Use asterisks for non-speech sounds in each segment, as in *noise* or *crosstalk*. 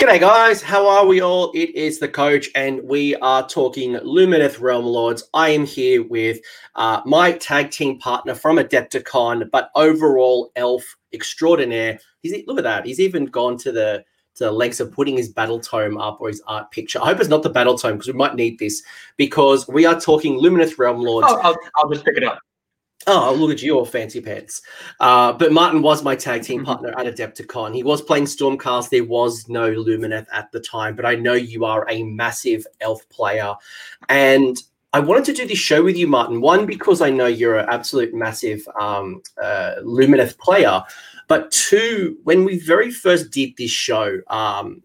G'day, guys. How are we all? It is the coach, and we are talking Lumineth Realm Lords. I am here with uh, my tag team partner from Adepticon, but overall elf extraordinaire. He's look at that. He's even gone to the to the lengths of putting his battle tome up or his art picture. I hope it's not the battle tome because we might need this because we are talking Lumineth Realm Lords. Oh, I'll, I'll just pick it up. Oh, look at your fancy pants. Uh, but Martin was my tag team mm-hmm. partner at Adepticon. He was playing Stormcast. There was no Lumineth at the time, but I know you are a massive elf player. And I wanted to do this show with you, Martin. One, because I know you're an absolute massive um, uh, Lumineth player. But two, when we very first did this show, um,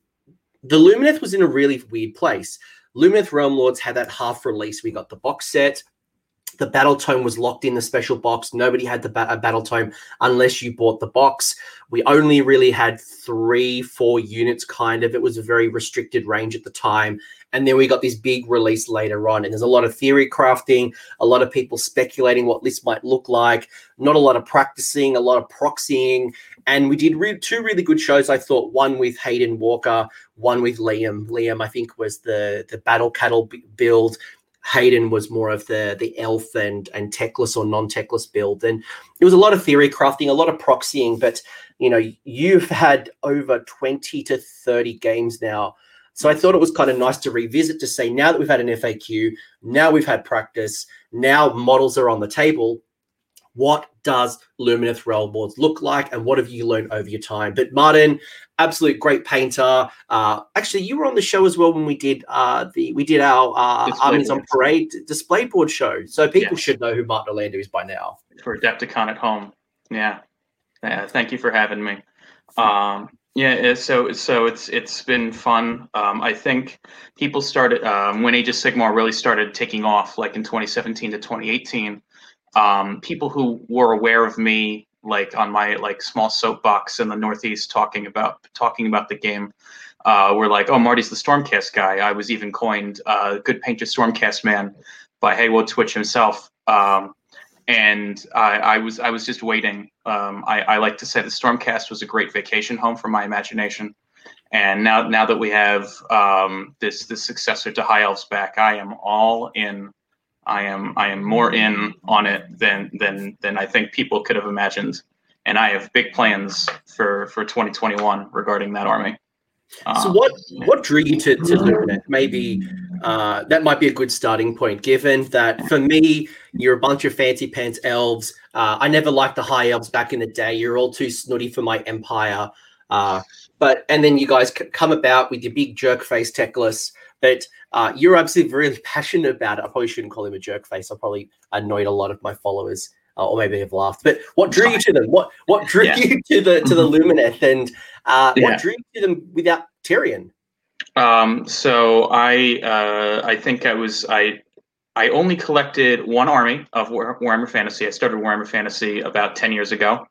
the Lumineth was in a really weird place. Lumineth Realm Lords had that half release. We got the box set the battle tome was locked in the special box. Nobody had the ba- battle tome unless you bought the box. We only really had three, four units, kind of. It was a very restricted range at the time. And then we got this big release later on. And there's a lot of theory crafting, a lot of people speculating what this might look like, not a lot of practicing, a lot of proxying. And we did re- two really good shows, I thought. One with Hayden Walker, one with Liam. Liam, I think, was the, the battle cattle b- build Hayden was more of the the elf and and Teclis or non-Teclis build. And it was a lot of theory crafting, a lot of proxying, but you know, you've had over 20 to 30 games now. So I thought it was kind of nice to revisit to say now that we've had an FAQ, now we've had practice, now models are on the table what does Lumineth Realm Lords look like and what have you learned over your time? But Martin, absolute great painter. Uh, actually, you were on the show as well when we did uh, the we did our uh, Armies on Parade display board show. So people should know who Martin Orlando is by now. For Adepticon at home. Yeah. Yeah. Thank you for having me. Um, yeah, so so it's it's been fun. Um, I think people started um, when Age of Sigmar really started taking off, like in 2017 to 2018 um, people who were aware of me like on my like small soapbox in the northeast talking about talking about the game uh, were like oh marty's the stormcast guy i was even coined uh, good painter stormcast man by Haywood twitch himself um, and I, I, was I was just waiting. Um, I, I, like to say the Stormcast was a great vacation home for my imagination, and now now that we have um, this this successor to High Elves back, I am all in I am I am more in on it than than than I think people could have imagined, and I have big plans for for 2021 regarding that army. So what what drew you to to Lumineth? Maybe uh, that might be a good starting point, given that for me you're a bunch of fancy pants elves. Uh, I never liked the high elves back in the day. You're all too snooty for my empire. Uh, but and then you guys c- come about with your big jerk face Teclis. But uh, you're absolutely really passionate about it. I probably shouldn't call him a jerk face. I probably annoyed a lot of my followers, uh, or maybe they've laughed. But what drew you to them? What what drew yeah. you to the to the mm-hmm. Lumineth, and uh, yeah. what drew you to them without Tyrion? Um, so I uh, I think I was I I only collected one army of Warhammer Fantasy. I started Warhammer Fantasy about ten years ago.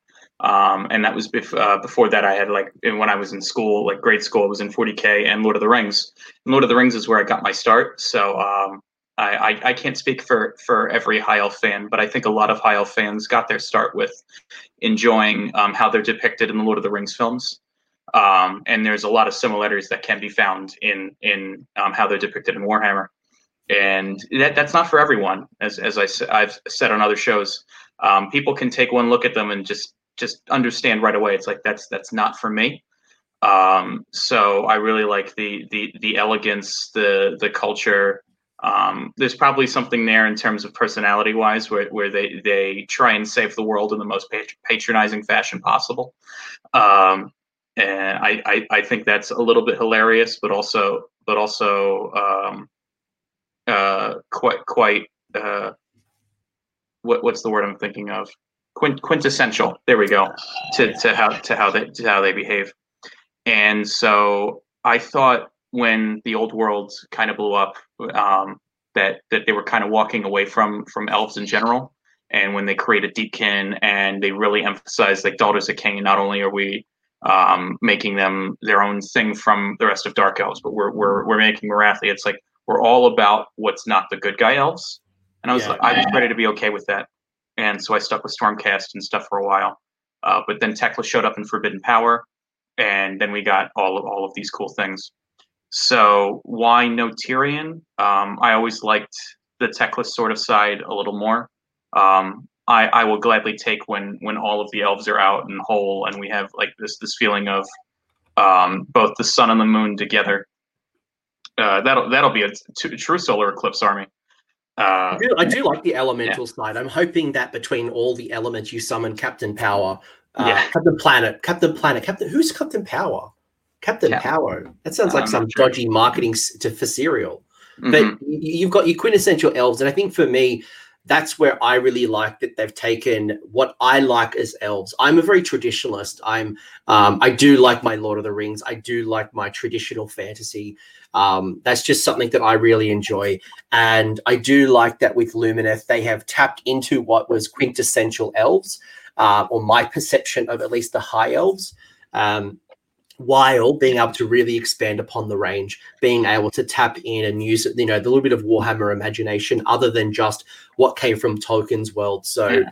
Um, and that was bef- uh, before that. I had like when I was in school, like grade school, I was in 40k and Lord of the Rings. And Lord of the Rings is where I got my start. So um, I, I, I can't speak for for every High Elf fan, but I think a lot of High Elf fans got their start with enjoying um, how they're depicted in the Lord of the Rings films. Um, and there's a lot of similarities that can be found in in um, how they're depicted in Warhammer. And that, that's not for everyone, as, as I, I've said on other shows. Um, people can take one look at them and just just understand right away. It's like that's that's not for me. Um, so I really like the the the elegance, the the culture. Um, there's probably something there in terms of personality wise, where, where they they try and save the world in the most patronizing fashion possible. Um, and I, I, I think that's a little bit hilarious, but also but also um, uh, quite quite uh, what what's the word I'm thinking of? Quint- quintessential. There we go to, to how to how they to how they behave. And so I thought when the old world kind of blew up, um, that that they were kind of walking away from from elves in general. And when they created Deepkin and they really emphasized like Daughters of Khaine, not only are we um, making them their own thing from the rest of Dark Elves, but we're we're we're making Morathi. It's like we're all about what's not the good guy elves. And I was yeah. like, I was ready to be okay with that and so I stuck with Stormcast and stuff for a while. Uh, but then Teclis showed up in Forbidden Power, and then we got all of all of these cool things. So why no Tyrion? Um, I always liked the Teclis sort of side a little more. Um, I, I will gladly take when when all of the elves are out and whole, and we have like this this feeling of um, both the sun and the moon together. Uh, that'll that'll be a true solar eclipse army. Uh, I, do, I, do, like the elemental yeah. side. I'm hoping that between all the elements, you summon Captain Power, uh, yeah. Captain Planet, Captain Planet, Captain. Who's Captain Power? Captain. Power. That sounds like some dodgy marketing to for cereal. Mm-hmm. But you've got your quintessential elves, and I think for me, that's where I really like that they've taken what I like as elves. I'm a very traditionalist. I'm um, I do like my Lord of the Rings. I do like my traditional fantasy. Um, that's just something that I really enjoy, and I do like that with Lumineth they have tapped into what was quintessential elves, uh, or my perception of at least the high elves. Um, while being able to really expand upon the range, being able to tap in and use you know the little bit of Warhammer imagination other than just what came from Tolkien's world. So, yeah.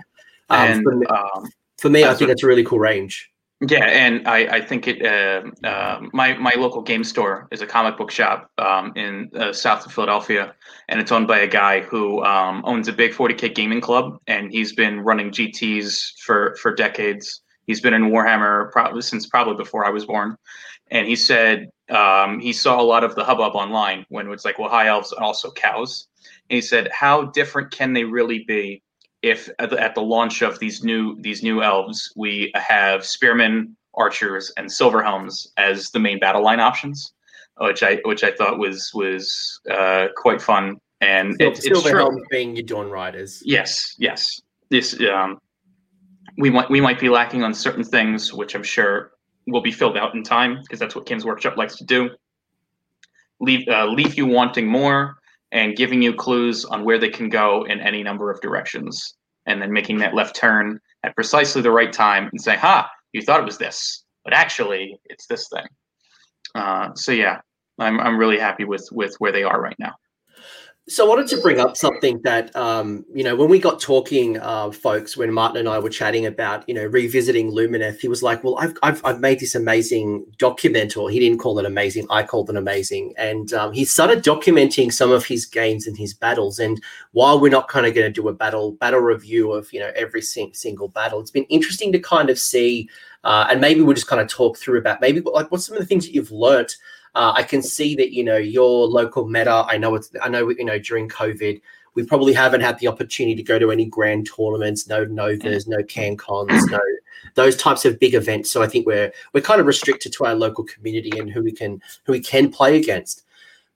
um, and, for me, um, for me I think it's a really cool range. Yeah, and I, I think it. Uh, uh, my my local game store is a comic book shop um, in uh, south of Philadelphia, and it's owned by a guy who um, owns a big 40k gaming club, and he's been running GTS for for decades He's been in Warhammer probably since probably before I was born. And he said um, he saw a lot of the hubbub online when it's like, well, high elves and also cows. And he said, how different can they really be if at the, at the launch of these new these new elves we have spearmen, archers, and silver helms as the main battle line options, which I which I thought was was uh, quite fun. And so, it, silver helms being your dawn riders. Yes, yes. This um, we might we might be lacking on certain things, which I'm sure will be filled out in time because that's what Games Workshop likes to do. Leave uh, leave you wanting more and giving you clues on where they can go in any number of directions, and then making that left turn at precisely the right time and say, "Ha, you thought it was this, but actually it's this thing." Uh, so yeah, I'm I'm really happy with with where they are right now. So I wanted to bring up something that um, you know when we got talking, uh, folks, when Martin and I were chatting about you know revisiting Lumineth, he was like, "Well, I've I've, I've made this amazing document, or he didn't call it amazing, I called it amazing." And um, he started documenting some of his games and his battles. And while we're not kind of going to do a battle battle review of you know every sing- single battle, it's been interesting to kind of see, uh, and maybe we'll just kind of talk through about maybe like what's some of the things that you've learnt uh, I can see that you know your local meta. I know it's. I know you know during COVID, we probably haven't had the opportunity to go to any grand tournaments, no novas, no CanCons, no those types of big events. So I think we're we're kind of restricted to our local community and who we can who we can play against.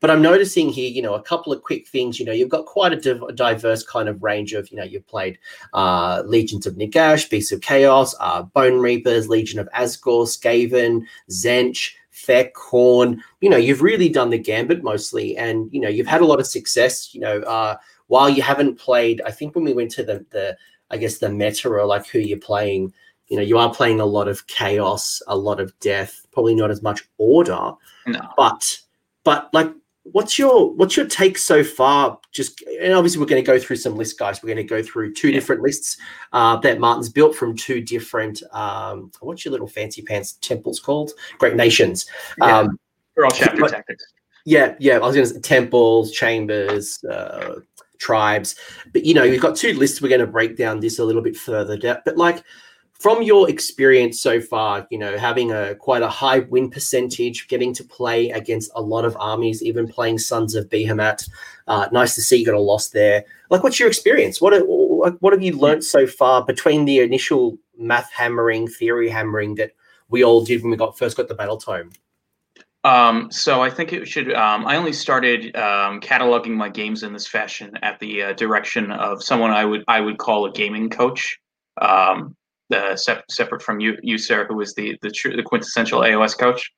But I'm noticing here, you know, a couple of quick things. You know, you've got quite a div- diverse kind of range of, you know, you've played uh, Legions of Nagash, Beasts of Chaos, uh, Bone Reapers, Legion of Azgorh, Skaven, Tzeentch, Feck, Khorne. You know, you've really done the gambit mostly, and you know, you've had a lot of success. You know, uh, while you haven't played, I think when we went to the the I guess the meta or like who you're playing, you know, you are playing a lot of chaos, a lot of death, probably not as much order. No. But but like what's your what's your take so far? Just and obviously we're going to go through some lists guys. We're going to go through two yeah. different lists uh, that martin's built from two different um, what's your little fancy pants temples called? Great nations. Yeah. um they're all chapter but, tactics. Yeah yeah i was going to say temples chambers uh, tribes. But you know you've got two lists. We're going to break down this a little bit further but like from your experience so far, you know, having a quite a high win percentage, getting to play against a lot of armies, even playing Sons of Behemat. Uh, nice to see you got a loss there. Like, what's your experience? What what have you learned so far between the initial math hammering, theory hammering that we all did when we got first got the battle tome? Um, so I think it should. Um, I only started um, cataloging my games in this fashion at the uh, direction of someone I would I would call a gaming coach. Um, uh, sep- separate from you, you, Sarah, who was the the, tr- the quintessential AOS coach.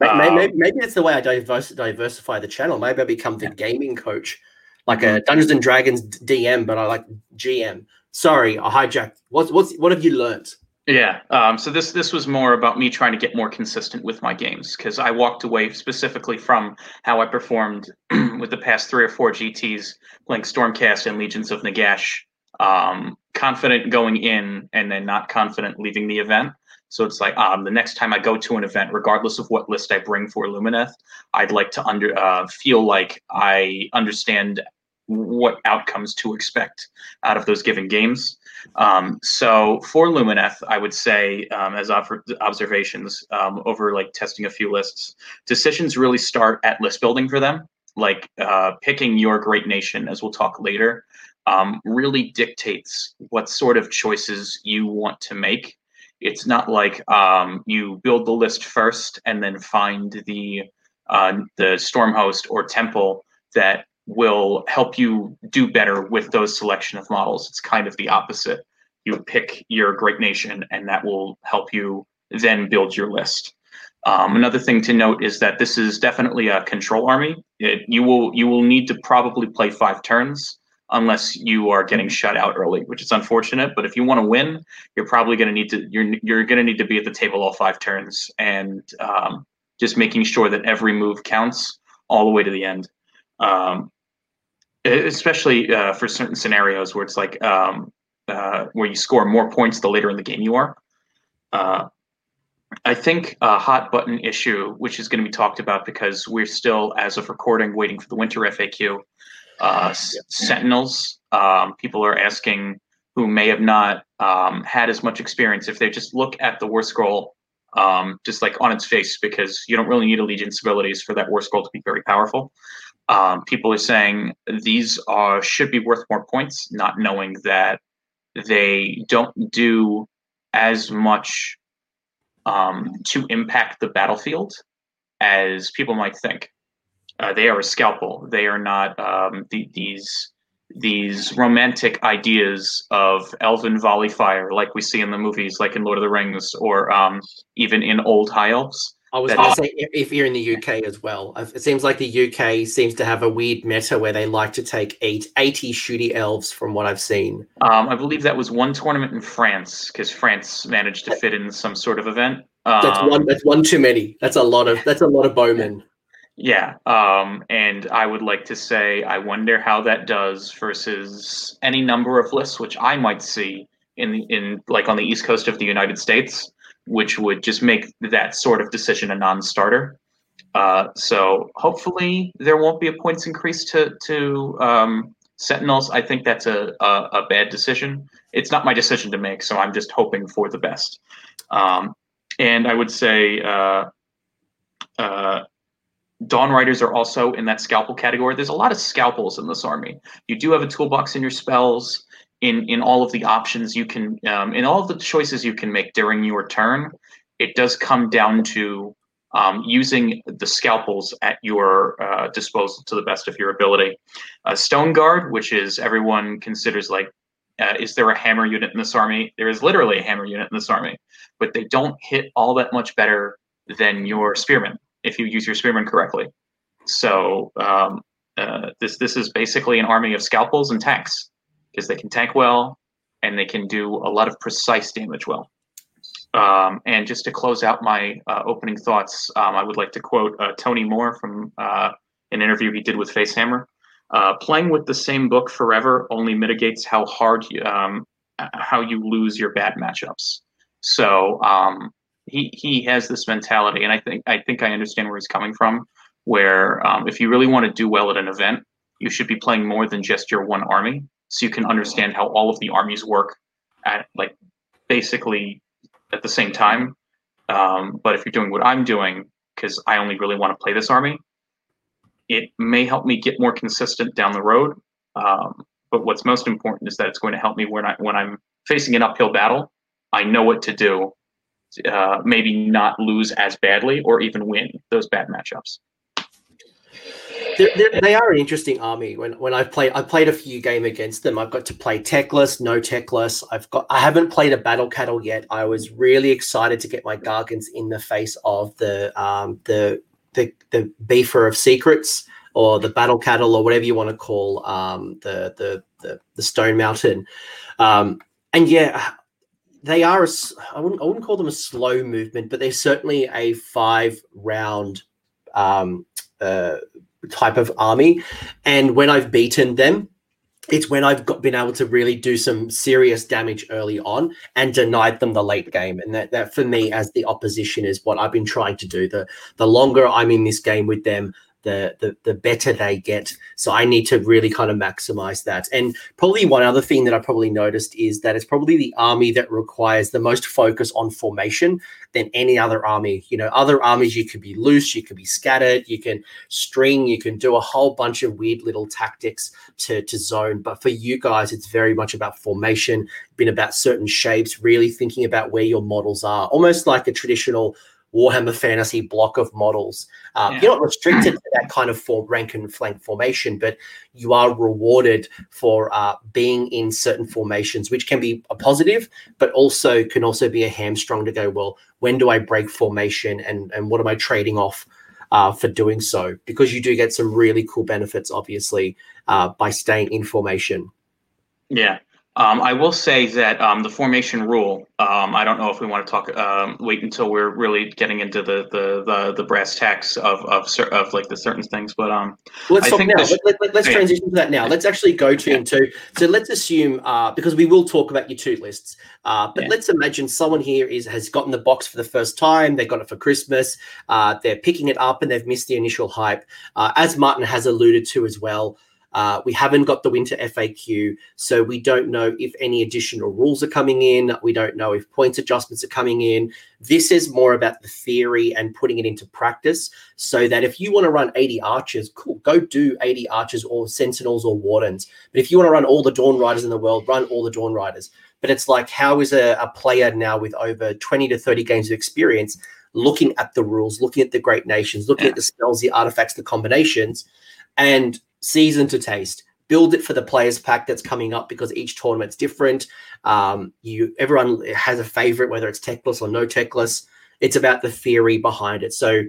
Maybe, um, maybe, maybe it's the way I diversify the channel. Maybe I become the gaming coach, like a mm-hmm. Dungeons and Dragons DM, but I like GM. Sorry, I hijacked. What's what's what have you learned? Yeah. Um, so this this was more about me trying to get more consistent with my games because I walked away specifically from how I performed *clears throat* with the past three or four GTS playing Stormcast and Legions of Nagash um, confident going in and then not confident leaving the event. So it's like um, the next time I go to an event, regardless of what list I bring for Lumineth, I'd like to under uh, feel like I understand what outcomes to expect out of those given games. Um, so for Lumineth, I would say um, as observations um, over like testing a few lists, decisions really start at list building for them. Like uh, picking your great nation, as we'll talk later, um, really dictates what sort of choices you want to make. It's not like um, you build the list first and then find the uh, the storm host or temple that will help you do better with those selection of models. It's kind of the opposite. You pick your great nation, and that will help you then build your list. Um, another thing to note is that this is definitely a control army. It, you will you will need to probably play five turns unless you are getting shut out early, which is unfortunate. But if you want to win, you're probably going to need to you're you're going to need to be at the table all five turns and um, just making sure that every move counts all the way to the end. Um, especially uh, for certain scenarios where it's like um, uh, where you score more points the later in the game you are. Uh, I think a hot button issue, which is going to be talked about because we're still, as of recording, waiting for the winter FAQ. Uh, Sentinels, um, people are asking who may have not um, had as much experience. If they just look at the war scroll um, just like on its face because you don't really need allegiance abilities for that war scroll to be very powerful. Um, people are saying these are should be worth more points, not knowing that they don't do as much um, to impact the battlefield as people might think. Uh, they are a scalpel. They are not um, the, these these romantic ideas of elven volley fire, like we see in the movies, like in Lord of the Rings, or um, even in old high elves. I was going to say if you're in the UK as well, it seems like the UK seems to have a weird meta where they like to take eight, 80 shooty elves from what I've seen. Um, I believe that was one tournament in France because France managed to fit in some sort of event. Um, that's one. That's one too many. That's a lot of. That's a lot of bowmen. Yeah, um, and I would like to say I wonder how that does versus any number of lists which I might see in the, in like on the east coast of the United States which would just make that sort of decision a non-starter. Uh, so hopefully there won't be a points increase to to um, Sentinels. I think that's a, a, a bad decision. It's not my decision to make, so I'm just hoping for the best. Um, and I would say uh, uh, Dawn Riders are also in that scalpel category. There's a lot of scalpels in this army. You do have a toolbox in your spells in in all of the options you can um, in all of the choices you can make during your turn it does come down to um, using the scalpels at your uh, disposal to the best of your ability uh, stone guard which is everyone considers like uh, is there a hammer unit in this army there is literally a hammer unit in this army but they don't hit all that much better than your spearmen if you use your spearmen correctly so um, uh, this this is basically an army of scalpels and tanks because they can tank well and they can do a lot of precise damage well. Um, and just to close out my uh, opening thoughts, um, I would like to quote uh, Tony Moore from uh, an interview he did with Facehammer. Uh, playing with the same book forever only mitigates how hard you, um, how you lose your bad matchups. So um, he he has this mentality, and I think I think I understand where he's coming from. Where um, if you really want to do well at an event, you should be playing more than just your one army so you can understand how all of the armies work at like basically at the same time. Um, but if you're doing what I'm doing, because I only really want to play this army, it may help me get more consistent down the road. Um, but what's most important is that it's going to help me when I when I'm facing an uphill battle. I know what to do. Uh, maybe not lose as badly or even win those bad matchups they're, they're, they are an interesting army. When when I've played, I played a few game against them. I've got to play Teclis, no Teclis. I've got, I haven't played a battle cattle yet. I was really excited to get my gargants in the face of the um the the the beefer of secrets or the battle cattle or whatever you want to call um the the the, the stone mountain. Um, and yeah, they are a, I wouldn't I wouldn't call them a slow movement, but they're certainly a five round um, uh, type of army. And when I've beaten them, it's when I've got, been able to really do some serious damage early on and denied them the late game. And that, that for me, as the opposition, is what I've been trying to do. The the longer I'm in this game with them, the, the the better they get. So I need to really kind of maximize that. And probably one other thing that I probably noticed is that it's probably the army that requires the most focus on formation than any other army. You know, other armies you could be loose, you could be scattered, you can string, you can do a whole bunch of weird little tactics to to zone. But for you guys, it's very much about formation, been about certain shapes, really thinking about where your models are, almost like a traditional Warhammer Fantasy block of models. Uh, yeah. You're not restricted to that kind of form, rank and flank formation, but you are rewarded for uh, being in certain formations, which can be a positive, but also can also be a hamstrung to go, well, when do I break formation and, and what am I trading off uh, for doing so? Because you do get some really cool benefits, obviously, uh, by staying in formation. Yeah. Um, I will say that um, the formation rule. Um, I don't know if we want to talk. Um, wait until we're really getting into the the the, the brass tacks of of of like the certain things. But um, let's I talk now. This, let, us let, transition to that now. Let's actually go to yeah. into. So let's assume uh, because we will talk about your two lists. Uh, but yeah. let's imagine someone here is has gotten the box for the first time. They got it for Christmas. Uh, they're picking it up and they've missed the initial hype. Uh, as Martin has alluded to as well. Uh, we haven't got the winter FAQ, so we don't know if any additional rules are coming in. We don't know if points adjustments are coming in. This is more about the theory and putting it into practice so that if you want to run 80 archers, cool, go do 80 archers or sentinels or wardens. But if you want to run all the Dawn Riders in the world, run all the Dawn Riders. But it's like, how is a, a player now with over 20 to 30 games of experience looking at the rules, looking at the great nations, looking yeah. at the spells, the artifacts, the combinations, and season to taste. Build it for the players pack that's coming up because each tournament's different. Um, you everyone has a favorite, whether it's Teclis or no Teclis. It's about the theory behind it. So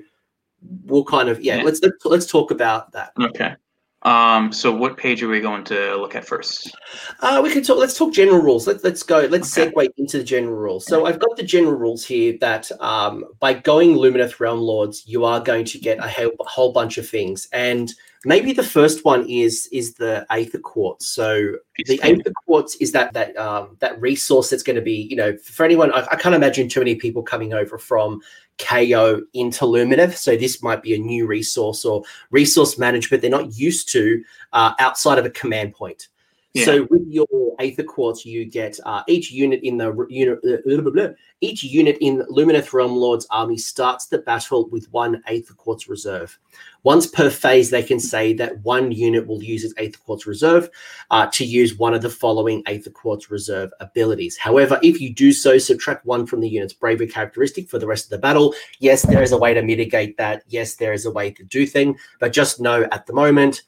we'll kind of yeah, yeah. let's let's talk about that. Okay. Um, so what page are we going to look at first? Uh, we can talk. Let's talk general rules. Let's let's go. Let's okay. segue into the general rules. So I've got the general rules here that um, by going Lumineth Realm Lords, you are going to get a whole, a whole bunch of things, and maybe the first one is is the Aether Quartz. So the Aether Quartz is that that um, that resource that's going to be you know for anyone. I, I can't imagine too many people coming over from KO into Lumineth. So this might be a new resource or resource management they're not used to uh, outside of a command point. Yeah. So with your Aether Quartz, you get uh, each unit in the unit. Uh, each unit in Lumineth Realm Lord's army starts the battle with one Aether Quartz reserve. Once per phase, they can say that one unit will use its Aether Quartz reserve uh, to use one of the following Aether Quartz reserve abilities. However, if you do so, subtract one from the unit's bravery characteristic for the rest of the battle. Yes, there is a way to mitigate that. Yes, there is a way to do thing, but just know at the moment,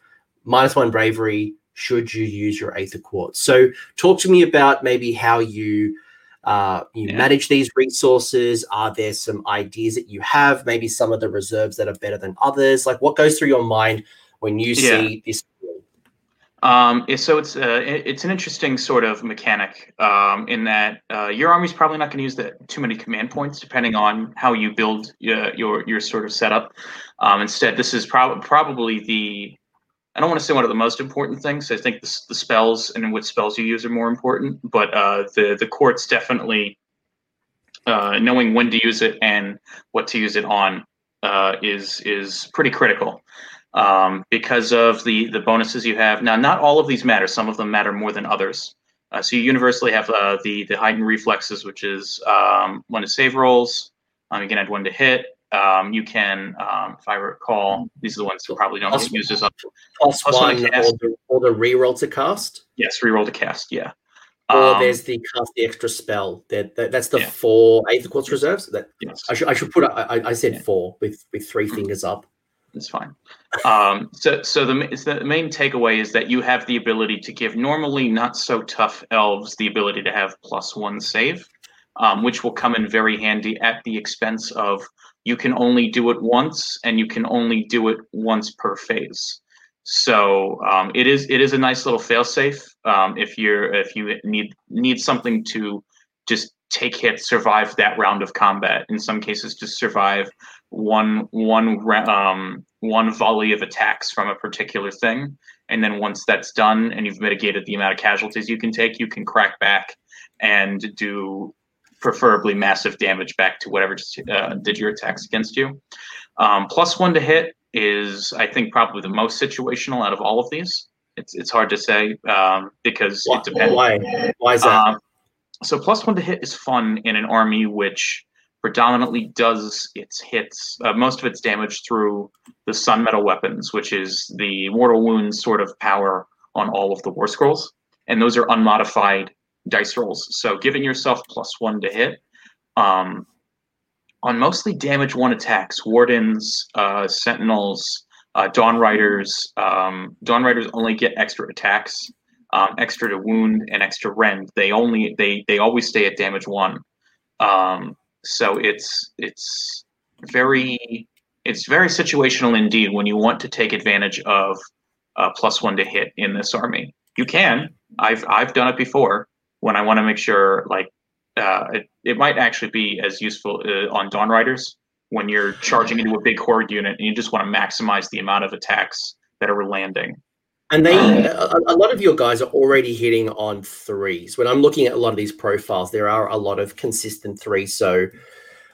minus one bravery should you use your Aether Quartz. So, talk to me about maybe how you uh, you yeah. manage these resources. Are there some ideas that you have? Maybe some of the reserves that are better than others. Like, what goes through your mind when you yeah. see this? Um, so it's uh, it's an interesting sort of mechanic um, in that uh, your army's probably not going to use the, too many command points, depending on how you build your your, your sort of setup. Um, instead, this is prob- probably the I don't want to say one of the most important things. I think the, the spells and what spells you use are more important, but uh, the the quartz definitely uh, knowing when to use it and what to use it on uh, is is pretty critical um, because of the the bonuses you have. Now, not all of these matter. Some of them matter more than others. Uh, so you universally have uh, the the heightened reflexes, which is um, one to save rolls. Um, you can add one to hit. Um, you can, um, if I recall, these are the ones who probably don't plus, as up. Plus, plus one, one or the, or the reroll to cast. Yes, reroll to cast. Yeah. Or um, there's the cast the extra spell. That, that that's the yeah. four Aether Quartz reserves. That yes. I should I should put. I, I said yeah. four with with 3 mm-hmm. fingers up. It's fine. Um, so so the the main takeaway is that you have the ability to give normally not so tough elves the ability to have plus one save, um, which will come in very handy at the expense of you can only do it once and you can only do it once per phase so um, it is it is a nice little failsafe um, if you're if you need need something to just take hits, survive that round of combat. In some cases, just survive one one um, one volley of attacks from a particular thing, and then once that's done and you've mitigated the amount of casualties you can take, you can crack back and do preferably massive damage back to whatever uh, did your attacks against you. Um, plus one to hit is, I think, probably the most situational out of all of these. It's it's hard to say um, because why, it depends. Why? Why is that? Um, so plus one to hit is fun in an army which predominantly does its hits, uh, most of its damage through the Sun Metal weapons, which is the mortal wounds sort of power on all of the war scrolls, and those are unmodified dice rolls. So giving yourself plus one to hit um, on mostly damage one attacks, wardens, uh, sentinels, uh, dawn riders. Um, dawn riders only get extra attacks, um, extra to wound, and extra rend. They only they they always stay at damage one. Um, so it's it's very it's very situational indeed when you want to take advantage of uh, plus one to hit in this army. You can. I've I've done it before when I want to make sure like uh, it, it might actually be as useful uh, on Dawn Riders when you're charging into a big horde unit and you just want to maximize the amount of attacks that are landing. And they, a, a, lot of your guys are already hitting on threes. When I'm looking at a lot of these profiles, there are a lot of consistent threes. So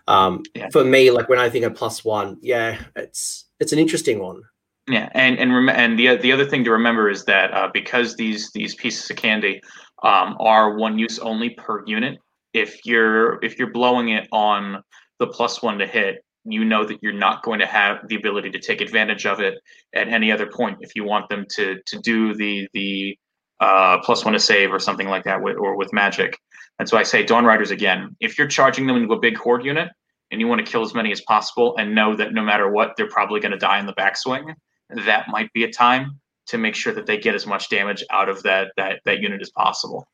um, yeah. for me, like when I think of plus one, yeah, it's it's an interesting one. Yeah, and and rem- and the the other thing to remember is that uh, because these these pieces of candy um, are one use only per unit, if you're if you're blowing it on the plus one to hit, you know that you're not going to have the ability to take advantage of it at any other point if you want them to to do the the uh, plus one to save or something like that with, or with magic. And so I say Dawn Riders again. If you're charging them into a big horde unit and you want to kill as many as possible and know that no matter what they're probably going to die in the backswing, that might be a time to make sure that they get as much damage out of that that that unit as possible.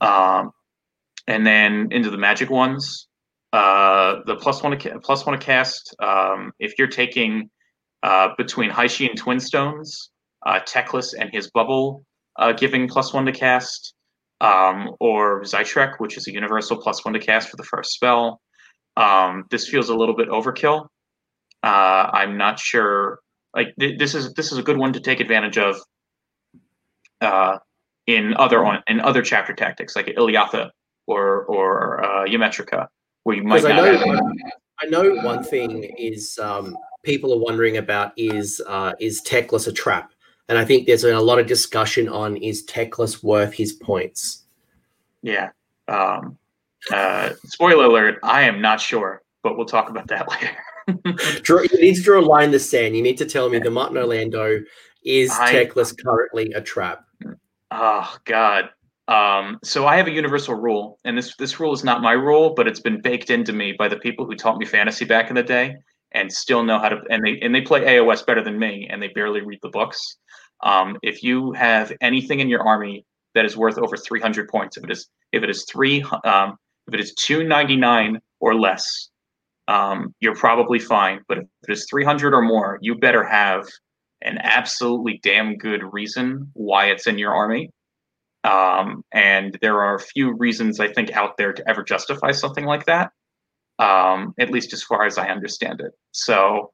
Um, and then into the magic ones, uh, the plus one plus one to cast. Um, if you're taking uh, between Hyshian Twinstones, uh, Teclis and his bubble uh, giving plus one to cast, um, or Zaitrec, which is a universal plus one to cast for the first spell. Um, this feels a little bit overkill. Uh, I'm not sure. Like th- this is this is a good one to take advantage of uh, in other on in other chapter tactics like Iliatha or or uh, Ymetrica where you might I know, one, I know one thing is um, people are wondering about is uh, is Teclis a trap? And I think there's a lot of discussion on is Teclis worth his points? Yeah. Um, uh, spoiler alert, I am not sure, but we'll talk about that *laughs* later. *laughs* draw, you need to draw a line in the sand. You need to tell me the Martin Orlando is I, Teclis currently a trap? Oh God. Um, so I have a universal rule, and this this rule is not my rule, but it's been baked into me by the people who taught me fantasy back in the day, and still know how to. And they and they play AOS better than me, and they barely read the books. Um, if you have anything in your army that is worth over 300 points, if it is if it is three, um, if it is 299 or less, um, you're probably fine. But if it is 300 or more, you better have an absolutely damn good reason why it's in your army um, and there are a few reasons I think out there to ever justify something like that, um, at least as far as I understand it. So,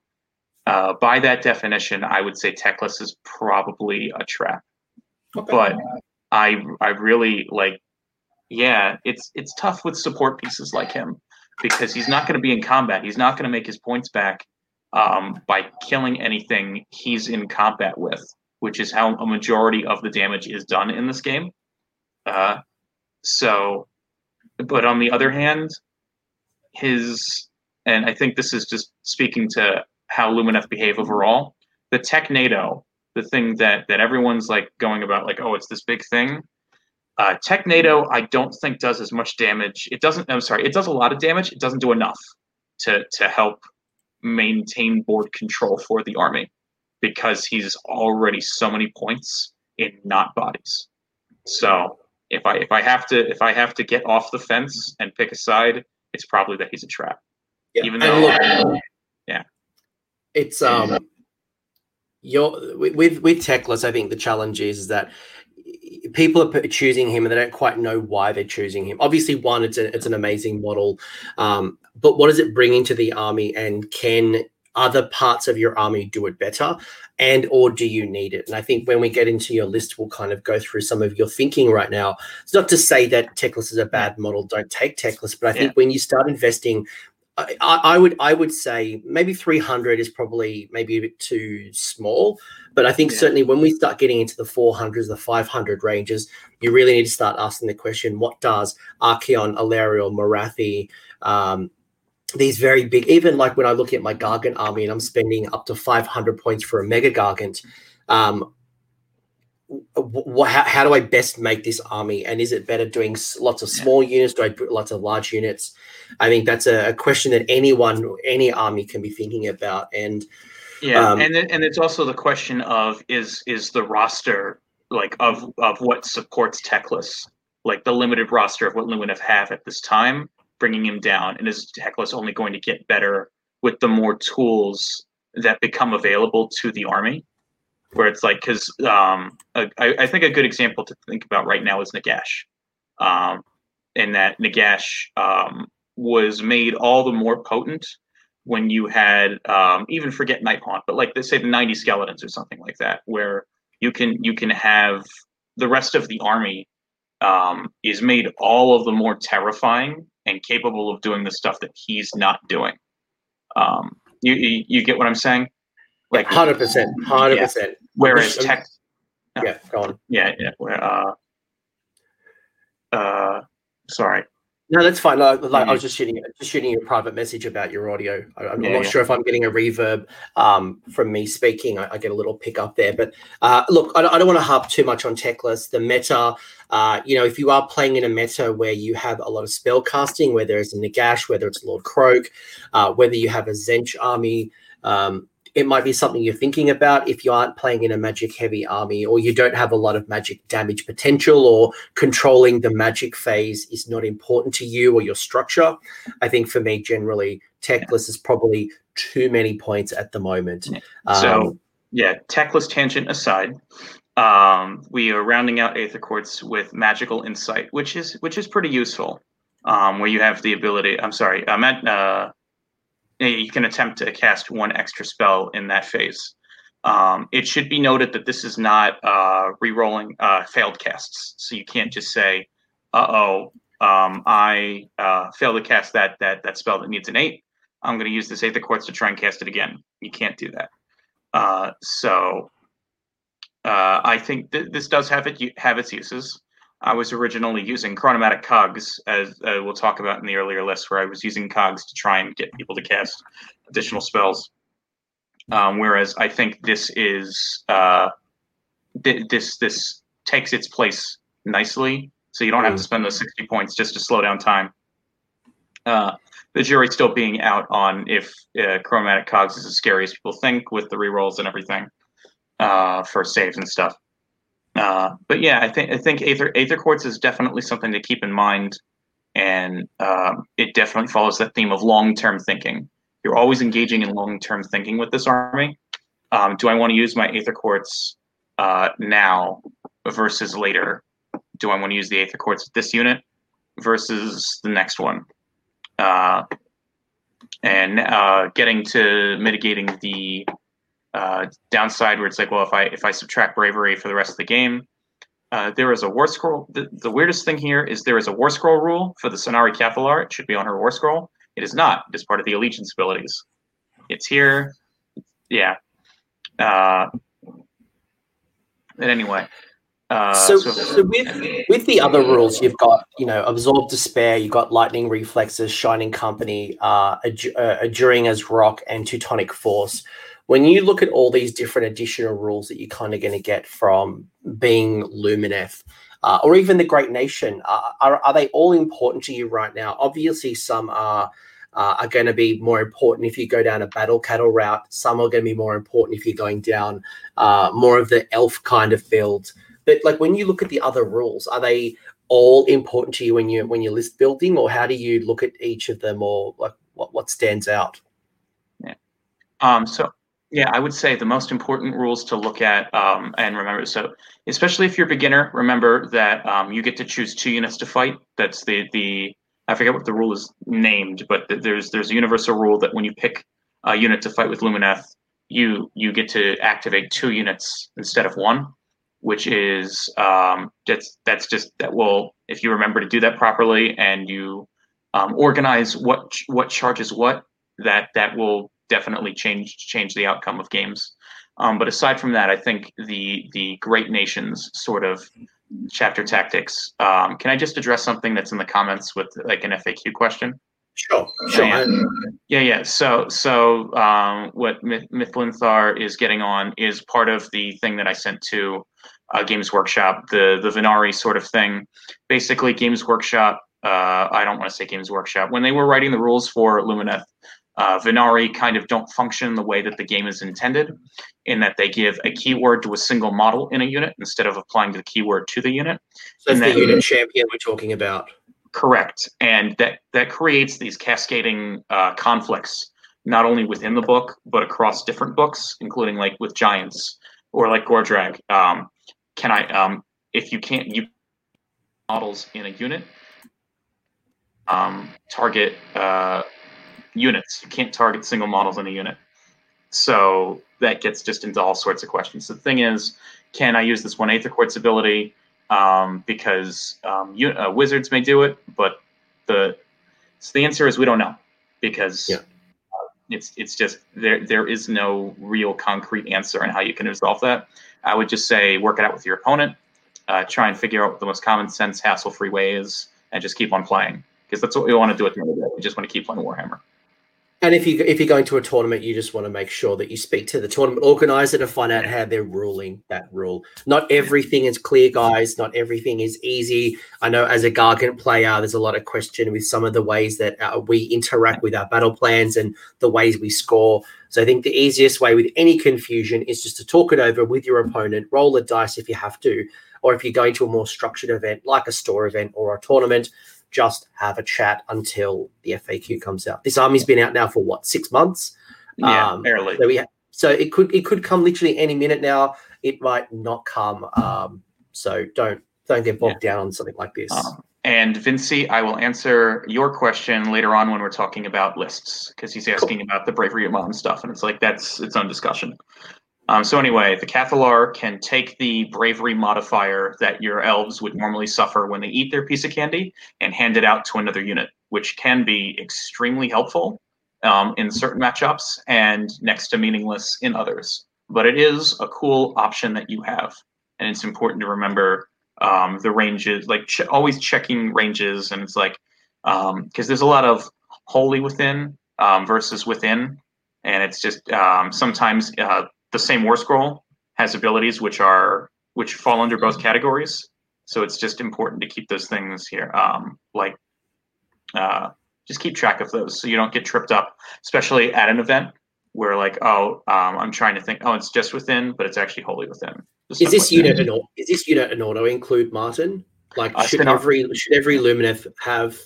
uh, by that definition, I would say Teclis is probably a trap. Okay. But I, I really like, yeah, it's it's tough with support pieces like him because he's not going to be in combat. He's not going to make his points back um, by killing anything he's in combat with which is how a majority of the damage is done in this game. Uh, so, but on the other hand, his, and I think this is just speaking to how Lumineth behave overall, the tech NATO, the thing that, that everyone's like going about, like, oh, it's this big thing. Uh, tech NATO, I don't think does as much damage. It doesn't, I'm sorry, it does a lot of damage. It doesn't do enough to, to help maintain board control for the army because he's already so many points in not bodies. So if I if I have to if I have to get off the fence and pick a side, it's probably that he's a trap. Yeah. Even though, look, yeah, it's um, your with with Teclis. I think the challenge is, is that people are choosing him and they don't quite know why they're choosing him. Obviously, one, it's a, it's an amazing model, um, but what does it bring into the army, and can other parts of your army do it better, and or do you need it? And I think when we get into your list, we'll kind of go through some of your thinking right now. It's not to say that Teclis is a bad model. Don't take Teclis, but I think yeah. when you start investing I, I, would I would say maybe 300 is probably maybe a bit too small, but I think yeah. certainly when we start getting into the 400s, the 500 ranges, you really need to start asking the question: What does Archaon, Alarielle, Morathi, um, these very big, even like when I look at my Gargant army and I'm spending up to 500 points for a Mega Gargant, um, how, how, do I best make this army? And is it better doing lots of small units? Do I put lots of large units? I think that's a, a question that anyone, any army can be thinking about. And yeah, um, and then, and it's also the question of is is the roster like of of what supports Teclis, like the limited roster of what Lumineth have at this time, bringing him down, and is Teclis only going to get better with the more tools that become available to the army? where it's like because um, I, I, think a good example to think about right now is Nagash, um, and that Nagash um, was made all the more potent when you had um, even forget Nighthaunt, but like let's say the ninety skeletons or something like that, where you can you can have the rest of the army um, is made all of the more terrifying and capable of doing the stuff that he's not doing. Um, you, you, you get what I'm saying? Like hundred percent, hundred percent. Whereas tech, yeah, go on. Yeah, yeah. Where, uh, uh, sorry. No, that's fine. like. I was just shooting, just shooting a private message about your audio. I, am yeah, not yeah. sure if I'm getting a reverb um, from me speaking. I, I, get a little pickup there, but uh, look, I, I don't want to harp too much on Teclis. The meta, uh, you know, if you are playing in a meta where you have a lot of spell casting, whether it's a Nagash, whether it's Lord Kroak, uh, whether you have a Tzeentch army, um, it might be something you're thinking about if you aren't playing in a magic heavy army or you don't have a lot of magic damage potential or controlling the magic phase is not important to you or your structure. I think for me, generally, Teclis is probably too many points at the moment. Um, so, yeah, Teclis tangent aside, um, we are rounding out Aether Quartz with magical insight, which is which is pretty useful. Um, where you have the ability. I'm sorry, uh, uh, you can attempt to cast one extra spell in that phase. Um, it should be noted that this is not uh, re-rolling uh, failed casts, so you can't just say, "Uh oh, um, I uh, failed to cast that that that spell that needs an eight. I'm going to use this Aether Quartz to try and cast it again." You can't do that. Uh, so uh, I think th- this does have it have its uses. I was originally using chronomantic cogs, as uh, we'll talk about in the earlier list, where I was using cogs to try and get people to cast additional spells. Um, whereas I think this is uh, th- this this takes its place nicely, so you don't have to mm. spend those sixty points just to slow down time. Uh, the jury's still being out on if uh, chronomantic cogs is as scary as people think with the rerolls and everything uh, for saves and stuff. Uh, but yeah, I think I think Aether Aether Quartz is definitely something to keep in mind, and um, it definitely follows that theme of long term thinking. You're always engaging in long term thinking with this army. Um, do I want to use my Aether Quartz uh, now versus later? Do I want to use the Aether Quartz with this unit versus the next one? Uh, and uh, getting to mitigating the uh, downside where it's like, well, if I if I subtract bravery for the rest of the game, uh, there is a war scroll. The, the, weirdest thing here is there is a war scroll rule for the Scinari Cathallar. It should be on her war scroll. It is not. It is part of the allegiance abilities. It's here. Yeah. Uh, but anyway. Uh, so, so, so, with with the other rules, you've got you know absorb despair, you've got lightning reflexes, shining company, uh, enduring as rock, and tectonic force when you look at all these different additional rules that you're kind of going to get from being Lumineth, uh, or even the Great Nation, uh, are, are they all important to you right now? Obviously, some are. Uh, are going to be more important if you go down a battle cattle route. Some are going to be more important if you're going down uh, more of the elf kind of build. But like when you look at the other rules, are they all important to you when you when you're list building, or how do you look at each of them, or like what what stands out? Yeah. Um. So Yeah, I would say the most important rules to look at um, and remember. So, especially if you're a beginner, remember that um, you get to choose two units to fight. That's the the I forget what the rule is named, but there's there's a universal rule that when you pick a unit to fight with Lumineth, you you get to activate two units instead of one, which is um, that's that's just that will if you remember to do that properly and you um, organize what what charges what that that will definitely change change the outcome of games. Um, but aside from that, I think the the great nations sort of chapter tactics. Um, can I just address something that's in the comments with like an FAQ question? Sure, sure. Yeah, yeah. yeah. So, so um, what Mythlinthar is getting on is part of the thing that I sent to uh, Games Workshop, the the Venari sort of thing. Basically, Games Workshop. Uh, I don't want to say Games Workshop. When they were writing the rules for Lumineth, uh, Vanari kind of don't function the way that the game is intended, in that they give a keyword to a single model in a unit instead of applying the keyword to the unit. So it's the unit champion we're talking about. Correct, and that that creates these cascading uh, conflicts not only within the book but across different books, including like with giants or like Gordrakk. Um, can I, um, if you can't, you models in a unit um, target uh, units. You can't target single models in a unit. So that gets just into all sorts of questions. The thing is, can I use this one Aetherquartz ability? Um, because um, you, uh, wizards may do it, but the so the answer is we don't know because yeah. uh, it's it's just there there is no real concrete answer on how you can resolve that. I would just say work it out with your opponent, uh, try and figure out what the most common sense hassle free way is, and just keep on playing because that's what we want to do at the end of the day. We just want to keep playing Warhammer. And if you if you're going to a tournament, you just want to make sure that you speak to the tournament organizer to find out how they're ruling that rule. Not everything is clear, guys. Not everything is easy. I know as a Gargant player, there's a lot of question with some of the ways that uh, we interact with our battle plans and the ways we score. So I think the easiest way with any confusion is just to talk it over with your opponent, roll a dice if you have to, or if you're going to a more structured event like a store event or a tournament, just have a chat until the FAQ comes out. This army's been out now for what six months? Yeah, um, barely. So, we ha- so it could it could come literally any minute now. It might not come. Um, so don't don't get bogged yeah. down on something like this. Um, and Vinci, I will answer your question later on when we're talking about lists because he's asking cool. about the bravery of mom stuff, and it's like that's its own discussion. Um, so anyway, the Cathallar can take the bravery modifier that your elves would normally suffer when they eat their piece of candy and hand it out to another unit, which can be extremely helpful um, in certain matchups and next to meaningless in others. But it is a cool option that you have, and it's important to remember um, the ranges, like ch- always checking ranges, and it's like because um, there's a lot of holy within um, versus within, and it's just um, sometimes uh, the same war scroll has abilities which are which fall under both categories. So it's just important to keep those things here. Um, like uh, just keep track of those so you don't get tripped up, especially at an event where like, oh, um, I'm trying to think, oh, it's just within, but it's actually wholly within. Is this unit an is this unit an auto include Martin? Like uh, should every should every Lumineth have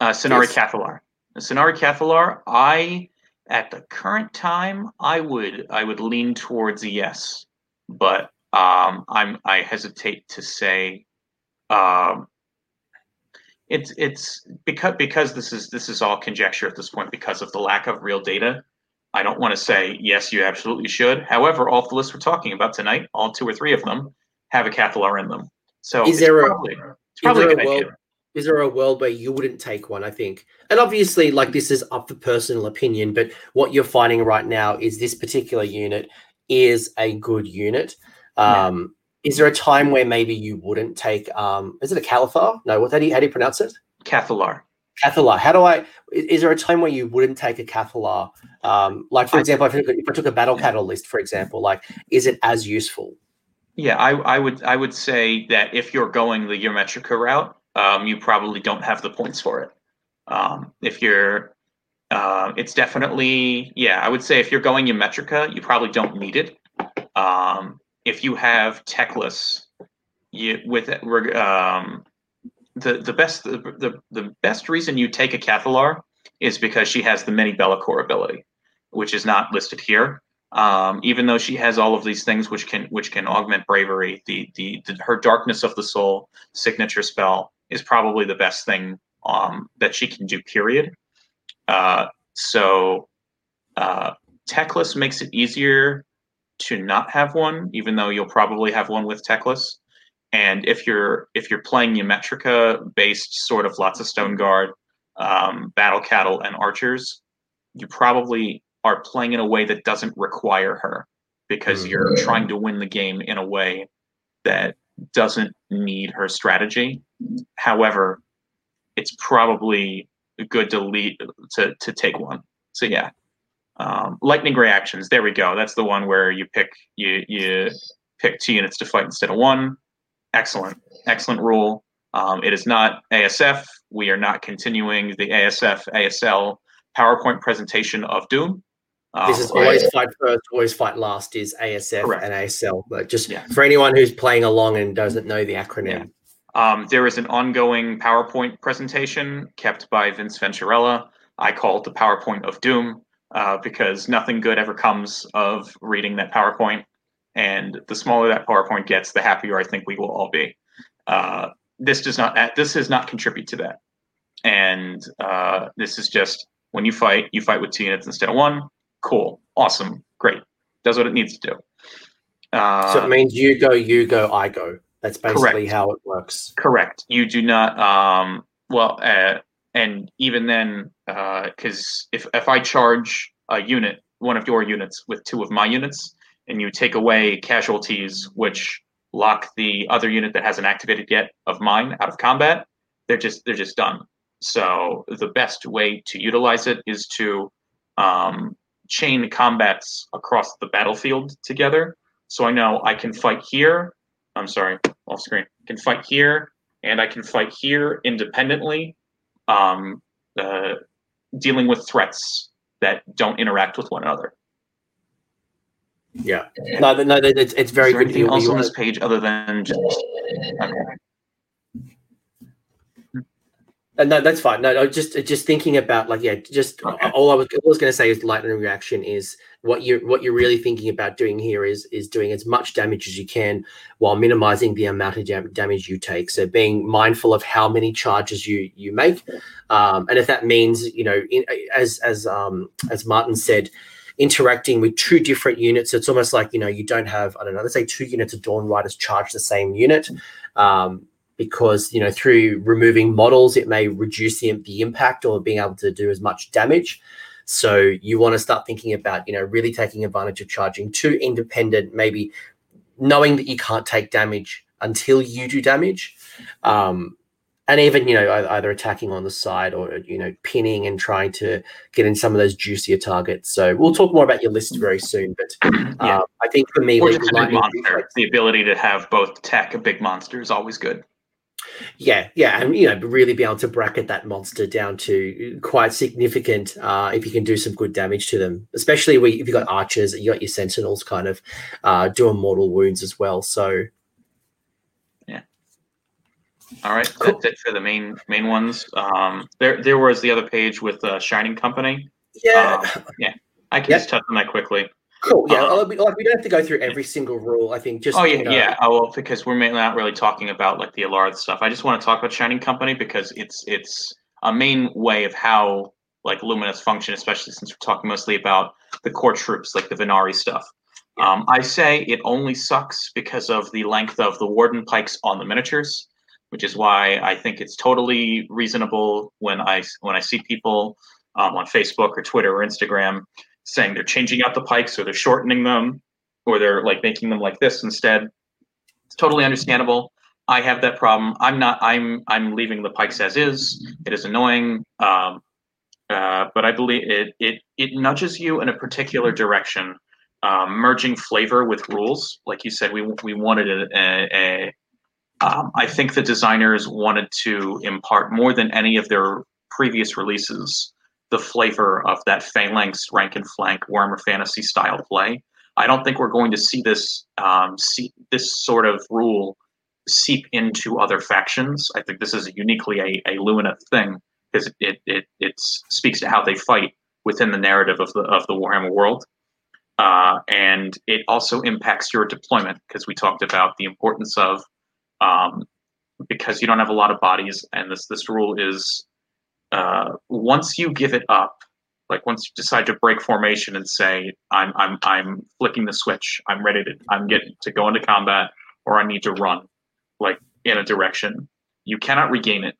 uh Scinari Cathallar? Scinari Cathallar, I at the current time, I would I would lean towards a yes, but um, I'm I hesitate to say um, it's it's because because this is this is all conjecture at this point because of the lack of real data. I don't want to say yes, you absolutely should. However, all the lists we're talking about tonight, all two or three of them, have a Cathallar in them. So is there probably, a, it's probably a good world, idea is there a world where you wouldn't take one? I think, and obviously, like this is up for personal opinion, but what you're finding right now is this particular unit is a good unit. Um, yeah. Is there a time where maybe you wouldn't take? Um, is it a Caliphar? No, what how do you, how do you pronounce it? Cathallar. Cathallar. How do I? Is there a time where you wouldn't take a Cathallar? Um, like for example, if I, took, if I took a battle catalyst, for example, like is it as useful? Yeah, I, I would I would say that if you're going the Ymetrica route, um, you probably don't have the points for it. Um, if you're, uh, it's definitely, yeah, I would say if you're going Ymetrica, you probably don't need it. Um, if you have Teclis, you with um, the the best the, the, the best reason you take a Cathalar is because she has the mini Be'lakor ability, which is not listed here. Um, even though she has all of these things which can which can augment bravery, the, the, the her darkness of the soul signature spell is probably the best thing um, that she can do. Period. Uh, so uh, Teclis makes it easier to not have one, even though you'll probably have one with Teclis. And if you're if you're playing Ymetrica based sort of lots of Stone Guard, um, Battle Cattle, and Archers, you probably are playing in a way that doesn't require her because mm-hmm. you're trying to win the game in a way that doesn't need her strategy. However, it's probably a good to lead to to take one. So yeah, um, lightning reactions. There we go. That's the one where you pick you you pick two units to fight instead of one. Excellent, excellent rule. Um, it is not ASF. We are not continuing the ASF ASL PowerPoint presentation of Doom. Um, this is always fight first, always fight last. Is ASF correct. and ASL. But just yeah. for anyone who's playing along and doesn't know the acronym. Yeah. Um, there is an ongoing PowerPoint presentation kept by Vince Venturella. I call it the PowerPoint of Doom uh, because nothing good ever comes of reading that PowerPoint. And the smaller that PowerPoint gets, the happier I think we will all be. Uh, this does not this does not contribute to that. And uh, this is just when you fight, you fight with two units instead of one. Cool, awesome, great. Does what it needs to do. Uh, so it means you go, you go, I go. That's basically correct. how it works. Correct. You do not. Um, well, uh, and even then, because uh, if if I charge a unit, one of your units, with two of my units, and you take away casualties, which lock the other unit that hasn't activated yet of mine out of combat, they're just they're just done. So the best way to utilize it is to um, chain combats across the battlefield together. So I know I can fight here. I'm sorry, off screen. I can fight here, and I can fight here independently um, uh, dealing with threats that don't interact with one another. Yeah, no, no, it's, it's very Is there good. Anything else on this page other than just okay. No, that's fine. No, no, just just thinking about like yeah, just okay. all I was, was going to say is lightning reaction is what you're what you're really thinking about doing here is is doing as much damage as you can while minimizing the amount of dam- damage you take. So being mindful of how many charges you you make, um, and if that means you know in, as as um, as Martin said, interacting with two different units. It's almost like you know you don't have I don't know let's say two units of Dawn Riders charge the same unit. Um, because you know through removing models it may reduce the, the impact or being able to do as much damage so you want to start thinking about you know really taking advantage of charging two independent maybe knowing that you can't take damage until you do damage. Um, and even you know either attacking on the side or you know pinning and trying to get in some of those juicier targets. So we'll talk more about your list very soon but yeah. Uh, i think for me or just monster, the ability to have both tech a big monster is always good yeah, yeah, and you know, really be able to bracket that monster down to quite significant uh, if you can do some good damage to them, especially if you've got archers, you got your sentinels kind of uh, doing mortal wounds as well. So, yeah. All right, cool. that's it for the main main ones. Um, there, there was the other page with uh, Shining Company. Yeah, um, yeah, I can yep. just touch on that quickly. Cool. Yeah. Um, like we don't have to go through every single rule. I think just. Oh yeah, you know, yeah. Oh well, because we're not really talking about like the Alara stuff. I just want to talk about Shining Company because it's it's a main way of how like Lumineth function, especially since we're talking mostly about the core troops, like the Vanari stuff. Um, I say it only sucks because of the length of the Warden pikes on the miniatures, which is why I think it's totally reasonable when I when I see people um, on Facebook or Twitter or Instagram saying they're changing out the pikes or they're shortening them or they're like making them like this instead. It's totally understandable. I have that problem. I'm not. I'm. I'm leaving the pikes as is. It is annoying, um, uh, but I believe it. It it nudges you in a particular direction, um, merging flavor with rules. Like you said, we we wanted a. a, a um, I think the designers wanted to impart more than any of their previous releases the flavor of that phalanx rank and flank Warhammer Fantasy style play. I don't think we're going to see this um, see this sort of rule seep into other factions. I think this is uniquely a, a Lumineth thing because it, it it speaks to how they fight within the narrative of the of the Warhammer world. uh, and it also impacts your deployment because we talked about the importance of um, because you don't have a lot of bodies, and this this rule is uh, once you give it up, like once you decide to break formation and say I'm I'm I'm flicking the switch, I'm ready to I'm getting to go into combat, or I need to run, like in a direction, you cannot regain it.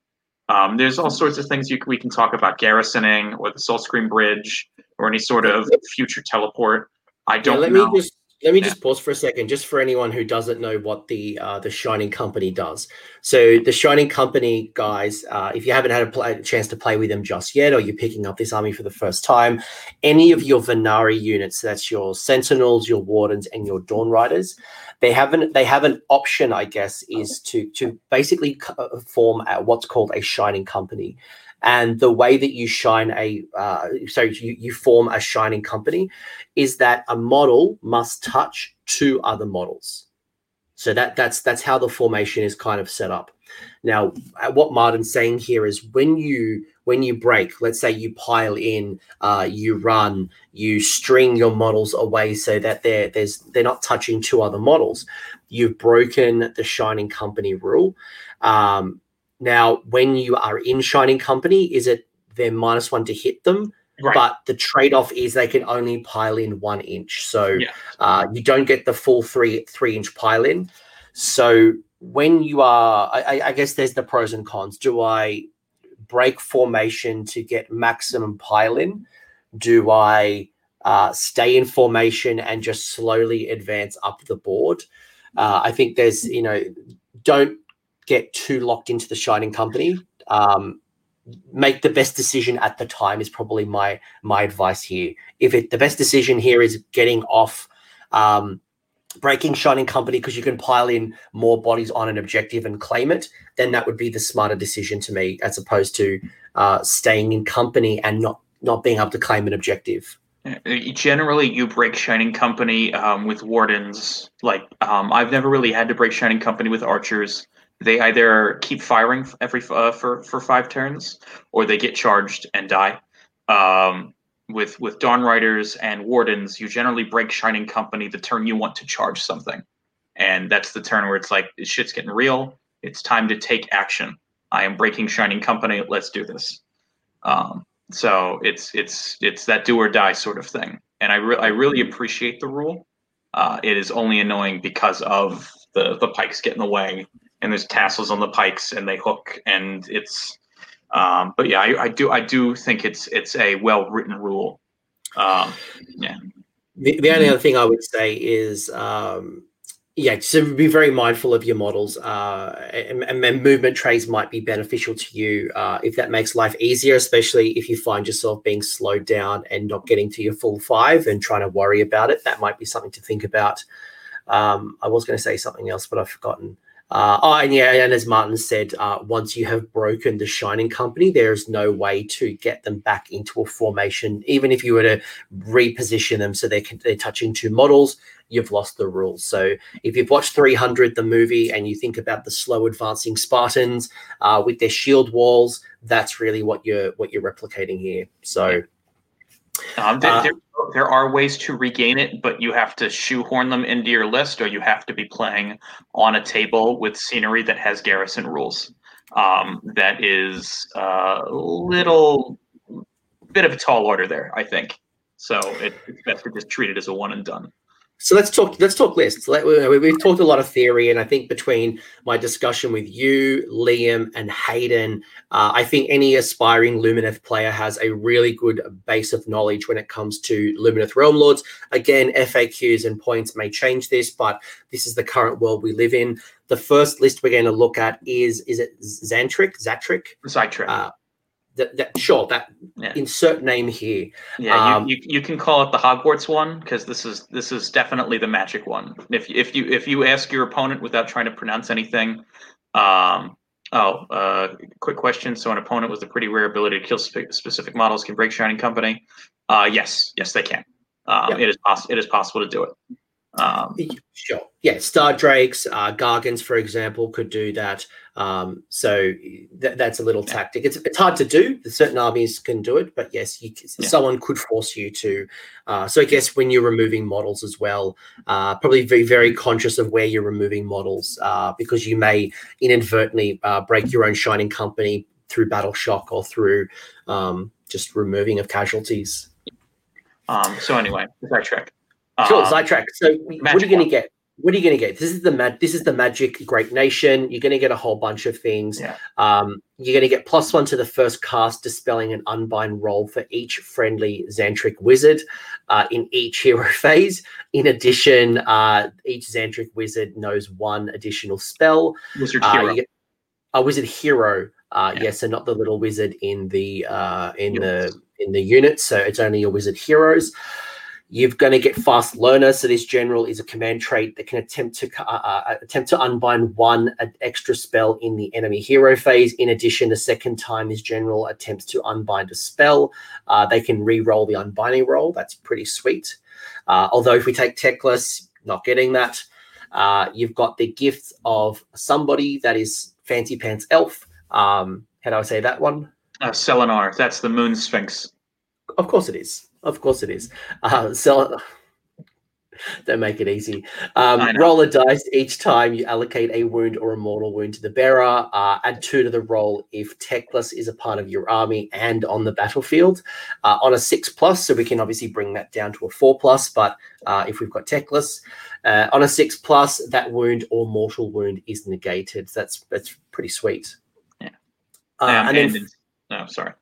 Um, there's all sorts of things you, we can talk about garrisoning or the Soul Scream Bridge or any sort of future teleport. I don't yeah, let know. Me just, let me just pause for a second, just for anyone who doesn't know what the uh, the Shining Company does. So the Shining Company guys, uh, if you haven't had a, play, a, chance to play with them just yet, or you're picking up this army for the first time, any of your Vanari units, that's your Sentinels, your Wardens, and your Dawn Riders, they have an they have an option, I guess, is to to basically uh, form what's called a Shining Company and the way that you shine a uh, sorry you, you form a shining company is that a model must touch two other models. So that that's that's how the formation is kind of set up. Now uh, what martin's saying here is when you when you break let's say you pile in uh, you run you string your models away so that they're there's they're not touching two other models you've broken the shining company rule. Um, now, when you are in Shining Company, is it they're minus one to hit them? Right. But the trade off is they can only pile in one inch. So yeah. uh, you don't get the full three three inch pile in. So when you are, I, I, guess there's the pros and cons. Do I break formation to get maximum pile in? Do I uh, stay in formation and just slowly advance up the board? Uh, I think there's, you know, don't get too locked into the shining company. Um, make the best decision at the time is probably my my advice here. If it the best decision here is getting off um, breaking shining company because you can pile in more bodies on an objective and claim it, then that would be the smarter decision to me as opposed to uh, staying in company and not not being able to claim an objective. Uh, generally, you break Shining Company um, with wardens. Like um, I've never really had to break Shining Company with archers they either keep firing every uh, for for five turns, or they get charged and die. Um, with with Dawn Riders and Wardens, you generally break Shining Company the turn you want to charge something, and that's the turn where it's like shit's getting real. It's time to take action. I am breaking Shining Company. Let's do this. Um, so it's it's it's that do or die sort of thing, and I re- I really appreciate the rule. Uh, it is only annoying because of the the pikes get in the way and there's tassels on the pikes and they hook and it's um, but yeah I, I, do i do think it's it's a well written rule. Um, yeah. The, the only other thing i would say is um, yeah so be very mindful of your models uh, and, and, movement trays might be beneficial to you uh, if that makes life easier especially if you find yourself being slowed down and not getting to your full five and trying to worry about it. That might be something to think about. Um, i was going to say something else but i've forgotten uh, oh, and yeah, and as Martin said, uh, once you have broken the Shining Company, there is no way to get them back into a formation. Even if you were to reposition them so they're, they're touching two models, you've lost the rules. So if you've watched 300, the movie, and you think about the slow advancing Spartans uh, with their shield walls, that's really what you're what you're replicating here. So. Um, there, uh, there, there, are ways to regain it, but you have to shoehorn them into your list, or you have to be playing on a table with scenery that has garrison rules. Um, that is a little bit of a tall order there, I think. So it, it's best to just treat it as a one and done. So let's talk. Let's talk lists. We've talked a lot of theory, and I think between my discussion with you, Liam, and Hayden, uh, I think any aspiring Lumineth player has a really good base of knowledge when it comes to Lumineth Realm Lords. Again, FAQs and points may change this, but this is the current world we live in. The first list we're going to look at is is it Xantric? Zatric? Zatric. Uh, that, that sure that yeah. insert name here. Yeah, um, you, you, you can call it the Hogwarts one because this is this is definitely the magic one. If if you if you ask your opponent without trying to pronounce anything, um, oh, uh, quick question. So an opponent with a pretty rare ability to kill spe- specific models can break Shining Company. Uh, yes, yes, they can. Um, It is possible. It is possible to do it. Um, sure. Yeah, Star Drakes, uh, Gargants, for example, could do that. Um, so th- that's a little yeah. tactic. It's, it's hard to do. Certain armies can do it, but yes, you, yeah. someone could force you to. Uh, so I guess when you're removing models as well, uh, probably be very conscious of where you're removing models uh, because you may inadvertently uh, break your own shining company through battle shock or through um, just removing of casualties. Um, so anyway, sidetrack. Sure, um, sidetrack. So what are you going to get? What are you going to get? This is the mag- This is the Magic Great Nation. You're going to get a whole bunch of things. Yeah. Um, you're going to get plus one to the first cast, dispelling an unbind roll for each friendly Xantrik wizard uh, in each hero *laughs* phase. In addition, uh, each Xantrik wizard knows one additional spell. Wizard uh, hero. a wizard hero. Uh, yeah. Yes, so not the little wizard in the uh, in the in the unit. So it's only your wizard heroes. You're going to get fast learner. So this general is a command trait that can attempt to uh, uh, attempt to unbind one extra spell in the enemy hero phase. In addition, the second time this general attempts to unbind a spell, uh, they can re-roll the unbinding roll. That's pretty sweet. Uh, although if we take Teclis, not getting that. Uh, you've got the gift of somebody that is fancy pants elf. Um, how do I say that one? Uh, Celennar. That's the Moon Sphinx. Of course it is. Of course it is. Uh, so *laughs* don't make it easy. Um, roll a dice each time you allocate a wound or a mortal wound to the bearer. Uh, add two to the roll if Teclis is a part of your army and on the battlefield. Uh, on a six plus, so we can obviously bring that down to a four plus. But uh, if we've got Teclis uh, on a six plus, that wound or mortal wound is negated. So that's that's pretty sweet. Yeah. Uh, and, and then, no, sorry.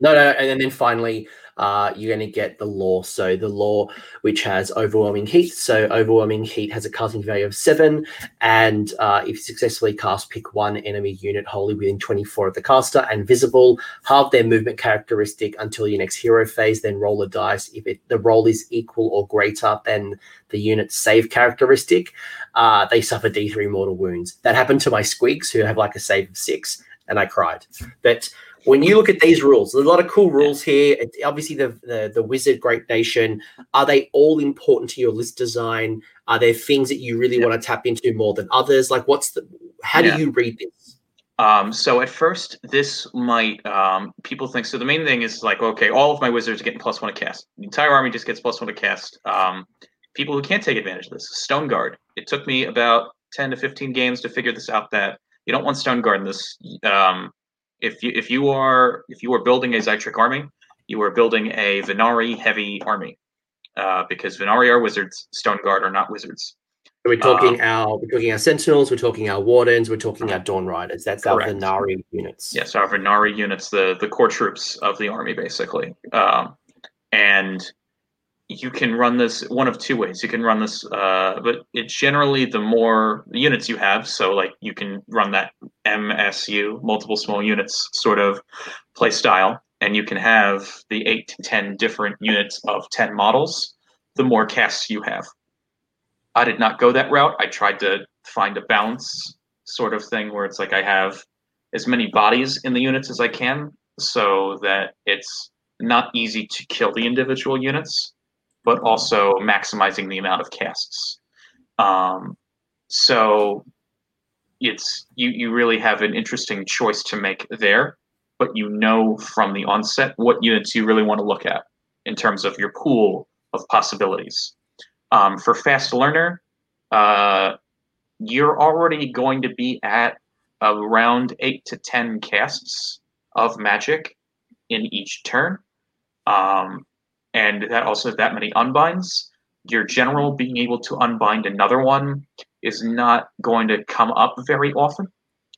No, no, and then finally, uh, you're going to get the law. So the law, which has overwhelming heat. So overwhelming heat has a casting value of seven, and uh, if you successfully cast, pick one enemy unit wholly within 24 of the caster and visible. Halve their movement characteristic until your next hero phase. Then roll a dice. If it, the roll is equal or greater than the unit's save characteristic, uh, they suffer D3 mortal wounds. That happened to my squigs, who have like a save of six, and I cried. But when you look at these rules, there's a lot of cool rules here. It's obviously, the, the the wizard great nation. Are they all important to your list design? Are there things that you really yeah. want to tap into more than others? Like, what's the? How yeah. do you read this? Um, so at first, this might um, people think so. The main thing is like, okay, all of my wizards are getting plus one to cast. The entire army just gets plus one to cast. Um, people who can't take advantage of this, Stone Guard. It took me about ten to fifteen games to figure this out. That you don't want Stone Guard in this. Um, if you if you are if you are building a Zaitrec army, you are building a Vanari heavy army, uh, because Vanari are wizards, Stone Guard are not wizards. we're talking uh, our we're talking our Sentinels, we're talking our Wardens, we're talking our Dawn Riders. That's correct. our Vanari units. Yes, our Vanari units, the the core troops of the army, basically. Um, and you can run this one of two ways. You can run this, uh, but it's generally the more units you have. So, like, you can run that MSU, multiple small units sort of play style, and you can have the eight to 10 different units of 10 models, the more casts you have. I did not go that route. I tried to find a balance sort of thing where it's like I have as many bodies in the units as I can so that it's not easy to kill the individual units but also maximizing the amount of casts. Um, so it's you you really have an interesting choice to make there, but you know from the onset what units you really want to look at in terms of your pool of possibilities. Um, for fast learner, uh, you're already going to be at around eight to ten casts of magic in each turn. Um, and that also that many unbinds, your general being able to unbind another one is not going to come up very often.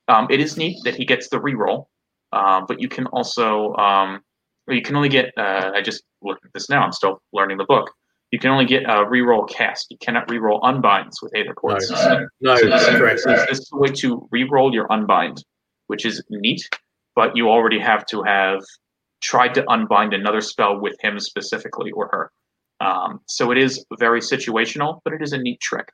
Um, it is neat that he gets the reroll, uh, but you can also um, you can only get. Uh, I just looked at this now. I'm still learning the book. You can only get a reroll cast. You cannot reroll unbinds with Aetherquartz. No, no, so this, correct. Is, this is a way to reroll your unbind, which is neat. But you already have to have tried to unbind another spell with him specifically or her. Um, so it is very situational, but it is a neat trick.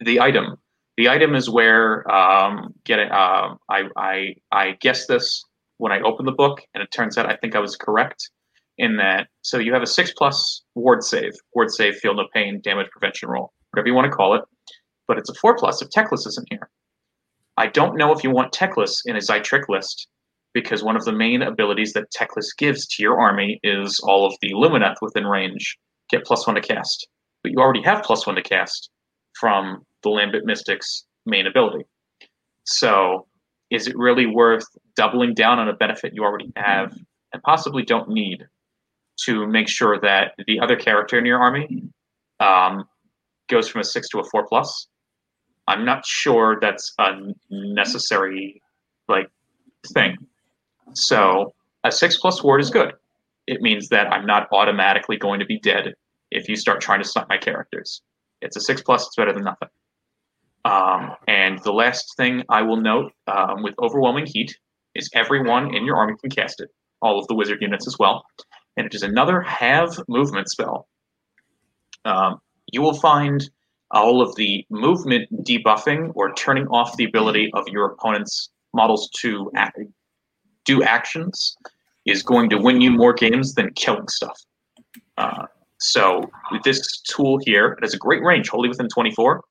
The item, the item is where um, get it. Uh, I I I guessed this when I opened the book, and it turns out I think I was correct in that. So you have a six plus ward save, ward save, feel no pain, damage prevention roll. whatever you want to call it, but it's a four plus if Teclis isn't here. I don't know if you want Teclis in a Zaitrec list because one of the main abilities that Teclis gives to your army is all of the Lumineth within range get plus one to cast. But you already have plus one to cast from the Lambent Mystic's main ability. So is it really worth doubling down on a benefit you already have and possibly don't need to make sure that the other character in your army um, goes from a six to a four plus? I'm not sure that's a necessary like thing. So a six plus ward is good. It means that I'm not automatically going to be dead if you start trying to snipe my characters. It's a six plus. It's better than nothing. Um, and the last thing I will note um, with overwhelming heat is everyone in your army can cast it, all of the wizard units as well. And it is another have movement spell. Um, you will find all of the movement debuffing or turning off the ability of your opponent's models to act, do actions is going to win you more games than killing stuff. Uh, so with this tool here, it has a great range, wholly within 24.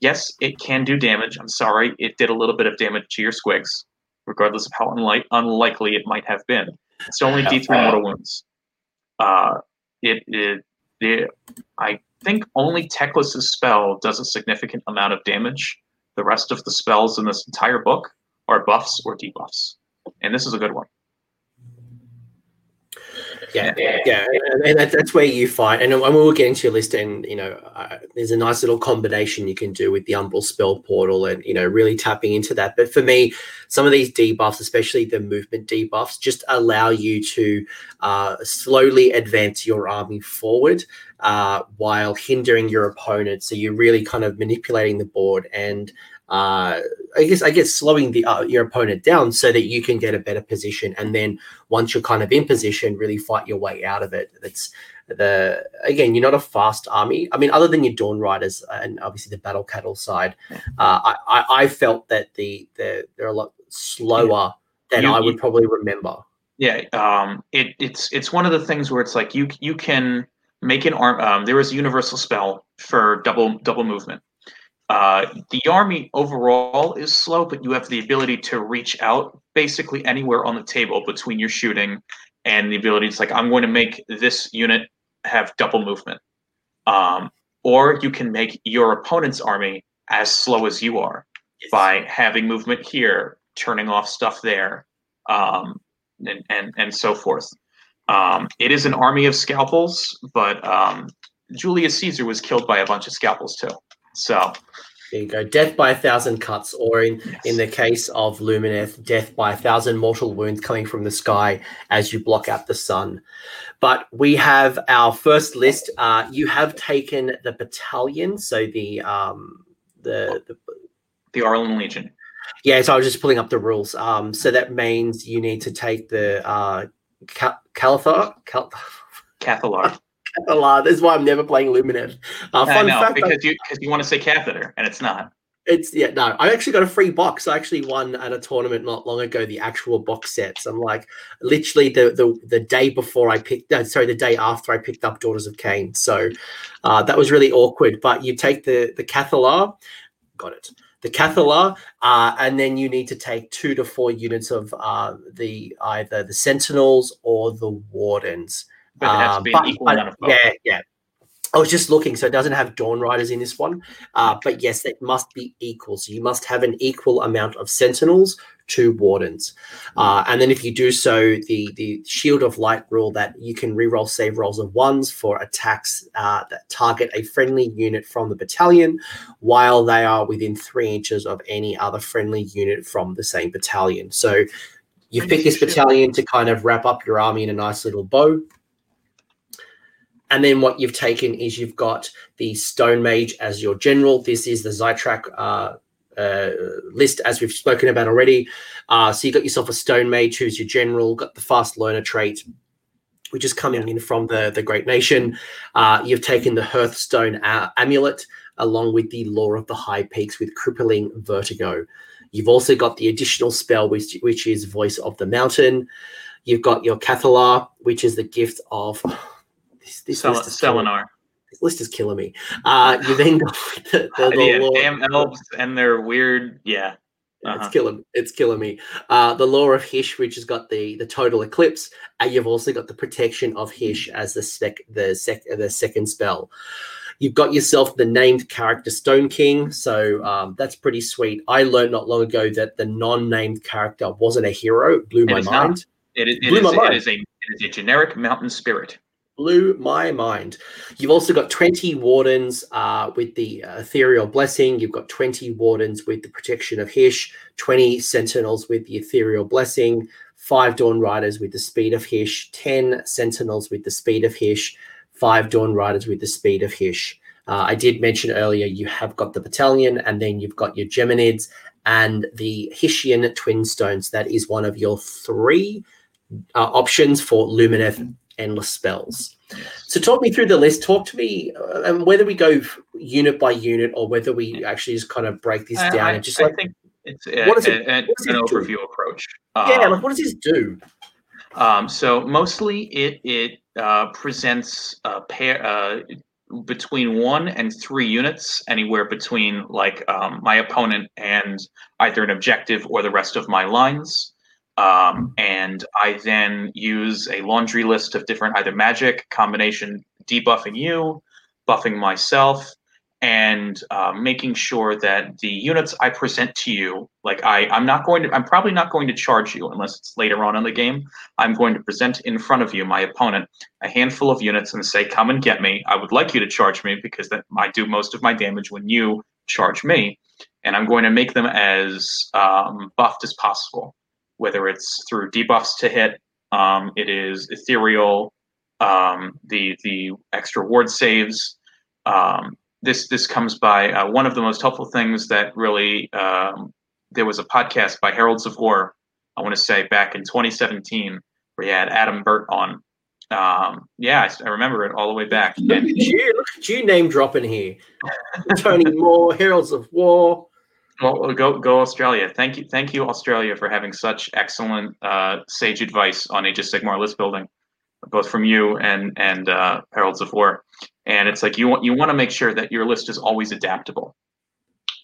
Yes, it can do damage. I'm sorry, it did a little bit of damage to your squigs, regardless of how unlike, unlikely it might have been. It's only D3 mortal wounds. Uh, it, it, it, I think only Teclis's spell does a significant amount of damage. The rest of the spells in this entire book are buffs or debuffs, and this is a good one. Yeah, yeah, and that's where you fight. and when we will get into your list, and you know, uh, there's a nice little combination you can do with the Umbral Spell Portal, and you know, really tapping into that. But for me, some of these debuffs, especially the movement debuffs, just allow you to uh, slowly advance your army forward uh, while hindering your opponent. So you're really kind of manipulating the board and uh, I guess I guess slowing the uh, your opponent down so that you can get a better position, and then once you're kind of in position, really fight your way out of it. That's the again, you're not a fast army. I mean, other than your Dawn Riders and obviously the Battle Cattle side, uh, I, I, I felt that the the they're a lot slower than you, I would you, probably remember. Yeah, um, it, it's it's one of the things where it's like you you can make an arm. Um, there is a universal spell for double double movement uh, the army overall is slow, but you have the ability to reach out basically anywhere on the table between your shooting and the ability. It's like I'm going to make this unit have double movement, um, or you can make your opponent's army as slow as you are yes. by having movement here, turning off stuff there, um, and, and and so forth. Um, it is an army of scalpels, but um, Julius Caesar was killed by a bunch of scalpels too. So there you go. Death by a thousand cuts, or in, yes. in the case of Lumineth, death by a thousand mortal wounds coming from the sky as you block out the sun. But we have our first list. Uh, you have taken the battalion, so the um, the the, the Auralan Legion. Yeah, so I was just pulling up the rules. Um, so that means you need to take the uh, Cal- Calathar. Cal- Cathalar a lot. That's why I'm never playing Lumineth. Uh, fun know, fact, because I, you because you want to say catheter and it's not. It's yeah no. I actually got a free box. I actually won at a tournament not long ago the actual box sets. I'm like literally the the, the day before I picked. Uh, sorry, the day after I picked up Daughters of Khaine. So uh, that was really awkward. But you take the the Cathalar, got it. The Cathalar, uh, and then you need to take two to four units of uh, the either the Sentinels or the Wardens. But it has to be um, equal amount of Yeah, yeah. I was just looking, so it doesn't have Dawn Riders in this one. Uh, but yes, it must be equal. So you must have an equal amount of Sentinels to Wardens. Uh, and then if you do so, the the Shield of Light rule that you can reroll save rolls of ones for attacks uh, that target a friendly unit from the battalion while they are within three inches of any other friendly unit from the same battalion. So you've picked this battalion to kind of wrap up your army in a nice little bow. And then what you've taken is you've got the Stone Mage as your general. This is the Zaitrec uh, uh, list, as we've spoken about already. Uh, so you got yourself a Stone Mage who's your general, got the fast learner trait, which is coming in from the, the Great Nation. Uh, you've taken the Hearthstone uh, amulet along with the Lore of the High Peaks with crippling vertigo. You've also got the additional spell, which, which is Voice of the Mountain. You've got your Cathalar, which is the gift of this, Sel- Celennar. This list is killing me. Uh, you then got *laughs* the, the, the yeah, law- damn elves and their weird. Yeah. It's Uh-huh. killing. It's killing me. Uh, the lore of Hysh, which has got the the total eclipse, and you've also got the protection of Hysh as the sec the sec the second spell. You've got yourself the named character Stone King, so um, that's pretty sweet. I learned not long ago that the non-named character wasn't a hero. It blew It my is not. mind. It, is- it, Blew my it mind. is a it is a generic mountain spirit. Blew my mind. You've also got 20 wardens uh, with the ethereal blessing. You've got 20 wardens with the protection of Hysh, 20 sentinels with the ethereal blessing, five dawn riders with the speed of Hysh, 10 sentinels with the speed of Hysh, five dawn riders with the speed of Hish. Uh, I did mention earlier you have got the battalion, and then you've got your Geminids and the Hyshian Twinstones. That is one of your three uh, options for Lumineth endless spells. So talk me through the list. Talk to me, uh, and whether we go unit by unit or whether we actually just kind of break this I- down I, and just I like, think it's a, what does it- a- an, what does an it do? overview approach. yeah, Um, like what does this do? Um, so mostly it it uh, presents a pair uh, between one and three units, anywhere between like um, my opponent and either an objective or the rest of my lines. Um, and I then use a laundry list of different either magic combination debuffing you, buffing myself, and uh, making sure that the units I present to you, like I, I'm not going to, I'm probably not going to charge you unless it's later on in the game. I'm going to present in front of you, my opponent, a handful of units and say, "Come and get me." I would like you to charge me because that I do most of my damage when you charge me, and I'm going to make them as um, buffed as possible, whether it's through debuffs to hit. Um, it is ethereal, um, the the extra ward saves. Um, this this comes by uh, one of the most helpful things that really um, there was a podcast by Heralds of War. I want to say back in 2017 where you had Adam Burt on. Um, yeah, I, remember it all the way back. Look at you, look at you name dropping here. Tony Moore, Heralds of War. Well, go go Australia. Thank you, thank you Australia for having such excellent uh, sage advice on Age of Sigmar list building, both from you and and uh, Heralds of War. And it's like you want you want to make sure that your list is always adaptable,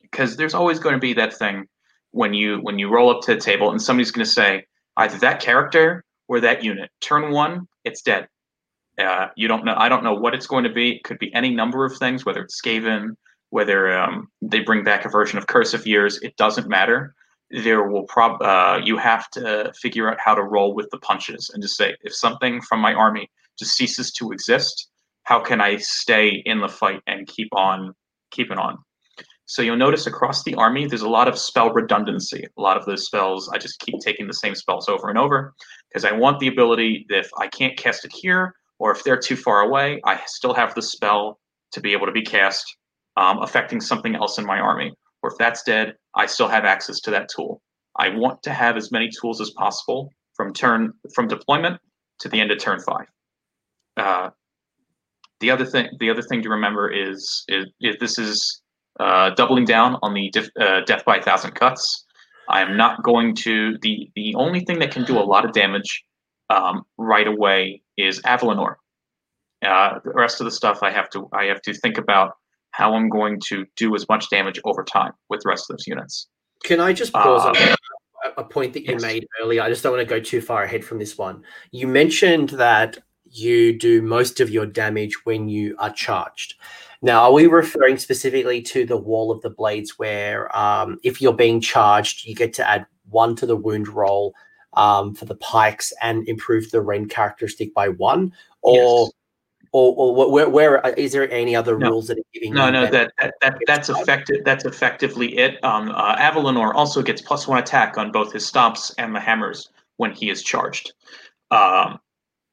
because there's always going to be that thing when you when you roll up to the table and somebody's going to say either that character or that unit. Turn one, it's dead. Uh, you don't know. I don't know what it's going to be. It could be any number of things, whether it's Skaven, whether um, they bring back a version of Curse of Years. It doesn't matter. There will prob. Uh, you have to figure out how to roll with the punches and just say, if something from my army just ceases to exist, how can I stay in the fight and keep on keeping on? So you'll notice across the army, there's a lot of spell redundancy. A lot of those spells, I just keep taking the same spells over and over because I want the ability that if I can't cast it here, or if they're too far away, I still have the spell to be able to be cast, um, affecting something else in my army. Or if that's dead, I still have access to that tool. I want to have as many tools as possible from turn from deployment to the end of turn five. Uh, the other thing, the other thing to remember is, is, is this is uh, doubling down on the dif- uh, death by a thousand cuts. I am not going to the the only thing that can do a lot of damage um, right away is Avalenor. Uh, the rest of the stuff I have to I have to think about how I'm going to do as much damage over time with the rest of those units. Can I just pause on Uh, a- a point that you yes. made earlier? I just don't want to go too far ahead from this one. You mentioned that you do most of your damage when you are charged. Now, are we referring specifically to the wall of the blades where um, if you're being charged, you get to add one to the wound roll um, for the pikes and improve the rend characteristic by one? Or, Yes. Or, or where, where is there any other No. rules that are giving No, no, that- that, that, that that's effective. That's effectively it. Um, uh, also gets plus one attack on both his stomps and the hammers when he is charged. Um,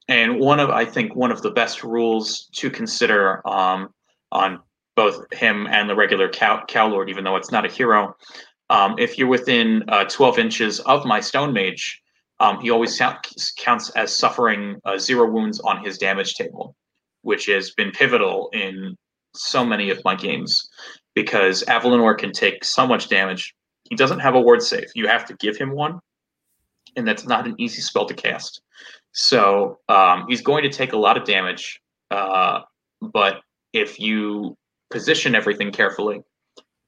and one of I think one of the best rules to consider um, on both him and the regular cow, cow lord, even though it's not a hero, um, if you're within uh, 12 inches of my stone mage, um, he always count, counts as suffering uh, zero wounds on his damage table, which has been pivotal in so many of my games because Avalenor can take so much damage. He doesn't have a ward save. You have to give him one, and that's not an easy spell to cast. So um, he's going to take a lot of damage, uh, but if you position everything carefully,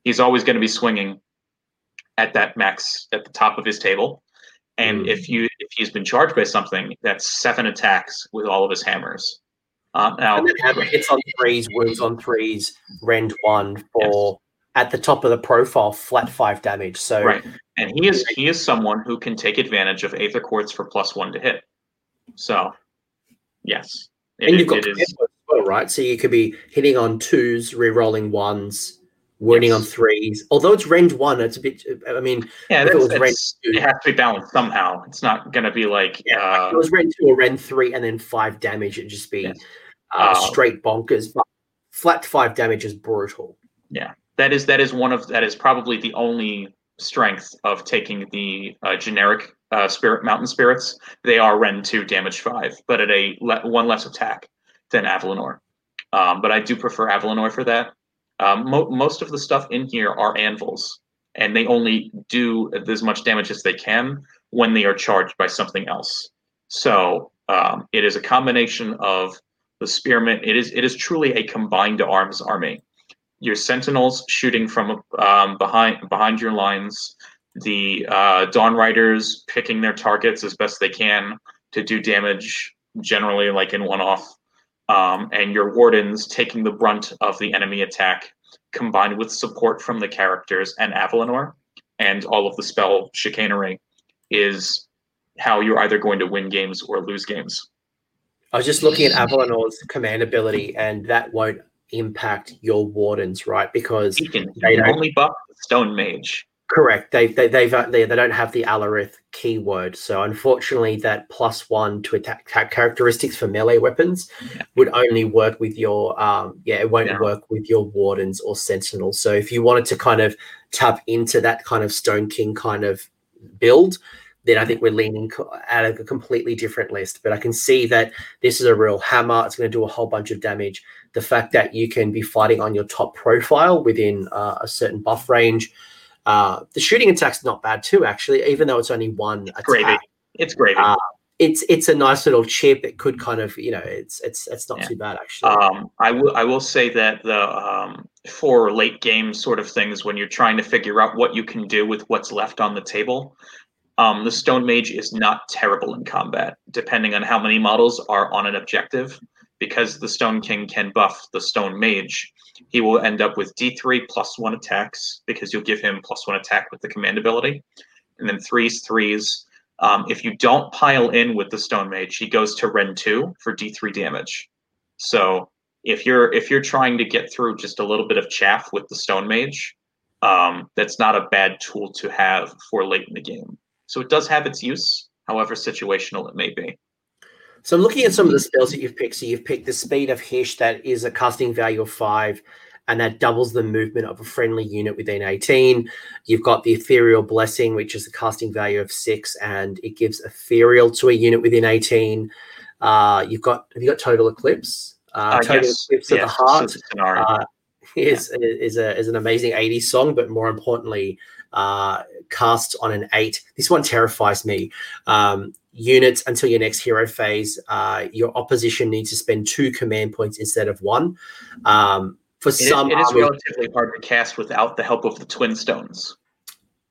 he's always going to be swinging at that max at the top of his table. And mm. if you if he's been charged by something, that's seven attacks with all of his hammers. Uh, now, and then hammer hits on threes, wounds on threes, rend one for yes. at the top of the profile, flat five damage. So right, and he is he is someone who can take advantage of Aether Quartz for plus one to hit. So, yes, it, and you've got it is, well, right? So you could be hitting on twos, re-rolling ones, wounding yes. on threes. Although it's range one, it's a bit. I mean, yeah, it, was range two, it has to be balanced somehow. It's not going to be like yeah, uh, it was range two or range three, and then five damage. It'd just be uh, uh, straight bonkers. But flat five damage is brutal. Yeah, that is that is one of that is probably the only strength of taking the uh, generic uh, spirit mountain spirits. They are Rend two damage five, but at a le- one less attack than Avalenor. Um, but I do prefer Avalenor for that. Um, mo- most of the stuff in here are anvils, and they only do as much damage as they can when they are charged by something else. So um, it is a combination of the spearmen. It is it is truly a combined arms army. Your sentinels shooting from um, behind behind your lines, the uh, dawn riders picking their targets as best they can to do damage, generally like in one off um, and your wardens taking the brunt of the enemy attack, combined with support from the characters and Avalenor and all of the spell chicanery, is how you're either going to win games or lose games. I was just looking at Avalenor's command ability, and that won't impact your wardens, right? Because he can, they only buff the stone mage. Correct. They they they've uh, they, they don't have the Alarith keyword, so unfortunately, that plus one to attack characteristics for melee weapons yeah. would only work with your um yeah it won't yeah. work with your wardens or sentinels. So if you wanted to kind of tap into that kind of Stone King kind of build, then I think we're leaning at a completely different list. But I can see that this is a real hammer. It's going to do a whole bunch of damage. The fact that you can be fighting on your top profile within uh, a certain buff range uh, the shooting attack's not bad too, actually, even though it's only one it's attack. Gravy. It's gravy. Uh, it's it's a nice little chip. It could kind of you know it's it's it's not yeah. too bad actually. Um, I will I will say that the um, for late game sort of things when you're trying to figure out what you can do with what's left on the table, um, the Stone Mage is not terrible in combat, depending on how many models are on an objective. Because the Stone King can buff the Stone Mage, he will end up with D3 plus one attacks because you'll give him plus one attack with the command ability. And then threes, threes. Um, if you don't pile in with the Stone Mage, he goes to Rend 2 for D3 damage. So if you're if you're trying to get through just a little bit of chaff with the Stone Mage, um, that's not a bad tool to have for late in the game. So it does have its use, however situational it may be. So I'm looking at some of the spells that you've picked. So you've picked the Speed of Hysh that is a casting value of five, and that doubles the movement of a friendly unit within 18. You've got the Ethereal Blessing, which is a casting value of six, and it gives Ethereal to a unit within 18. Uh, you've got have you got Total Eclipse? Uh, uh, Total yes. Eclipse yes. of the Heart uh, is, yeah. is a, is an amazing 80s song, but more importantly, uh, cast on an eight. This one terrifies me. Um, units until your next hero phase, uh, your opposition needs to spend two command points instead of one. Um, for it some, is, it is relatively hard to cast without the help of the twin stones.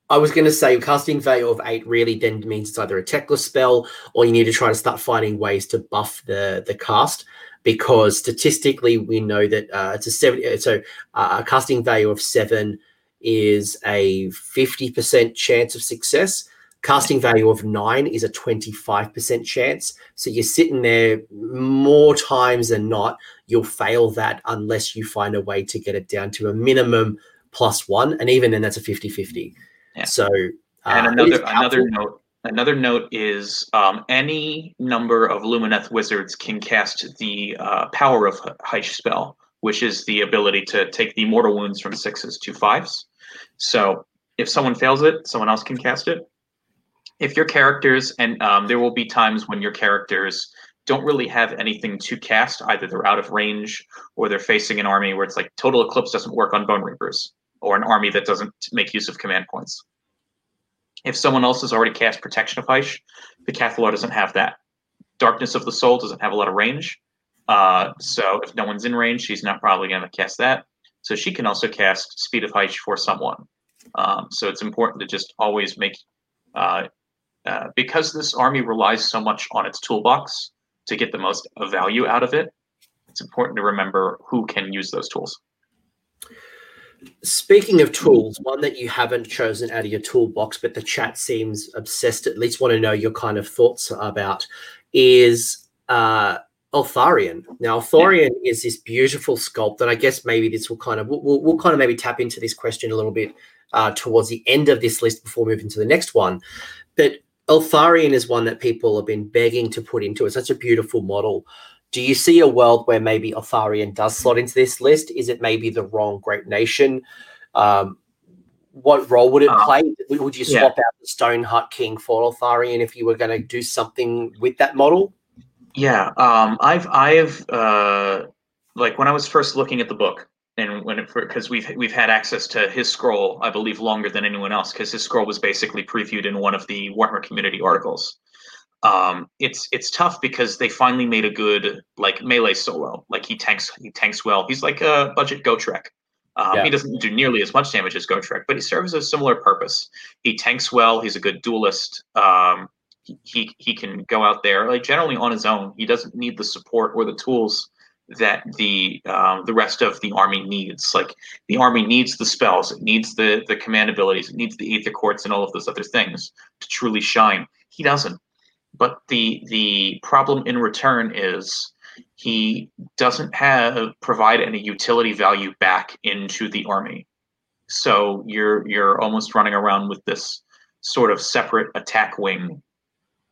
I was going to say casting value of eight really then means it's either a Teclis spell or you need to try to start finding ways to buff the the cast because statistically we know that uh, it's a seven so uh, a casting value of seven is a 50% chance of success Casting value of nine is a 25% chance. So you're sitting there more times than not, you'll fail that unless you find a way to get it down to a minimum plus one. And even then, that's a 50 50. Yeah. So, uh, and another, another note. Another note is um, any number of Lumineth wizards can cast the uh, Power of Hysh spell, which is the ability to take the mortal wounds from sixes to fives. So if someone fails it, someone else can cast it if your characters and um, there will be times when your characters don't really have anything to cast either they're out of range or they're facing an army where it's like total eclipse doesn't work on bone reapers or an army that doesn't make use of command points if someone else has already cast protection of Hysh, the Cathallar doesn't have that darkness of the soul doesn't have a lot of range Uh, so if no one's in range, she's not probably going to cast that. So she can also cast Speed of Hysh for someone. Um, so it's important to just always make, uh, uh, because this army relies so much on its toolbox to get the most value out of it, it's important to remember who can use those tools. Speaking of tools, one that you haven't chosen out of your toolbox, but the chat seems obsessed, at least want to know your kind of thoughts about, is uh, Eltharion. Now, Eltharion yeah. is this beautiful sculpt, and I guess maybe this will kind of we'll, we'll kind of maybe tap into this question a little bit uh, towards the end of this list before moving to the next one. But Eltharion is one that people have been begging to put into. It. It's such a beautiful model. Do you see a world where maybe Eltharion does slot into this list? Is it maybe the wrong great nation? Um, what role would it uh, play? Would you swap yeah. out the Stone Stoneheart King for Eltharion if you were going to do something with that model? Yeah, um, I've I've uh, like when I was first looking at the book, and when it because we've we've had access to his scroll, I believe longer than anyone else, because his scroll was basically previewed in one of the Warhammer community articles. Um, it's it's tough because they finally made a good like melee solo. Like he tanks he tanks well. He's like a budget Gotrek. Um, yeah. He doesn't do nearly as much damage as Gotrek, but he serves a similar purpose. He tanks well. He's a good duelist. Um, he he can go out there like generally on his own. He doesn't need the support or the tools that the um, the rest of the army needs. Like the army needs the spells, it needs the the command abilities, it needs the aether quartz and all of those other things to truly shine. He doesn't. But the the problem in return is he doesn't have provide any utility value back into the army. So you're you're almost running around with this sort of separate attack wing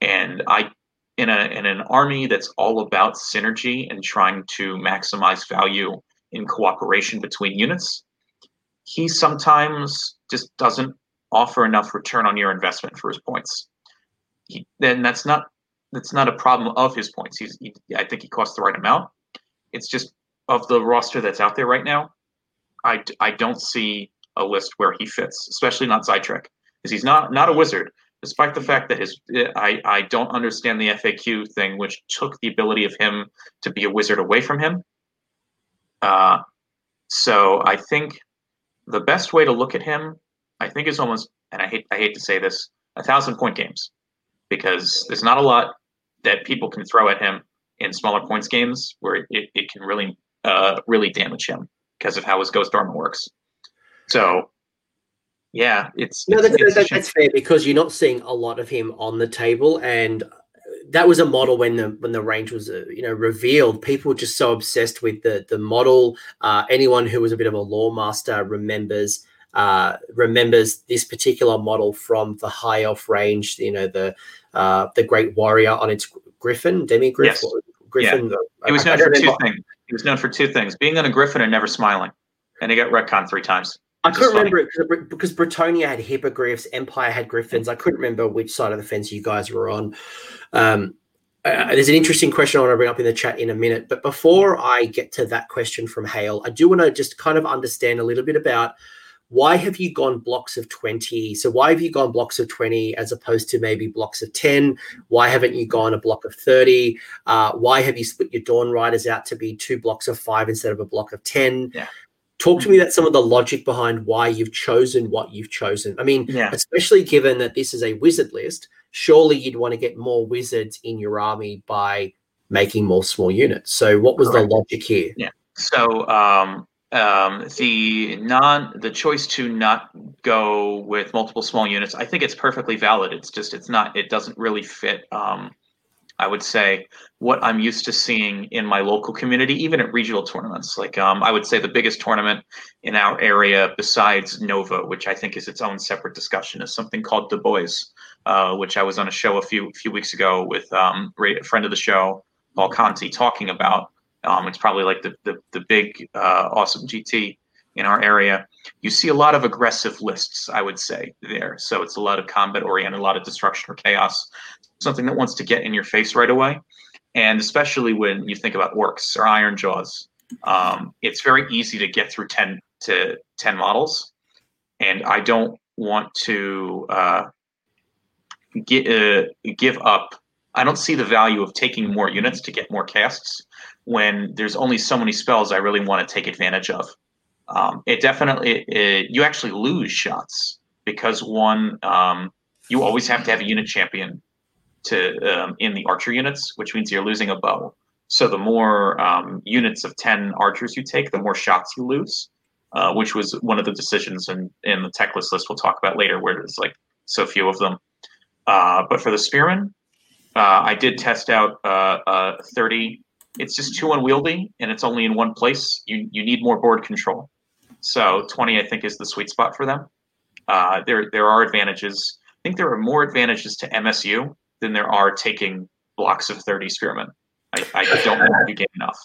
and I in a in an army that's all about synergy and trying to maximize value in cooperation between units, he sometimes just doesn't offer enough return on your investment for his points. He, then that's not that's not a problem of his points. He's he, I think he costs the right amount. It's just of the roster that's out there right now. I, I don't see a list where he fits, especially not Zaitrec, because he's not not a wizard despite the fact that his I, I don't understand the FAQ thing, which took the ability of him to be a wizard away from him. Uh, so I think the best way to look at him, I think, is almost, and I hate I hate to say this, a thousand point games, because there's not a lot that people can throw at him in smaller points games where it, it can really uh, really damage him because of how his ghost armor works. So yeah, it's no, it's, that, that, that's fair because you're not seeing a lot of him on the table, and that was a model when the when the range was uh, you know revealed. People were just so obsessed with the the model. Uh, anyone who was a bit of a lore master remembers uh, remembers this particular model from the high elf range. You know the uh, the great warrior on its griffin, demi yes. griffin. Yeah. He was known for two things. He was known for two things: being on a griffin and never smiling. And he got retcon three times. I couldn't remember it because Bretonnia had hippogriffs, Empire had griffins. I couldn't remember which side of the fence you guys were on. Um, uh, there's an interesting question I want to bring up in the chat in a minute, but before I get to that question from Hale, I do want to just kind of understand a little bit about why have you gone blocks of 20 so why have you gone blocks of 20 as opposed to maybe blocks of 10 why haven't you gone a block of 30 uh, why have you split your dawn riders out to be two blocks of five instead of a block of 10 yeah. Talk to me about some of the logic behind why you've chosen what you've chosen. I mean, yeah. especially given that this is a wizard list, surely you'd want to get more wizards in your army by making more small units. So, what was Correct. the logic here? Yeah. So, um, um, the non the choice to not go with multiple small units, I think it's perfectly valid. It's just it's not it doesn't really fit um, I would say what I'm used to seeing in my local community, even at regional tournaments. Like um, I would say the biggest tournament in our area, besides Nova, which I think is its own separate discussion, is something called Du Bois, uh, which I was on a show a few few weeks ago with um, a friend of the show, Paul Conti, talking about. Um, it's probably like the the, the big uh, awesome GT in our area. You see a lot of aggressive lists, I would say there. So it's a lot of combat oriented, a lot of destruction or chaos something that wants to get in your face right away. And especially when you think about orcs or Ironjawz, um, it's very easy to get through 10 to 10 models. And I don't want to uh, get, uh, give up. I don't see the value of taking more units to get more casts when there's only so many spells I really want to take advantage of. Um, it definitely it, you actually lose shots because one um, you always have to have a unit champion to um, in the archer units, which means you're losing a bow. So the more um, units of ten archers you take, the more shots you lose, uh, which was one of the decisions in in the Teclis list we'll talk about later, where there's like so few of them. Uh, but for the spearmen, uh, I did test out uh, uh, 30. It's just too unwieldy, and it's only in one place. You you need more board control. So 20, I think, is the sweet spot for them. Uh, there there are advantages. I think there are more advantages to MSU than there are taking blocks of 30 spearmen. I, I don't know if you get enough.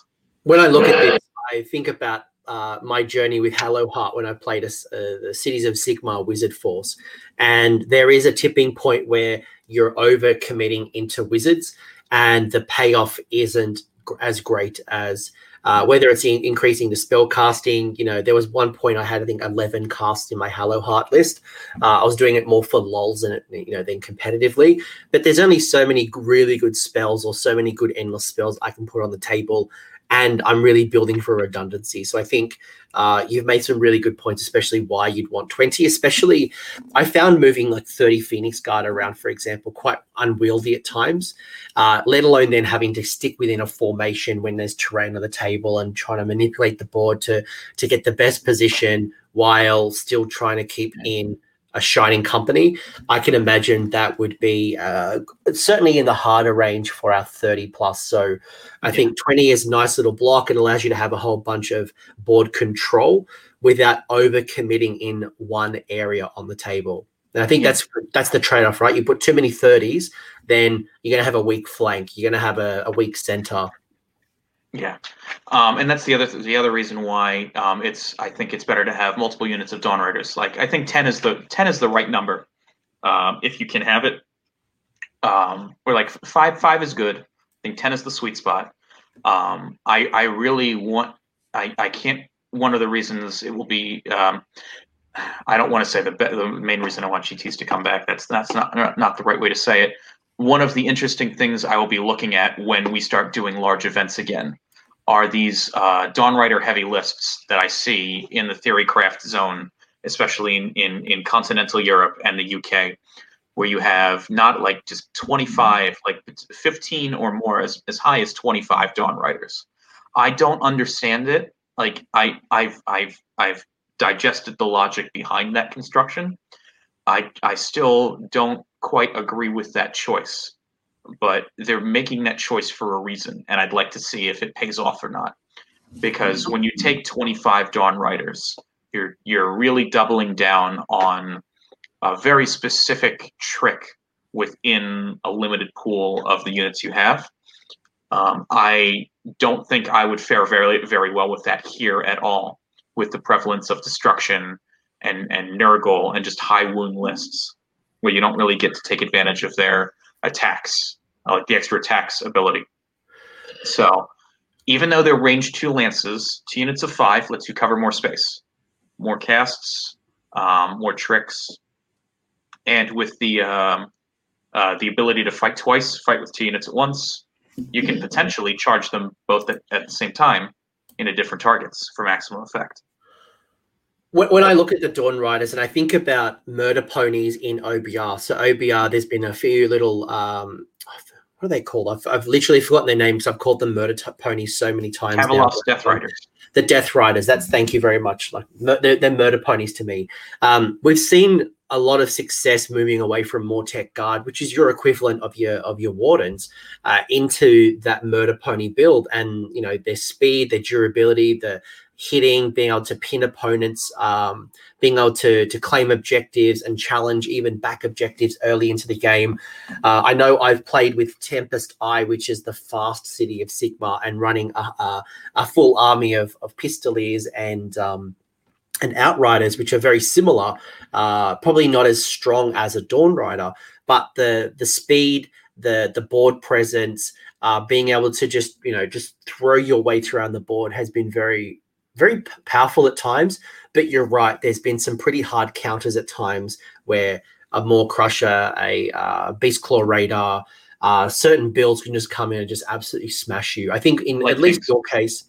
When I look at this, I think about uh, my journey with Hallowheart Heart when I played a, uh, the Cities of Sigmar Wizard Force. And there is a tipping point where you're over committing into wizards and the payoff isn't as great as uh, whether it's in, increasing the spell casting. You know, there was one point I had, I think, 11 casts in my Hallowheart Heart list. Uh, I was doing it more for lols and, you know, than competitively. But there's only so many really good spells or so many good endless spells I can put on the table and I'm really building for redundancy. So I think uh, you've made some really good points, especially why you'd want 20. Especially, I found moving like 30 Phoenix Guard around, for example, quite unwieldy at times, uh, let alone then having to stick within a formation when there's terrain on the table and trying to manipulate the board to to get the best position while still trying to keep in a shining company, I can imagine that would be uh, certainly in the harder range for our 30 plus. So I yeah. think 20 is a nice little block. It allows you to have a whole bunch of board control without over committing in one area on the table. And I think yeah. that's that's the trade off, right? You put too many 30s, then you're going to have a weak flank. You're going to have a, a weak center. Yeah, um, and that's the other the other reason why um, it's I think it's better to have multiple units of Dawn Riders. Like I think ten is the ten is the right number um, if you can have it. Um, or like five five is good. I think ten is the sweet spot. Um, I I really want I I can't. One of the reasons it will be. Um, I don't want to say the the main reason I want GTS to come back. That's that's not not the right way to say it one of the interesting things I will be looking at when we start doing large events again are these uh, Dawn Rider heavy lists that I see in the Theorycraft zone, especially in, in, in continental Europe and the UK, where you have not like just 25, like 15 or more, as, as high as 25 Dawn Riders. I don't understand it. Like I, I've, I've, I've digested the logic behind that construction. I, I still don't quite agree with that choice but they're making that choice for a reason, and I'd like to see if it pays off or not. Because when you take 25 Dawn Riders, you're you're really doubling down on a very specific trick within a limited pool of the units you have. Um, I don't think I would fare very very well with that here at all, with the prevalence of destruction and and Nurgle and just high wound lists, where you don't really get to take advantage of their attacks, uh, like the extra attacks ability. So even though they're range two lances, two units of five lets you cover more space, more casts, um, more tricks, and with the um, uh, the ability to fight twice, fight with two units at once, you can potentially charge them both at, at the same time into different targets for maximum effect when, when I look at the Dawn Riders and I think about murder ponies in OBR, so OBR, there's been a few little um, what are they called? I've, I've literally forgotten their names. I've called them murder t- ponies so many times. Kavalos Death Riders. The Death Riders. That's thank you very much. Like they're, they're murder ponies to me. Um, we've seen a lot of success moving away from Mortek Guard, which is your equivalent of your of your Wardens, uh, into that murder pony build, and you know their speed, their durability, the hitting, being able to pin opponents, um, being able to to claim objectives and challenge even back objectives early into the game. Uh, I know I've played with Tempest Eye, which is the fast city of Sigmar, and running a, a, a full army of of pistoliers and um, and outriders, which are very similar, uh, probably not as strong as a Dawn Rider, but the the speed, the the board presence, uh, being able to just you know just throw your weight around the board has been very very powerful at times. But you're right. There's been some pretty hard counters at times where a Mawcrusha, a uh, Beastclaw Raider, uh, certain builds can just come in and just absolutely smash you. I think in like at least your case,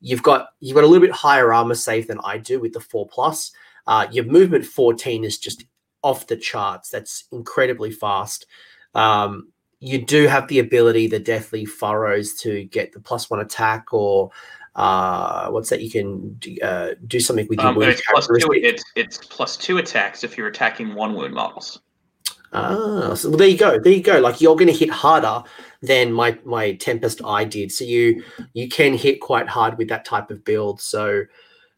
you've got you've got a little bit higher armor save than I do with the four plus. Uh, your movement 14 is just off the charts. That's incredibly fast. Um, you do have the ability, the Deathly Furrows, to get the plus one attack or uh, what's that? You can uh, do something with your um, wound it's plus two. It's, it's plus two attacks if you're attacking one wound models. Ah, so well, there you go. There you go. Like you're going to hit harder than my my Tempest I did. So you you can hit quite hard with that type of build. So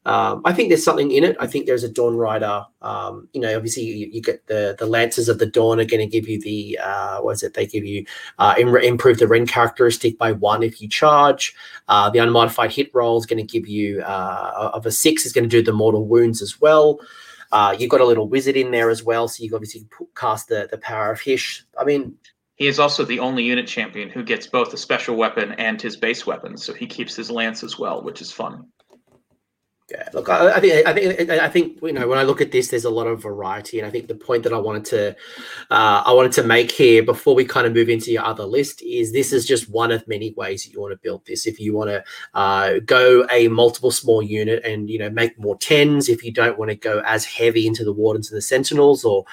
um, I think there's something in it. I think there's a Dawn Rider. Um, you know, obviously you, you, get the the Lancers of the Dawn are going to give you the uh, what is it? They give you uh, improve the Rend characteristic by one if you charge. Uh, the unmodified hit roll is going to give you uh, of a six is going to do the mortal wounds as well. Uh, you've got a little wizard in there as well, so you obviously cast the the power of Hysh. I mean, he is also the only unit champion who gets both a special weapon and his base weapon, so he keeps his lance as well, which is fun. Yeah, look, I, I, think I think I think you know when I look at this, there's a lot of variety, and I think the point that I wanted to uh, I wanted to make here before we kind of move into your other list is this is just one of many ways that you want to build this. If you want to uh, go a multiple small unit and you know make more tens, if you don't want to go as heavy into the wardens and the sentinels, or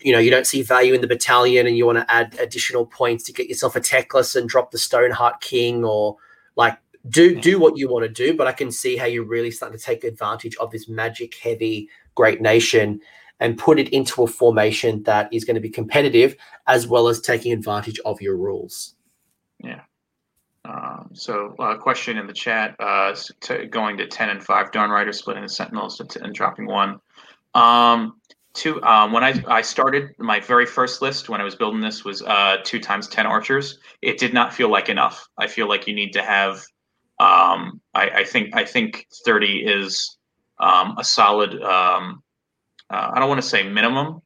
you know you don't see value in the battalion and you want to add additional points to get yourself a Teclis and drop the Stoneheart King, or like do do what you want to do, but I can see how you're really starting to take advantage of this magic heavy great nation and put it into a formation that is going to be competitive as well as taking advantage of your rules. Yeah. Um, so, uh, question in the chat: uh, to going to ten and five, Dawn Rider splitting the Sentinels and dropping one. Um, two. Um, when I I started my very first list when I was building this was uh, two times ten archers. It did not feel like enough. I feel like you need to have um, I, I, think I think 30 is um, a solid. Um, uh, I don't want to say minimum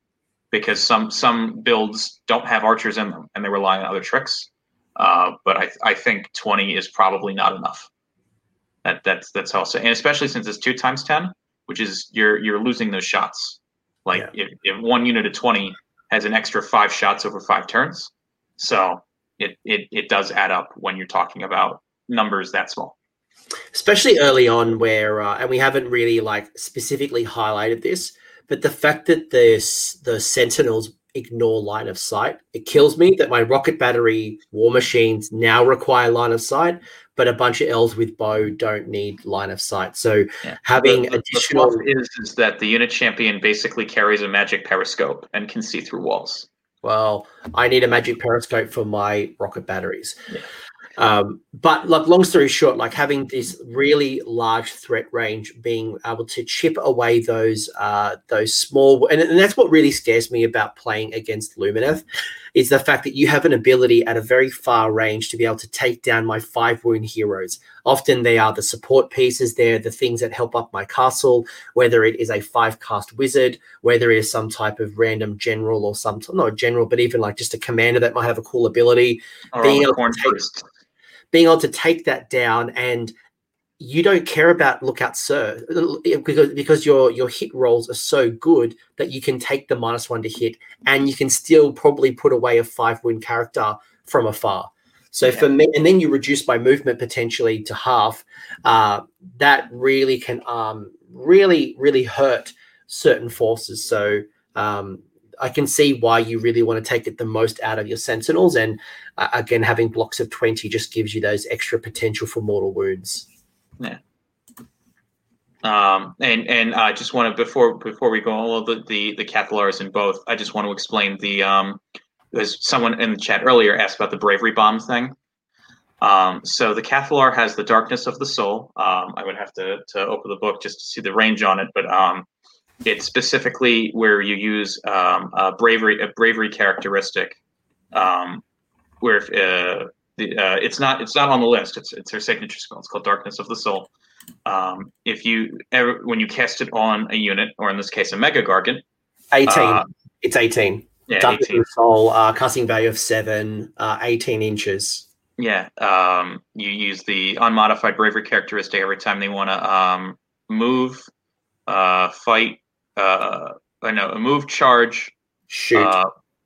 because some some builds don't have archers in them and they rely on other tricks. Uh, but I, I think 20 is probably not enough. That that's that's also and especially since it's two times 10, which is you're you're losing those shots. Like yeah. if, if one unit of 20 has an extra five shots over five turns, so it it it does add up when you're talking about numbers that small especially early on where uh, and we haven't really like specifically highlighted this but the fact that this the sentinels ignore line of sight it kills me that my rocket battery war machines now require line of sight but a bunch of elves with bow don't need line of sight so yeah. having the, additional the is, is that the unit champion basically carries a magic periscope and can see through walls well i need a magic periscope for my rocket batteries yeah. Um, but like long story short, like having this really large threat range, being able to chip away those uh, those small, and, and that's what really scares me about playing against Lumineth, is the fact that you have an ability at a very far range to be able to take down my five wound heroes. Often they are the support pieces, they're the things that help up my castle, whether it is a five cast wizard, whether it is some type of random general or some not a general, but even like just a commander that might have a cool ability. Or being able to take, being able to take that down and you don't care about lookout sir because because your your hit rolls are so good that you can take the minus one to hit and you can still probably put away a five win character from afar so yeah. for me and then you reduce my movement potentially to half uh, that really can um, really really hurt certain forces so um, I can see why you really want to take it the most out of your sentinels. And uh, again, having blocks of 20 just gives you those extra potential for mortal wounds. Yeah. Um, and and I just want to before before we go all the the the Cathallars in both, I just want to explain the um, as someone in the chat earlier asked about the bravery bomb thing. Um, so the Cathallar has the darkness of the soul. Um, I would have to to open the book just to see the range on it, but um, it's specifically where you use um, a bravery a bravery characteristic, um, where if, uh, the, uh, it's not it's not on the list. It's it's her signature spell. It's called Darkness of the Soul. Um, if you ever when you cast it on a unit, or in this case a Mega Gargant, eighteen. Uh, it's eighteen. Yeah, Darkness 18. of the Soul. Uh, casting value of seven. Uh, eighteen inches. Yeah. Um, you use the unmodified bravery characteristic every time they want to um, move, uh, fight, uh, I know a move, charge, shoot, uh,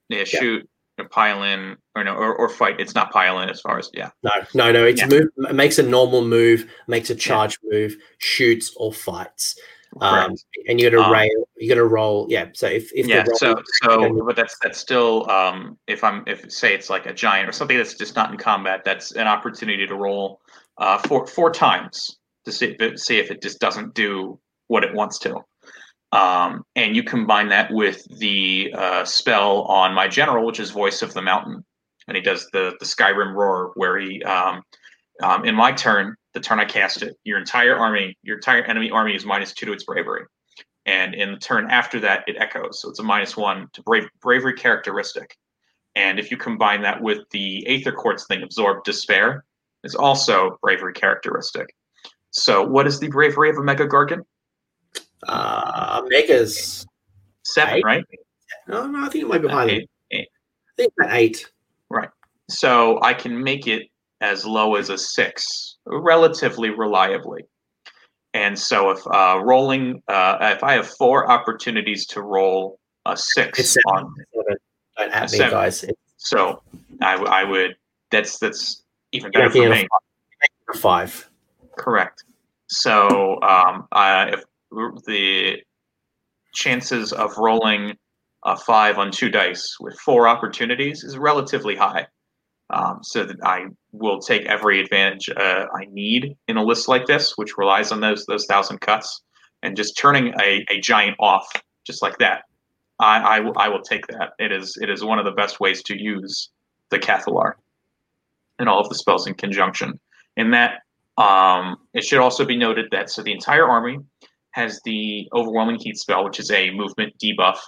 yeah, shoot, pile in or no or, or fight. It's not pile in as far as yeah. No, no, no. It's yeah. move. It makes a normal move, makes a charge yeah. move, shoots or fights. Um, and you got to um, rail. You got to roll. Yeah. So if, if yeah. so so but that's that's still um if I'm if say it's like a giant or something that's just not in combat, that's an opportunity to roll uh four four times to see see if it just doesn't do what it wants to. Um, and you combine that with the uh, spell on my general, which is Voice of the Mountain, and he does the the Skyrim roar, where he um, um, in my turn, the turn I cast it, your entire army, your entire enemy army is minus two to its bravery, and in the turn after that, it echoes, so it's a minus one to brave, bravery characteristic. And if you combine that with the Aether Quartz thing, Absorb Despair, is also bravery characteristic. So, what is the bravery of a Mega Gargant? Uh, Megas seven, eight? right? No, no, I think it might be higher. Eight, eight. I think eight. Right. So I can make it as low as a six, relatively reliably. And so if uh, rolling, uh, if I have four opportunities to roll a six it's on seven. Don't at me, guys. So I, I would. That's that's even better for me. Five. Correct. So um, uh, if the chances of rolling a five on two dice with four opportunities is relatively high. Um, so that I will take every advantage uh, I need in a list like this, which relies on those those thousand cuts, and just turning a, a giant off just like that. I, I, I will take that. It is it is one of the best ways to use the Cathallar and all of the spells in conjunction. In that, um, it should also be noted that so the entire army has the Overwhelming Heat spell, which is a movement debuff.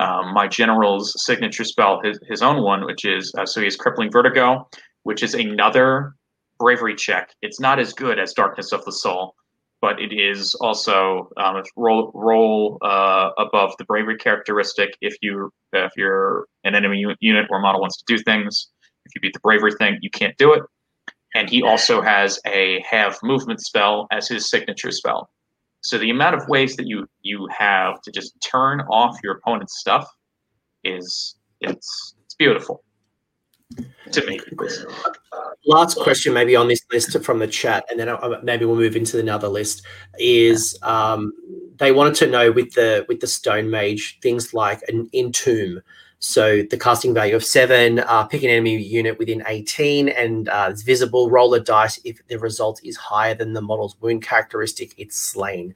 Um, my general's signature spell, his, his own one, which is uh, so he has Crippling Vertigo, which is another bravery check. It's not as good as Darkness of the Soul, but it is also um, roll roll uh, above the bravery characteristic if you if you're an enemy unit or model wants to do things. If you beat the bravery thing, you can't do it. And he also has a have movement spell as his signature spell. So the amount of ways that you you have to just turn off your opponent's stuff is it's it's beautiful to me. Last question, maybe on this list from the chat, and then maybe we'll move into another list. Is um, they wanted to know with the with the stone mage things like an entomb so the casting value of seven, uh, pick an enemy unit within 18 and uh, it's visible. Roll a dice. If the result is higher than the model's wound characteristic, it's slain.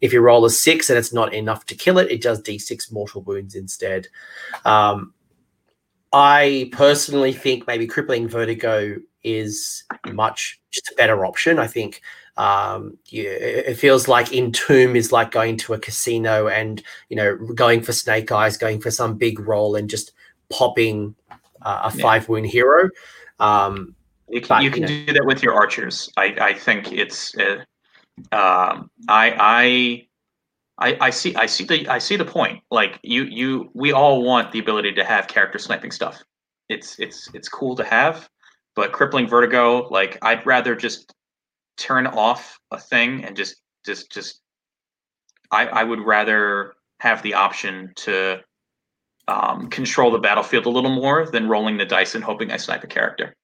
If you roll a six and it's not enough to kill it, it does d6 mortal wounds instead. Um, I personally think maybe crippling vertigo is much just a better option. I think um, yeah, it feels like Entomb is like going to a casino and you know going for Snake Eyes, going for some big roll and just popping uh, a five wound hero. Um, you can, but, you can you know, do that with your archers. I, I think it's uh, um, I I I see I see the I see the point. Like you you we all want the ability to have character sniping stuff. It's it's it's cool to have, but crippling vertigo like I'd rather just turn off a thing and just just just I, I would rather have the option to um, control the battlefield a little more than rolling the dice and hoping I snipe a character.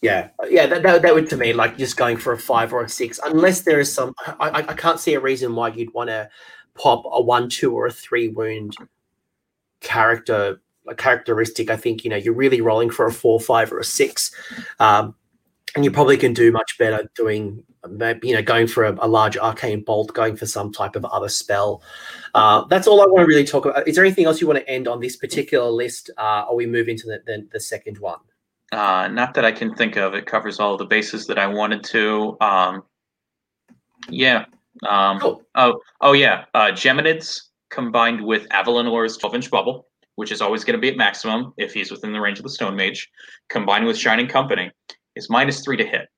Yeah, yeah, that, that, that would to me like just going for a five or a six, unless there is some. I, I can't see a reason why you'd want to pop a one, two, or a three wound character a characteristic. I think you know you're really rolling for a four, five, or a six. Um, and you probably can do much better doing you know going for a, a large arcane bolt going for some type of other spell. Uh, that's all i want to really talk about. Is there anything else you want to end on this particular list? Uh, or we move into the, the, the second one? Uh, not that i can think of. It covers all the bases that i wanted to. Um, yeah. Um, cool. oh oh yeah. Uh, geminids combined with Avalenor's 12 inch bubble which is always going to be at maximum if he's within the range of the stone mage combined with shining company is minus three to hit.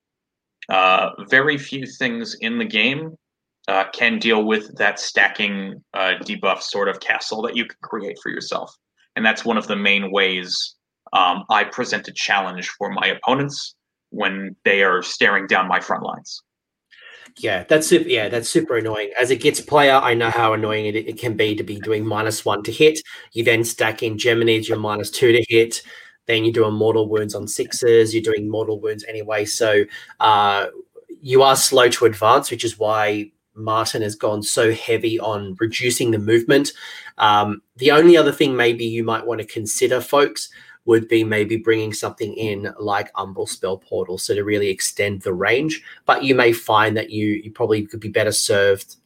Uh, very few things in the game uh, can deal with that stacking uh, debuff sort of castle that you can create for yourself. And that's one of the main ways um, I present a challenge for my opponents when they are staring down my front lines. Yeah, that's super. Yeah, that's super annoying. As a gets player, I know how annoying it, it can be to be doing minus one to hit. You then stack in Geminids, you're minus two to hit. Then you're doing mortal wounds on sixes. You're doing mortal wounds anyway. So uh, you are slow to advance, which is why Martin has gone so heavy on reducing the movement. Um, the only other thing maybe you might want to consider, folks, would be maybe bringing something in like Umbral Spell Portal, so to really extend the range. But you may find that you you probably could be better served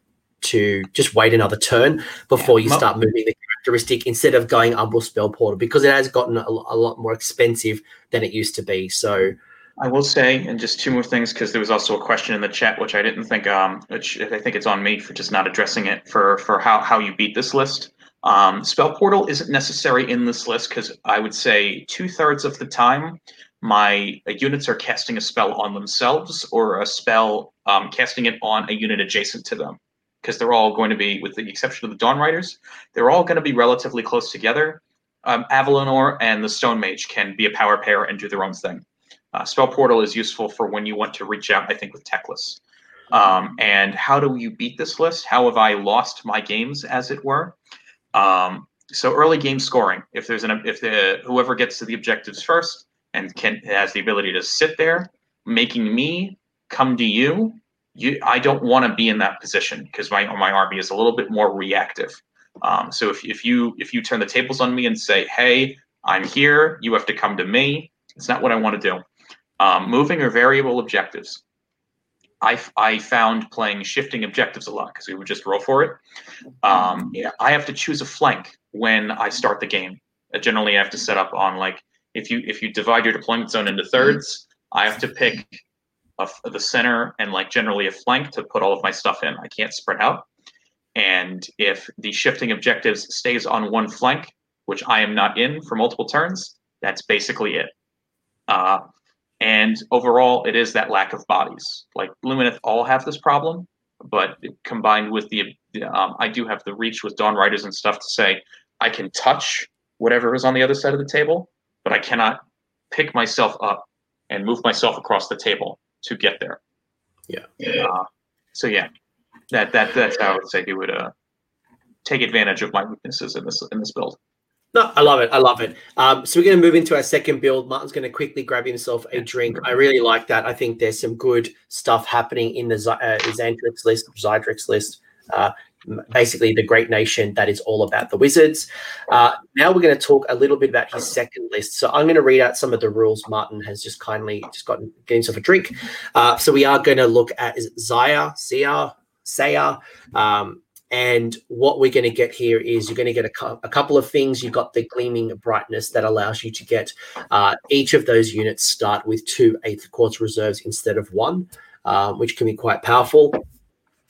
to just wait another turn before you start moving the characteristic instead of going Umbral Spell Portal because it has gotten a, a lot more expensive than it used to be. So I will say, and just two more things, because there was also a question in the chat which I didn't think, um, which I think it's on me for just not addressing it for for how how you beat this list. Um, Spell Portal isn't necessary in this list because I would say two thirds of the time my uh, units are casting a spell on themselves or a spell um, casting it on a unit adjacent to them because they're all going to be, with the exception of the Dawn Riders, they're all going to be relatively close together. Um, Avalenor and the Stone Mage can be a power pair and do their own thing. Uh, Spell Portal is useful for when you want to reach out, I think, with Teclis. Um, and how do you beat this list? How have I lost my games, as it were? Um, so early game scoring. If there's an if the whoever gets to the objectives first and can has the ability to sit there, making me come to you. You, I don't want to be in that position because my my army is a little bit more reactive. Um, so if, if you if you turn the tables on me and say, "Hey, I'm here. You have to come to me," it's not what I want to do. Um, moving or variable objectives. I, I found playing shifting objectives a lot because we would just roll for it. Um, yeah, I have to choose a flank when I start the game. Uh, generally, I have to set up on like if you if you divide your deployment zone into thirds, I have to pick a, the center and like generally a flank to put all of my stuff in. I can't spread out. And if the shifting objectives stays on one flank, which I am not in for multiple turns, that's basically it. Uh, and overall, it is that lack of bodies. Like Lumineth all have this problem, but combined with the, um, I do have the reach with Dawn Riders and stuff to say I can touch whatever is on the other side of the table, but I cannot pick myself up and move myself across the table to get there. Yeah. Uh, so yeah, that that that's how I would say he would uh, take advantage of my weaknesses in this in this build. No, I love it. I love it. Um, so we're going to move into our second build. Martin's going to quickly grab himself a drink. I really like that. I think there's some good stuff happening in the uh, Xandrix list, Zaitrec list. Uh, basically, the great nation that is all about the wizards. Uh, now we're going to talk a little bit about his second list. So I'm going to read out some of the rules. Martin has just kindly just gotten himself a drink. Uh, so we are going to look at Zaya, Zia, Saya. Um, and what we're going to get here is you're going to get a, a, couple of things. You've got the gleaming brightness that allows you to get uh, each of those units start with two Aetherquartz reserves instead of one, uh, which can be quite powerful.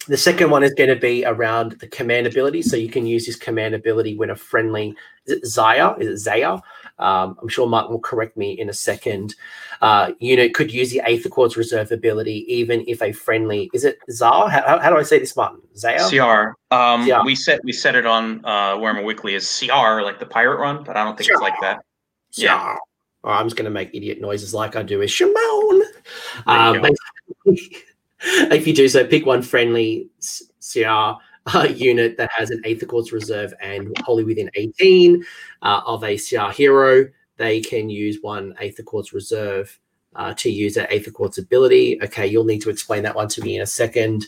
The second one is going to be around the command ability. So you can use this command ability when a friendly is it Zaya? Is it Zaya? Um, I'm sure Martin will correct me in a second. Uh, unit could use the Aetherquartz reserve ability, even if a friendly is it Zar? How, how do I say this, Martin? Zaya? Syar. Um, Syar. We set we set it on uh, Warhammer Weekly as Syar, like the pirate run, but I don't think it's like that. Yeah. Oh, I'm just going to make idiot noises like I do with Shimon. Um, *laughs* if you do so, pick one friendly Syar uh, unit that has an Aetherquartz reserve and wholly within 18 uh, of a Syar hero. They can use one Aetherquartz reserve uh, to use that Aetherquartz ability. Okay, you'll need to explain that one to me in a second.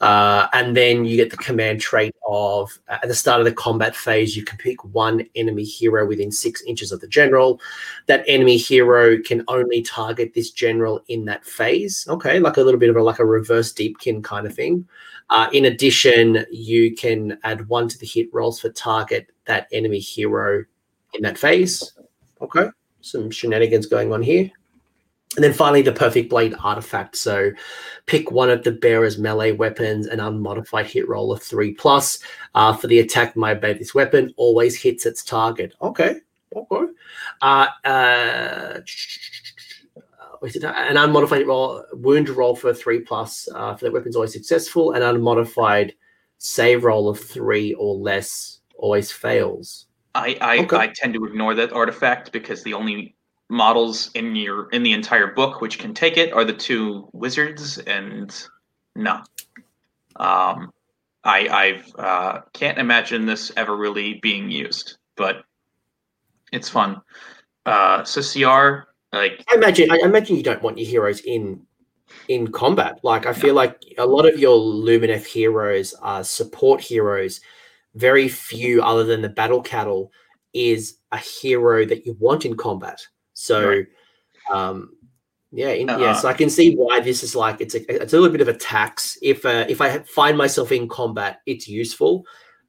Uh, and then you get the command trait of uh, at the start of the combat phase, you can pick one enemy hero within six inches of the general. That enemy hero can only target this general in that phase. Okay, like a little bit of a like a reverse deepkin kind of thing. Uh, in addition, you can add one to the hit rolls for target that enemy hero in that phase. Okay, some shenanigans going on here. And then finally, the perfect blade artifact. So pick one of the bearer's melee weapons, an unmodified hit roll of three plus. Uh, for the attack my by this weapon, always hits its target. Okay. Okay. Uh, uh, an unmodified roll, wound roll for three plus uh, for that weapon's always successful. An unmodified save roll of three or less always fails. I I, okay. I tend to ignore that artifact because the only models in your in the entire book which can take it are the two wizards and No. Um, I I've uh, can't imagine this ever really being used, but it's fun. Uh, so Syar like I imagine I imagine you don't want your heroes in in combat. Like I feel like a lot of your Lumineth heroes are support heroes. Very few, other than the battle cattle, is a hero that you want in combat. So, right. um, yeah, in, uh, yes, I can see why this is like it's a it's a little bit of a tax. If uh, if I find myself in combat, it's useful,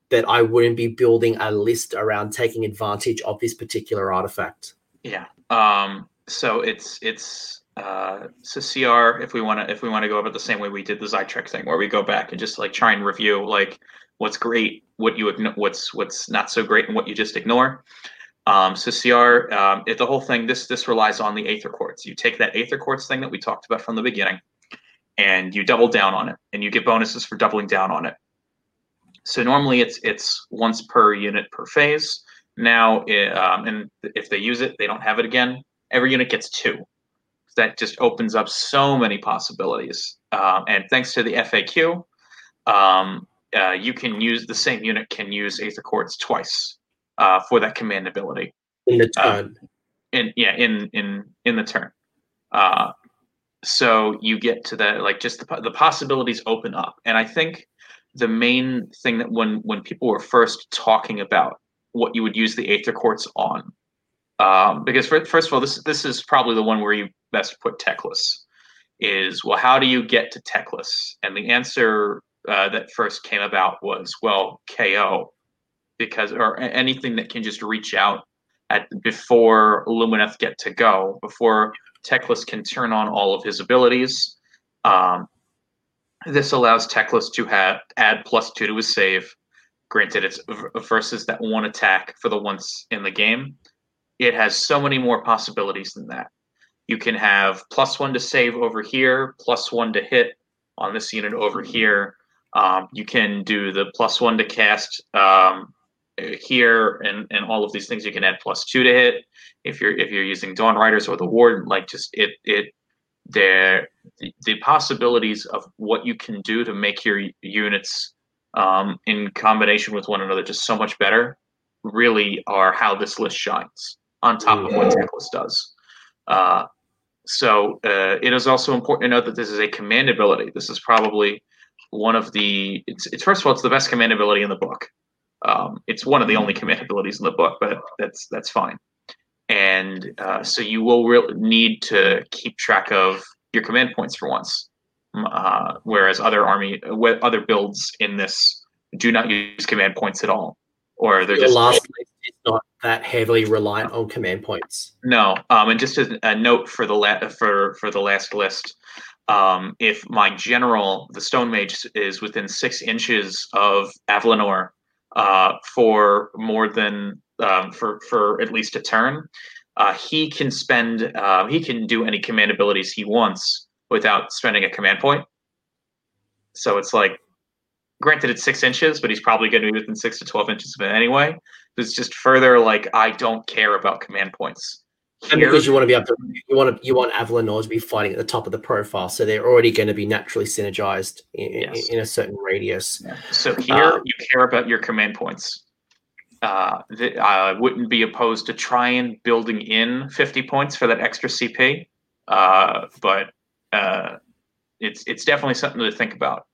but I wouldn't be building a list around taking advantage of this particular artifact. Yeah. Um. So it's it's uh, so Syar if we want to if we want to go about the same way we did the Zaitrec thing, where we go back and just like try and review like what's great, what you what's what's not so great, and what you just ignore. Um, so Syar, um, it, the whole thing, this this relies on the Aether Quartz. You take that Aether Quartz thing that we talked about from the beginning, and you double down on it, and you get bonuses for doubling down on it. So normally it's it's once per unit per phase. Now, it, um, and if they use it, they don't have it again. Every unit gets two. That just opens up so many possibilities. Um, and thanks to the FAQ, um, uh, you can use the same unit can use Aether Quartz twice uh, for that command ability in the uh, turn. Uh, in yeah, in in in the turn. Uh, so you get to that like just the the possibilities open up, and I think the main thing that when when people were first talking about what you would use the Aetherquartz on, um, because for, first of all, this this is probably the one where you best put Teclis. Is well, how do you get to Teclis? And the answer uh, that first came about was well, KO because or anything that can just reach out at before Lumineth get to go, before Teclis can turn on all of his abilities. Um, this allows Teclis to have add plus two to his save. Granted, it's versus that one attack for the once in the game. It has so many more possibilities than that. You can have plus one to save over here, plus one to hit on this unit over here. Um, you can do the plus one to cast um, here and and all of these things you can add plus two to hit if you're if you're using dawn riders or the ward like just it it there the, the possibilities of what you can do to make your units um, in combination with one another just so much better really are how this list shines on top of what Teclis does. Uh, so uh, it is also important to note that this is a command ability. This is probably one of the it's, it's first of all it's the best command ability in the book. Um, it's one of the only command abilities in the book, but that's that's fine. And uh, so you will re- need to keep track of your command points for once, uh, whereas other army other builds in this do not use command points at all, or they're just last is not that heavily reliant on command points. No, um, and just a, a note for the la- for for the last list. Um, if my general, the Stone Mage, is within six inches of Avalenor, uh, for more than um, for for at least a turn. Uh, he can spend uh, he can do any command abilities he wants without spending a command point. So it's like, granted, it's six inches, but he's probably going to be within six to twelve inches of it anyway. It's just further like I don't care about command points. And because you want to be able to, you want to, you want Avalenor to be fighting at the top of the profile, so they're already going to be naturally synergized in, yes. in a certain radius. Yeah. So here um, you care about your command points. Uh, the, I wouldn't be opposed to trying building in 50 points for that extra CP, uh, but uh, it's it's definitely something to think about.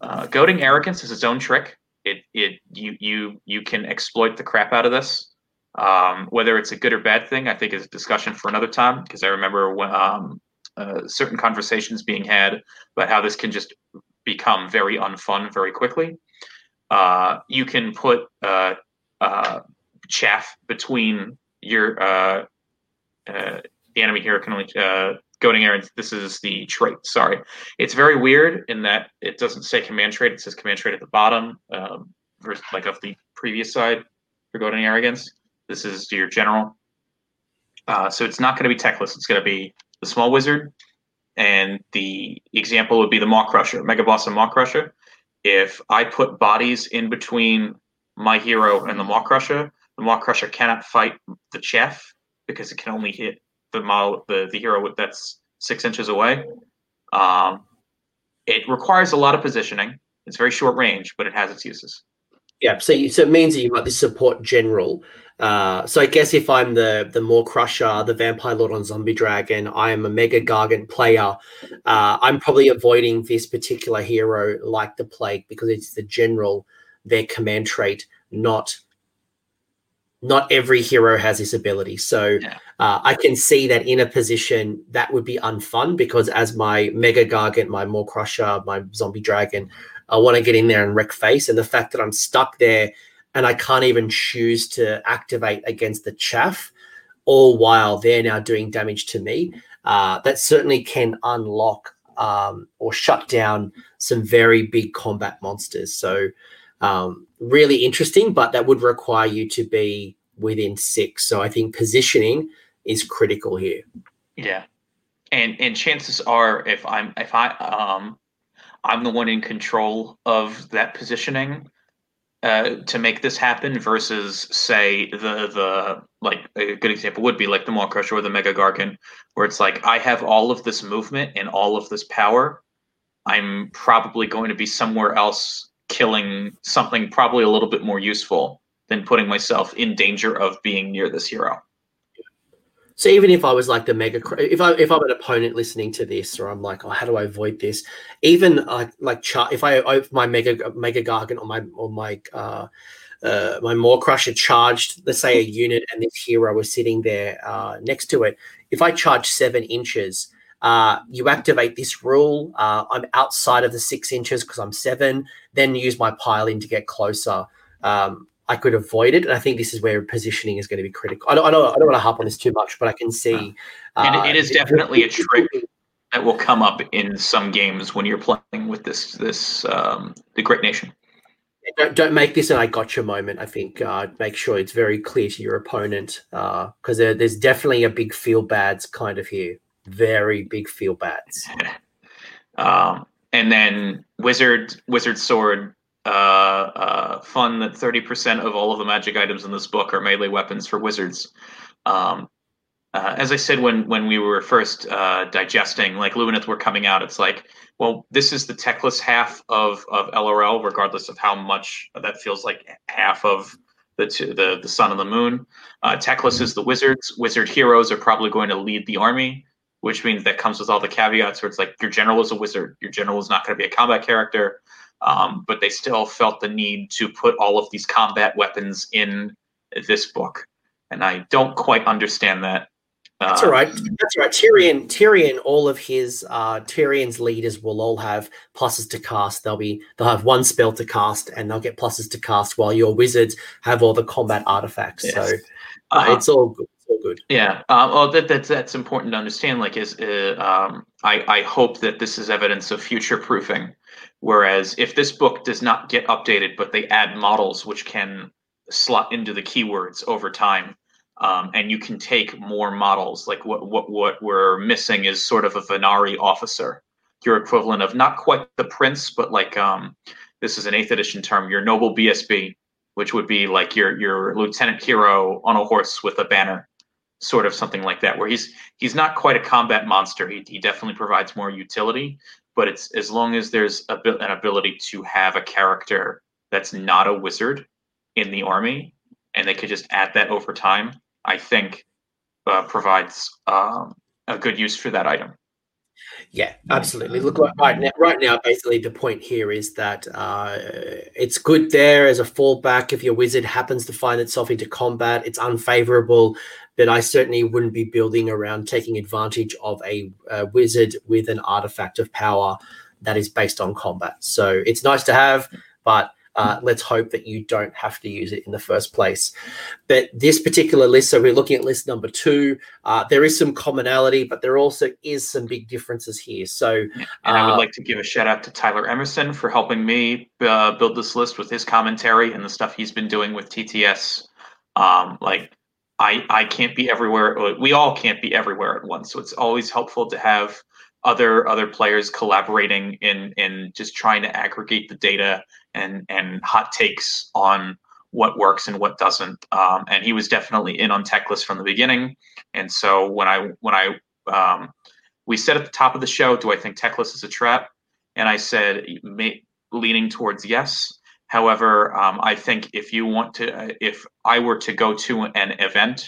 Uh, goading arrogance is its own trick. It it you you you can exploit the crap out of this. Um, whether it's a good or bad thing, I think is a discussion for another time because I remember when, um, uh, certain conversations being had about how this can just become very unfun very quickly. Uh, you can put uh, uh chaff between your uh, uh, the enemy here can only goading arrogance. This is the trait. Sorry, it's very weird in that it doesn't say command trait. It says command trait at the bottom, um, versus like of the previous side for goading arrogance. This is your general. Uh, so it's not going to be Teclis. It's going to be the small wizard, and the example would be the Mawcrusha, Mega Boss and Mawcrusha. If I put bodies in between my hero and the Mawcrusha, the Mawcrusha cannot fight the Chef because it can only hit the model, the, the hero that's six inches away. Um, it requires a lot of positioning. It's very short range, but it has its uses. Yeah, so, so it means that you've got this support general. Uh, so I guess if I'm the the Maw-Krusha, the Vampire Lord on Zombie Dragon, I am a Mega Gargant player. Uh, I'm probably avoiding this particular hero like the Plague because it's the general, their command trait, not not every hero has this ability. So yeah. uh, I can see that in a position that would be unfun because as my Mega Gargant, my Maw-Krusha, my Zombie Dragon, I want to get in there and wreck face. And the fact that I'm stuck there and I can't even choose to activate against the chaff, all while they're now doing damage to me, uh, that certainly can unlock um, or shut down some very big combat monsters. So um, really interesting, but that would require you to be within six. So I think positioning is critical here. Yeah, and and chances are, if I'm if I um I'm the one in control of that positioning. Uh, to make this happen versus say the the like a good example would be like the Mawcrusha or the Mega Gargant, where it's like I have all of this movement and all of this power. I'm probably going to be somewhere else killing something probably a little bit more useful than putting myself in danger of being near this hero. So even if I was like the mega, if I if I'm an opponent listening to this, or I'm like, oh, how do I avoid this? Even like like char- if I if my mega mega gargant or my or my uh, uh, my Mawcrusha charged, let's say a *laughs* unit, and this hero was sitting there uh, next to it. If I charge seven inches, uh, you activate this rule. Uh, I'm outside of the six inches because I'm seven. Then use my pile in to get closer. Um, I could avoid it. And I think this is where positioning is going to be critical. I don't, I don't, I don't want to harp on this too much, but I can see. Uh, it is definitely a trick that will come up in some games when you're playing with this, this, um, the Great Nation. Don't, don't make this an I gotcha moment. I think uh, make sure it's very clear to your opponent because uh, there, there's definitely a big feel bads kind of here. Very big feel bads. *laughs* um, and then Wizard, Wizard Sword uh, uh, fun that 30% of all of the magic items in this book are melee weapons for wizards. Um, uh, as I said when when we were first uh, digesting, like Lumineth were coming out, it's like, well, this is the Teclis half of of LRL, regardless of how much that feels like half of the the the sun and the moon. Uh, Teclis is the wizards. Wizard heroes are probably going to lead the army, which means that comes with all the caveats. Where it's like your general is a wizard, your general is not going to be a combat character um, but they still felt the need to put all of these combat weapons in this book, and I don't quite understand that. That's all right. That's all right. Tyrion, Tyrion, all of his uh, Tyrion's leaders will all have pluses to cast. They'll be they'll have one spell to cast, and they'll get pluses to cast. While your wizards have all the combat artifacts. Yes. So uh, uh, it's all good. It's all good. Yeah. Uh, well, that, that's that's important to understand. Like, is uh, um, I I hope that this is evidence of future proofing Whereas if this book does not get updated, but they add models which can slot into the keywords over time, um, and you can take more models, like what what what we're missing is sort of a Vanari officer, your equivalent of not quite the prince, but like um, this is an eighth edition term, your noble BSB, which would be like your your lieutenant hero on a horse with a banner, sort of something like that, where he's he's not quite a combat monster. He he definitely provides more utility, but it's as long as there's a, an ability to have a character that's not a wizard in the army and they could just add that over time i think uh, provides um, a good use for that item yeah, absolutely. Look, right now, right now, basically the point here is that uh, it's good there as a fallback if your wizard happens to find itself into combat. It's unfavorable but I certainly wouldn't be building around taking advantage of a, a wizard with an artifact of power that is based on combat. So it's nice to have, but uh, let's hope that you don't have to use it in the first place. But this particular list, so we're looking at list number two. Uh, there is some commonality, but there also is some big differences here. So, and I would uh, like to give a shout out to Tyler Emerson for helping me uh, build this list with his commentary and the stuff he's been doing with TTS. Um, like I I can't be everywhere. Uh, we all can't be everywhere at once. So it's always helpful to have other other players collaborating in in just trying to aggregate the data and and hot takes on what works and what doesn't. Um, and he was definitely in on Teclis from the beginning. And so when I when I um, we said at the top of the show, do I think Teclis is a trap? and I said leaning towards yes. However, um, I think if you want to, uh, if I were to go to an event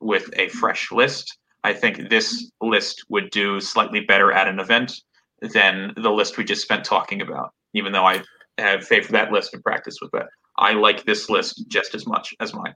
with a fresh list, I think this list would do slightly better at an event than the list we just spent talking about. Even though I have faith for that list and practice with that, I like this list just as much as mine.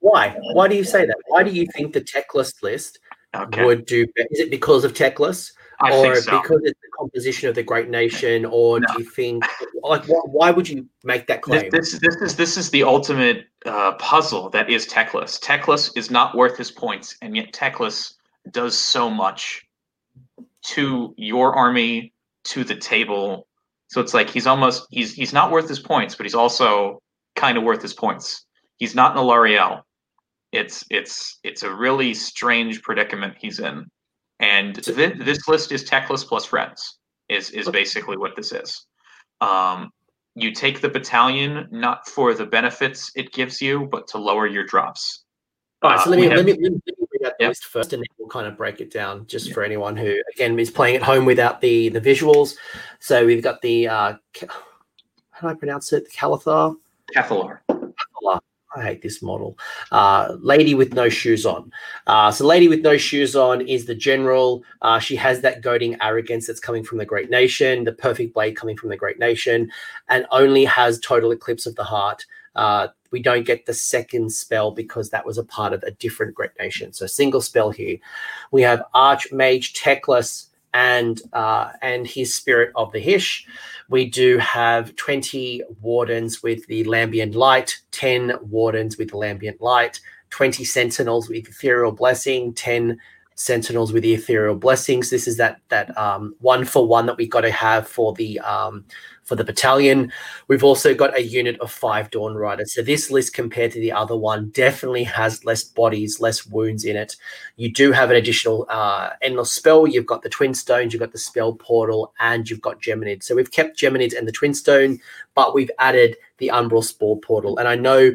Why? Why do you say that? Why do you think the Teclis list okay. would do? Better? Is it because of Teclis? I or so. because it's the composition of the great nation, or no. do you think like why, why, would you make that claim? This, this, this is this is the ultimate uh, puzzle that is Teclis. Teclis is not worth his points, and yet Teclis does so much to your army, to the table. So it's like he's almost he's he's not worth his points, but he's also kind of worth his points. He's not in a L'Oreal. It's it's it's a really strange predicament he's in. And th- this list is Teclis plus friends is is basically what this is. Um, you take the battalion not for the benefits it gives you, but to lower your drops. All right, so let me, have, let, me, let me out the yep. list first, and then we'll kind of break it down just yep. for anyone who, again, is playing at home without the the visuals. So we've got the uh, how do I pronounce it? Calathar. Cathallar. I hate this model. Uh, lady with no shoes on. Uh, so, lady with no shoes on is the general. Uh, she has that goading arrogance that's coming from the great nation, the perfect blade coming from the great nation, and only has total eclipse of the heart. We don't get the second spell because that was a part of a different great nation. So, single spell here. We have Archmage Teclis and uh, and his Spirit of the Hysh. We do have 20 wardens with the Lambent Light, 10 wardens with the Lambent Light, 20 sentinels with Ethereal Blessing, 10 sentinels with the Ethereal Blessings. This is that that um, one for one that we got to have for the um, for the battalion. We've also got a unit of five Dawn Riders. So this list compared to the other one definitely has less bodies, less wounds in it. You do have an additional uh, endless spell. You've got the Twinstones, you've got the spell portal, and you've got Geminid. So we've kept Geminid and the Twinstone, but we've added the Umbral Spell Portal. And I know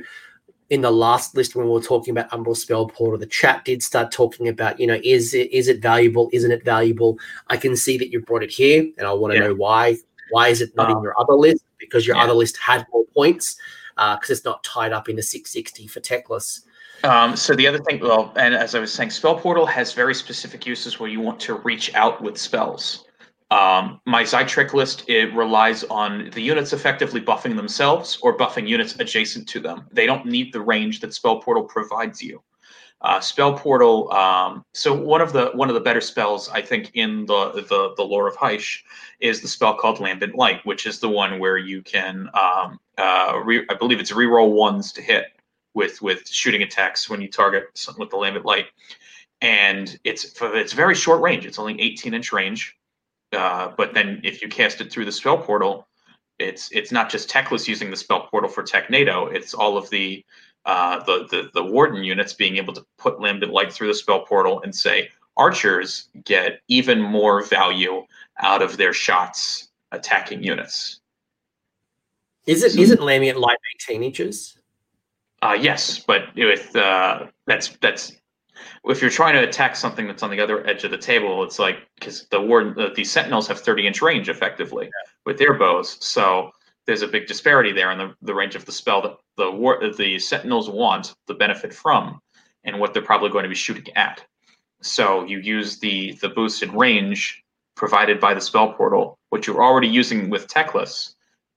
in the last list when we were talking about Umbral Spell Portal, the chat did start talking about, you know, is it is it valuable? Isn't it valuable? I can see that you brought it here, and I want to yeah. know why. Why is it not in uh, your other list? Because your yeah. other list had more points because uh, it's not tied up in the 660 for Teclis. Um, so the other thing, well, and as I was saying, Spell Portal has very specific uses where you want to reach out with spells. Um, my Zaitrec list it relies on the units effectively buffing themselves or buffing units adjacent to them. They don't need the range that Spell Portal provides you. Uh, spell portal. Um, so one of the one of the better spells I think in the the, the lore of Hysh is the spell called Lambent Light, which is the one where you can um, uh, re- I believe it's reroll ones to hit with with shooting attacks when you target something with the Lambent Light, and it's for, it's very short range. It's only 18 inch range, uh, but then if you cast it through the spell portal, it's it's not just Teclis using the spell portal for Tech NATO. It's all of the uh, the, the the warden units being able to put lambent light through the spell portal and say archers get even more value out of their shots attacking units. Is it so, isn't lambent light eighteen inches? Uh, yes, but with uh, that's that's if you're trying to attack something that's on the other edge of the table, it's like because the warden the, the sentinels have 30 inch range effectively yeah. with their bows, so there's a big disparity there in the, the range of the spell that the war, the Sentinels want the benefit from, and what they're probably going to be shooting at. So you use the the boosted range provided by the spell portal, which you're already using with Teclis,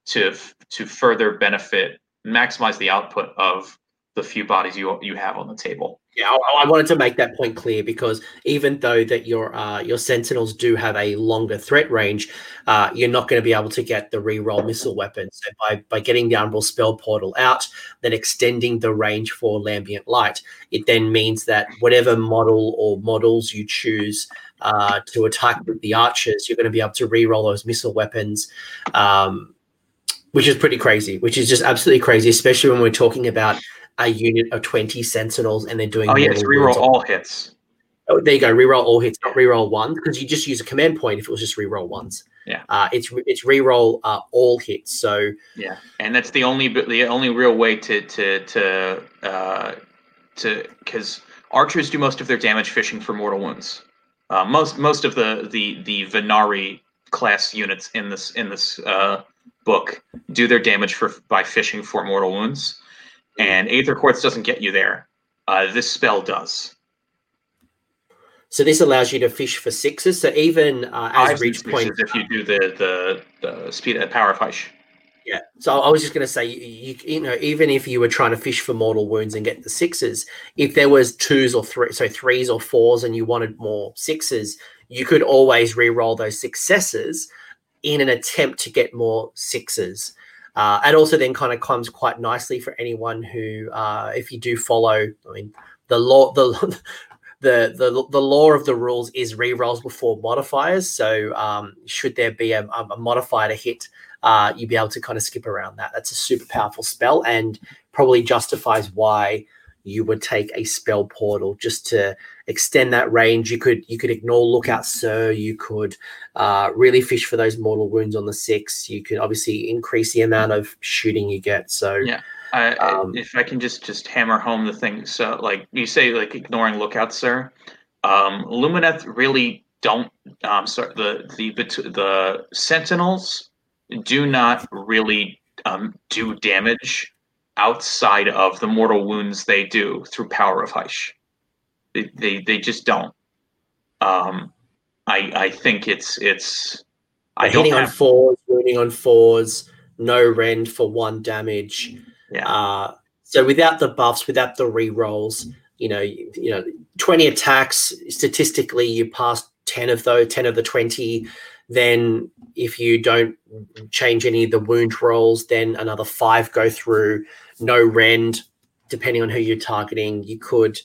to to further benefit, maximize the output of the few bodies you you have on the table. Yeah, I, I, wanted to make that point clear because even though that your uh, your sentinels do have a longer threat range, uh, you're not going to be able to get the reroll missile weapon. So by by getting the Umbral Spell Portal out, then extending the range for Lambent Light, it then means that whatever model or models you choose uh, to attack with the archers, you're going to be able to reroll those missile weapons. Um, which is pretty crazy, which is just absolutely crazy, especially when we're talking about a unit of 20 sentinels and they're doing oh yes reroll all hits. Oh there you go reroll all hits not reroll one because you just use a command point if it was just reroll ones. Yeah. Uh, it's it's reroll uh, all hits so yeah and that's the only the only real way to to to uh to because archers do most of their damage fishing for mortal wounds. Uh, most most of the the the Vanari class units in this in this uh, book do their damage for by fishing for mortal wounds, and Aetherquartz doesn't get you there. Uh, this spell does. So this allows you to fish for sixes. So even uh, as reach and point, if you do the the, the speed at power of Hysh. yeah. So I was just going to say, you, you, you know, even if you were trying to fish for mortal wounds and get the sixes, if there was twos or three, so threes or fours, and you wanted more sixes, you could always re-roll those successes in an attempt to get more sixes. Uh, and also then kind of comes quite nicely for anyone who, uh, if you do follow, I mean, the law, the *laughs* the the the law of the rules is re-rolls before modifiers. So um, should there be a, a modifier to hit, uh, you'd be able to kind of skip around that. That's a super powerful spell and probably justifies why you would take a spell portal just to extend that range. You could you could ignore lookout sir. You could uh, really fish for those mortal wounds on the six. You could obviously increase the amount of shooting you get. So Yeah. I, Um, if I can just just hammer home the thing, so like you say, like ignoring lookouts, sir. Um, Lumineth really don't. Um, sorry, the the the Sentinels do not really um, do damage outside of the mortal wounds they do through power of Hysh. They they, they just don't. Um, I I think it's it's. I don't hitting on fours, wounding on fours, no rend for one damage. yeah. Uh, so without the buffs, without the re-rolls, you know, you, you know, 20 attacks, statistically you pass 10 of those, 10 of the 20. Then if you don't change any of the wound rolls, then another five go through, no rend, depending on who you're targeting. You could,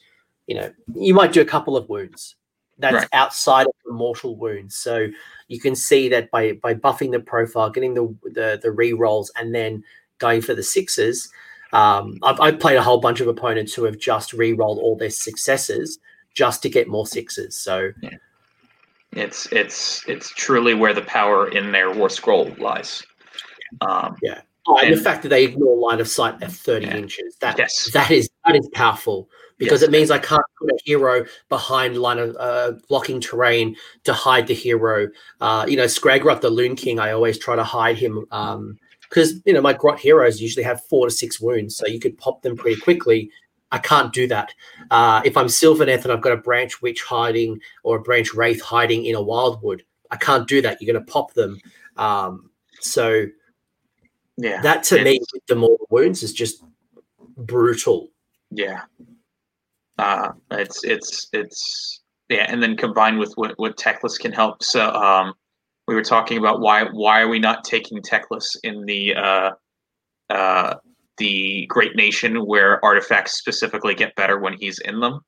you know, you might do a couple of wounds. That's Right. outside of the mortal wounds. So you can see that by by buffing the profile, getting the the, the re-rolls, and then going for the sixes. Um, I've, I've played a whole bunch of opponents who have just re-rolled all their successes just to get more sixes. So It's it's it's truly where the power in their war scroll lies. Um, oh, and the fact that they ignore line of sight at 30 Yeah. inches, that yes, that is that is powerful because Yes. it means I can't put a hero behind line of uh, blocking terrain to hide the hero. Uh, you know, Skragrott the Loon King, I always try to hide him because you know my grot heroes usually have four to six wounds, so you could pop them pretty quickly. I can't do that. Uh, if I'm Sylvaneth and I've got a Branchwych hiding or a branch wraith hiding in a wildwood, I can't do that. You're going to pop them. Um, so yeah, that to me, It's- with the mortal wounds, is just brutal. yeah. Uh, it's it's it's yeah, and then combined with what what Teclis can help. So um, we were talking about why why are we not taking Teclis in the uh, uh, the Great Nation where artifacts specifically get better when he's in them.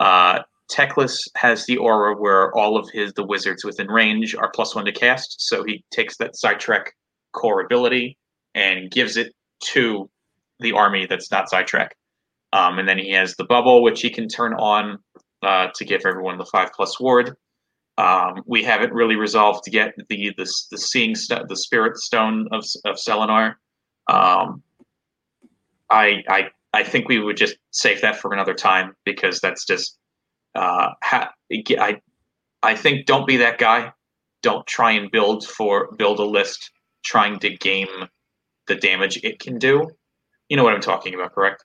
Uh, Teclis has the aura where all of his the wizards within range are plus one to cast, so he takes that Zaitrec core ability and gives it to the army that's not Zaitrec. Um, and then he has the bubble, which he can turn on uh, to give everyone the five plus ward. Um, we haven't really resolved yet the the the seeing st- the spirit stone of of Celennar. Um, I I I think we would just save that for another time because that's just uh, ha- I I think don't be that guy. Don't try and build for build a list trying to game the damage it can do. You know what I'm talking about, correct?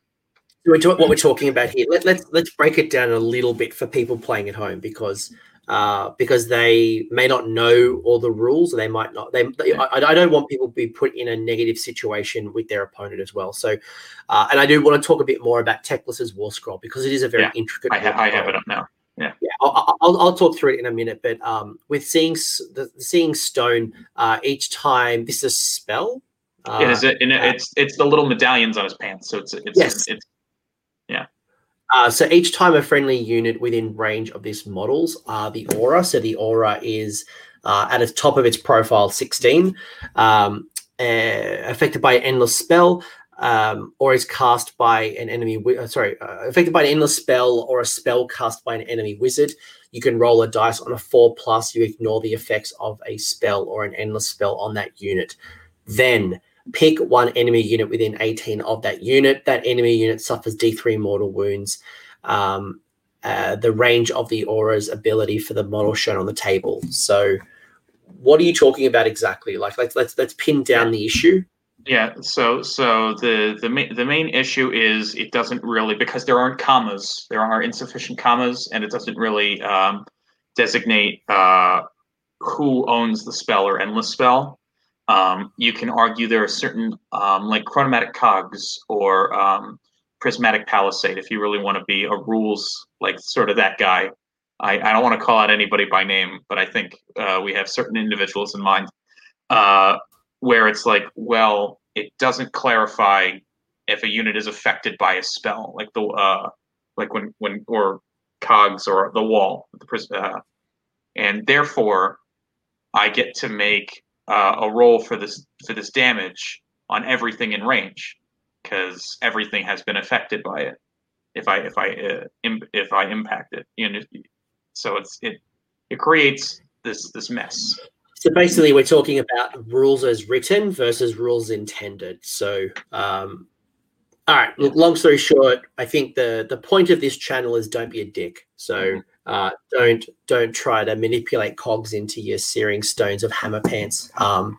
What we're talking about here. Let, let's let's break it down a little bit for people playing at home because uh, because they may not know all the rules. or They might not. They, they I, I don't want people to be put in a negative situation with their opponent as well. So, uh, and I do want to talk a bit more about Teclis's War Scroll because it is a very Yeah, intricate. I, ha- I have it up now. Yeah, I'll, I'll, I'll talk through it in a minute. But um, with seeing the seeing stone, uh, each time this is a spell. Uh, it is. A, and uh, it's it's the little medallions on his pants. So it's it's Yes. it's Uh, so each time a friendly unit within range of this models are the aura. So the aura is uh, at the top of its profile 16, um, uh, affected by an endless spell, um, or is cast by an enemy. wi- uh, sorry, uh, affected by an endless spell or a spell cast by an enemy wizard. You can roll a dice on a four plus. You ignore the effects of a spell or an endless spell on that unit. Then pick one enemy unit within 18 of that unit. That enemy unit suffers D3 mortal wounds. Um, uh, the range of the aura's ability for the model shown on the table. So what are you talking about exactly? Like let's let's let's pin down the issue. Yeah. So so the the main the main issue is it doesn't really because there aren't commas. There are insufficient commas, and it doesn't really um, designate uh, who owns the spell or endless spell. Um, you can argue there are certain um, like chronomantic cogs or um, prismatic palisade if you really want to be a rules like sort of that guy. I, I don't want to call out anybody by name, but I think uh, we have certain individuals in mind uh, where it's like, well, it doesn't clarify if a unit is affected by a spell, like the uh, like when when or cogs or the wall, the uh, and therefore I get to make uh, a roll for this for this damage on everything in range because everything has been affected by it. If I if I uh, Im- if I impact it, you know, so it's it it creates this this mess. So basically, we're talking about rules as written versus rules intended. So, um, all right. Look, long story short, I think the the point of this channel is don't be a dick. So mm-hmm. Uh, don't don't try to manipulate cogs into your searing stones of hammer pants. Um,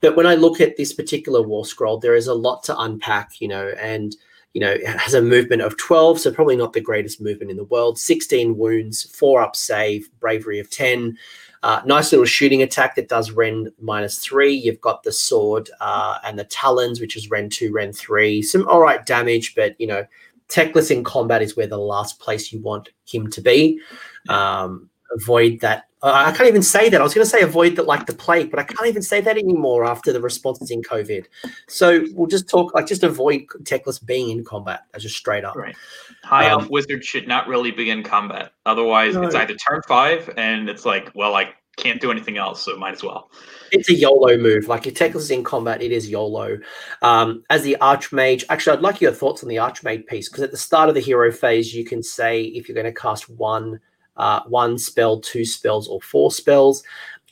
but when I look at this particular war scroll, there is a lot to unpack. You know, and you know, it has a movement of 12, so probably not the greatest movement in the world. 16 wounds, four up save, bravery of 10. Uh, nice little shooting attack that does Rend minus three. You've got the sword uh, and the talons, which is Rend two, Rend three. Some all right damage, but you know, Teclis in combat is where the last place you want him to be. Um, avoid that. I can't even say that. I was going to say avoid that like the plague, but I can't even say that anymore after the responses in COVID. So we'll just talk like just avoid Teclis being in combat. That's just straight up. Right. High um, elf wizard should not really be in combat. Otherwise, no. it's either turn five and it's like, well, I can't do anything else, so might as well. It's a YOLO move. Like if Teclis is in combat, it is YOLO. Um, as the Archmage, actually, I'd like your thoughts on the Archmage piece because at the start of the hero phase, you can say if you're going to cast one uh, one spell, two spells, or four spells.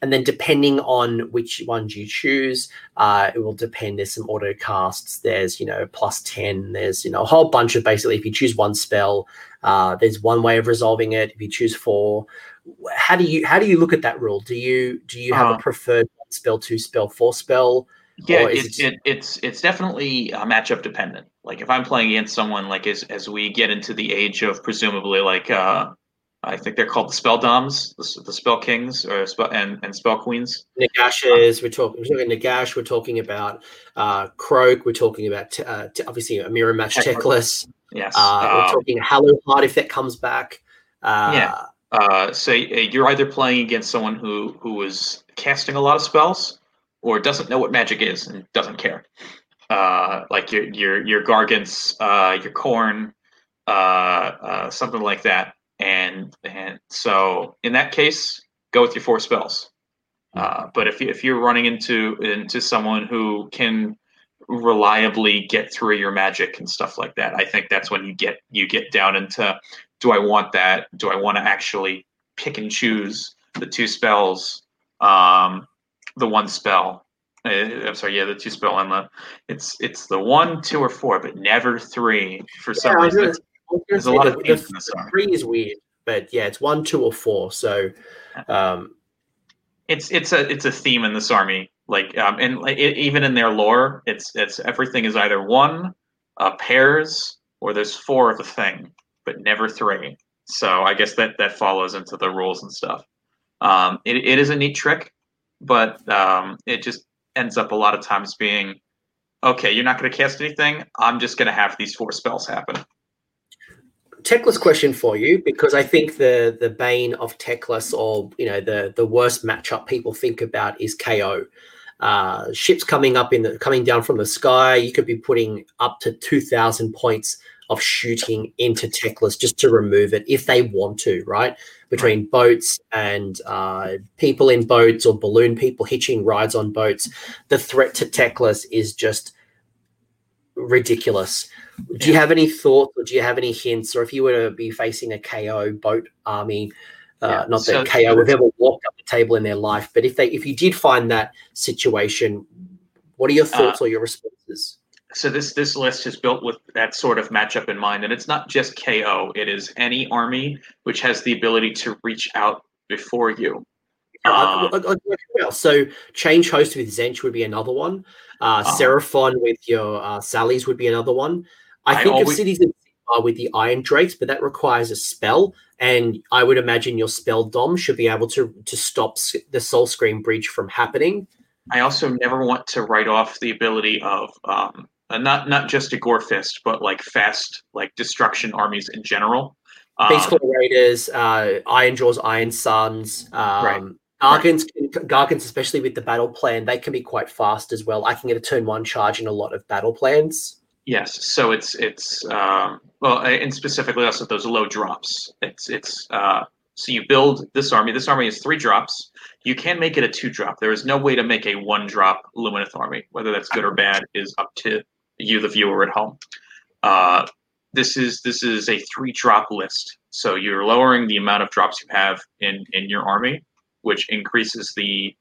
And then depending on which ones you choose, uh, it will depend. There's some auto casts. There's you know plus ten. There's you know a whole bunch of basically. If you choose one spell, uh, there's one way of resolving it. If you choose four, how do you how do you look at that rule? Do you do you have uh, a uh-huh. preferred spell, two spell, four spell? Yeah, it, it, it's it's definitely uh, matchup dependent. Like if I'm playing against someone, like as as we get into the age of presumably like uh I think they're called the spell doms, the, the spell kings, or spell and, and spell queens. Nagashes. We're talking. We're talking Nagash. We're talking about uh, Kroak. We're talking about t- uh, t- obviously a mirror match Teclis. Yes. Uh, we're um, talking Hallowheart if that comes back. Uh, yeah. Uh, so you're either playing against someone who who is casting a lot of spells, or doesn't know what magic is and doesn't care. Uh, like your your your Gargants, your Khorne, something like that and and so in that case, go with your four spells. Hmm. Uh, but if you, if you're running into into someone who can reliably get through your magic and stuff like that, I think that's when you get you get down into do I want that? Do I want to actually pick and choose the two spells, um, the one spell? Uh, I'm sorry, yeah, the two spell and the it's it's the one, two, or four, but never three for yeah, some reason. There's a lot of the, the three is weird, but yeah, it's one, two, or four. So, um, it's it's a it's a theme in this army. Like, um, and it, even in their lore, it's it's everything is either one, uh, pairs, or there's four of a thing, but never three. So I guess that that follows into the rules and stuff. Um, it, it is a neat trick, but um, it just ends up a lot of times being okay. You're not going to cast anything. I'm just going to have these four spells happen. Teclis question for you because I think the the bane of Teclis or you know the the worst matchup people think about is KO. Uh, ships coming up in the coming down from the sky, you could be putting up to two thousand points of shooting into Teclis just to remove it if they want to, right? Between boats and uh, people in boats or balloon people hitching rides on boats, the threat to Teclis is just ridiculous. Do you have any thoughts or do you have any hints? Or if you were to be facing a KO boat army, uh, yeah. not that so, KO have ever walked up the table in their life, but if they if you did find that situation, what are your uh, thoughts uh, or your responses? So this this list is built with that sort of matchup in mind, and it's not just KO; it is any army which has the ability to reach out before you. Well, so change host with Tzeentch would be another one. Uh, uh Seraphon with your uh, Sallies would be another one. I, I think always... of cities with the Irondrakes, but that requires a spell, and I would imagine your spell dom should be able to to stop the Soul Scream breach from happening. I also never want to write off the ability of um, uh, not not just a Gore Fist, but like fast like destruction armies in general. Um, Beast Raiders, uh, Ironjawz, Iron Suns, um, right. Gargants, right. Gargants, especially with the battle plan, they can be quite fast as well. I can get a turn one charge in a lot of battle plans. Yes, so it's it's um, well, and specifically also those low drops. It's it's uh, so you build this army. This army is three drops. You can make it a two drop. There is no way to make a one drop Lumineth army. Whether that's good or bad is up to you, the viewer at home. Uh, this is this is a three drop list. So you're lowering the amount of drops you have in in your army, which increases the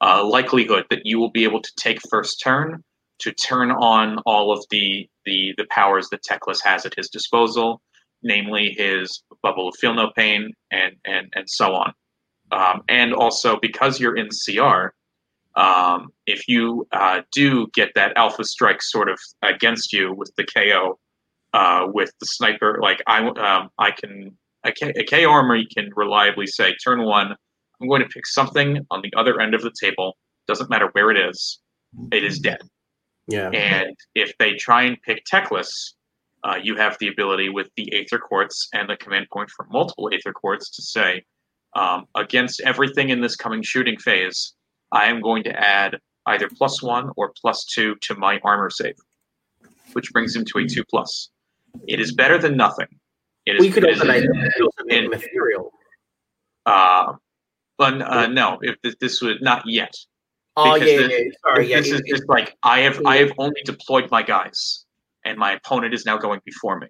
uh, likelihood that you will be able to take first turn to turn on all of the the the powers that Teclis has at his disposal, namely his bubble of feel no pain and and and so on. Um, and also because you're in Syar, um, if you uh, do get that alpha strike sort of against you with the KO, uh, with the sniper, like I um, I can a, K, a KO armory can reliably say turn one, I'm going to pick something on the other end of the table. Doesn't matter where it is, it is dead. Yeah. And if they try and pick Teclis, uh, you have the ability with the Aetherquartz and the command point for multiple Aetherquartz to say, um, against everything in this coming shooting phase, I am going to add either plus one or plus two to my armor save, which brings him to a two plus. It is better than nothing. It is, you could also make, material. Uh, but uh, no, if this, this would not yet. Oh yeah, this, yeah, sorry. This yeah, is just like I have I have only deployed my guys, and my opponent is now going before me.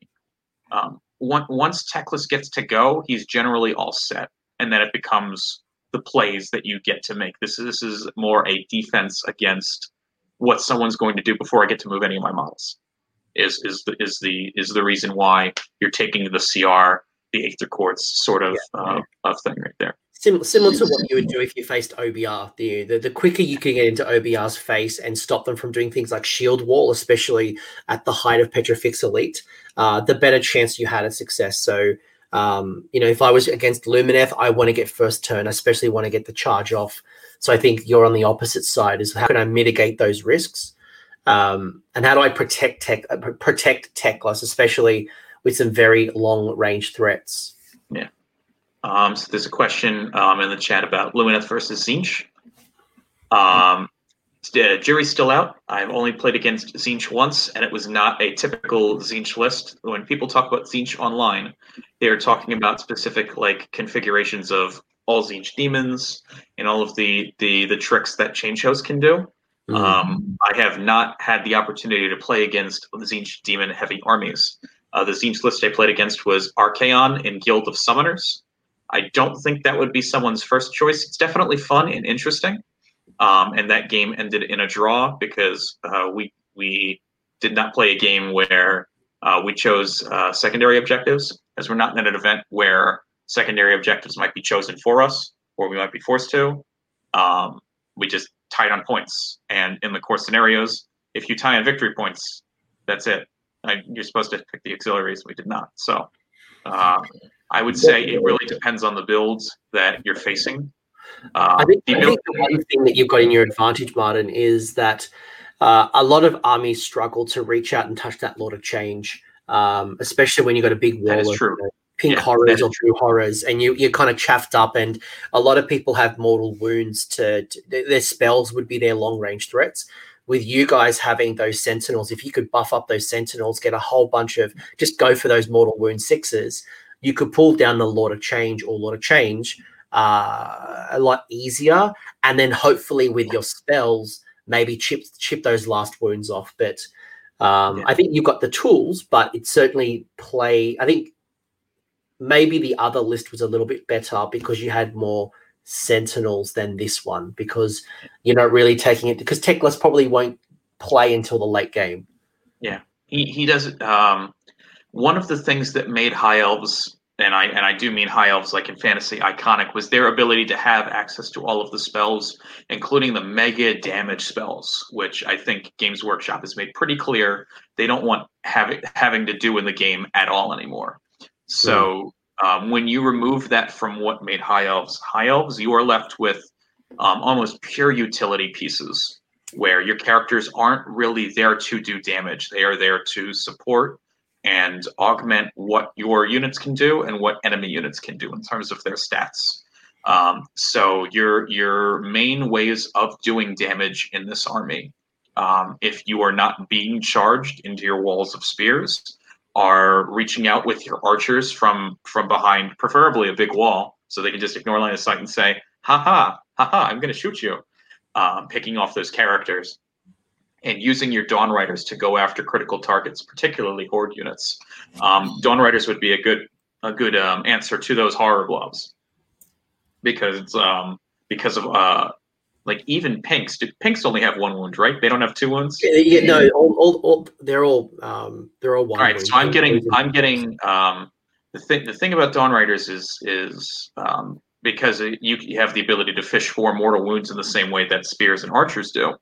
Um, once Teclis gets to go, he's generally all set, and then it becomes the plays that you get to make. This this is more a defense against what someone's going to do before I get to move any of my models. Is is the is the is the reason why you're taking the Syar, the Aetherquartz sort of yeah. uh, of thing right there. Sim- similar to what you would do if you faced OBR. The, the, the quicker you can get into OBR's face and stop them from doing things like shield wall, especially at the height of Petrifex Elite, uh, the better chance you had of success. So, um, you know, if I was against Lumineth, I want to get first turn, I especially want to get the charge off. So I think you're on the opposite side. Is how can I mitigate those risks, um, and how do I protect tech uh, protect Teclis, especially with some very long range threats? Yeah. Um, so there's a question um, in the chat about Lumineth versus Tzeentch. Um, uh, jury's still out. I've only played against Tzeentch once, and it was not a typical Tzeentch list. When people talk about Tzeentch online, they are talking about specific like configurations of all Tzeentch demons and all of the the the tricks that Change Host can do. Mm. Um, I have not had the opportunity to play against Tzeentch demon heavy armies. Uh, the Tzeentch list I played against was Archaon and Guild of Summoners. I don't think that would be someone's first choice. It's definitely fun and interesting. Um, and that game ended in a draw because uh, we we did not play a game where uh, we chose uh, secondary objectives, as we're not in an event where secondary objectives might be chosen for us or we might be forced to. Um, we just tied on points, and in the core scenarios, if you tie on victory points, that's it. I, you're supposed to pick the auxiliaries. We did not. So uh, I would say it really depends on the builds that you're facing. Uh, I, think, the, I think the one thing that you've got in your advantage, Martin, is that uh, a lot of armies struggle to reach out and touch that Lord of Change, um, especially when you've got a big wall of you know, pink yeah, horrors or true horrors, and you, you're kind of chaffed up. And a lot of people have mortal wounds to, to their spells would be their long range threats with you guys having those sentinels, if you could buff up those sentinels, get a whole bunch of just go for those mortal wound sixes, you could pull down the Lord of Change or Lord of Change uh, a lot easier, and then hopefully with your spells, maybe chip chip those last wounds off. But um, yeah. I think you've got the tools, but it certainly play. I think maybe the other list was a little bit better because you had more sentinels than this one because you're not really taking it because Teclis probably won't play until the late game. Yeah, he he does. Um, one of the things that made high elves and I and I do mean high elves like in fantasy iconic was their ability to have access to all of the spells, including the mega damage spells, which I think Games Workshop has made pretty clear they don't want having having to do in the game at all anymore. So um, when you remove that from what made high elves high elves, you are left with um, almost pure utility pieces where your characters aren't really there to do damage; they are there to support and augment what your units can do and what enemy units can do in terms of their stats. Um, so your your main ways of doing damage in this army, um, if you are not being charged into your walls of spears, are reaching out with your archers from from behind, preferably a big wall, so they can just ignore line of sight and say, "Ha ha, ha ha, I'm going to shoot you," um, picking off those characters and using your Dawn Riders to go after critical targets, particularly Horde units. Um, Dawn Riders would be a good a good um, answer to those horror gloves because um, because of uh, like even pinks. Do, pinks only have one wound, right? They don't have two wounds. Yeah, no, all, all, all, they're all um, they're all one. All right, wound. so I'm getting I'm getting um, the thing. The thing about Dawn Riders is is um, because you, you have the ability to fish for mortal wounds in the same way that spears and archers do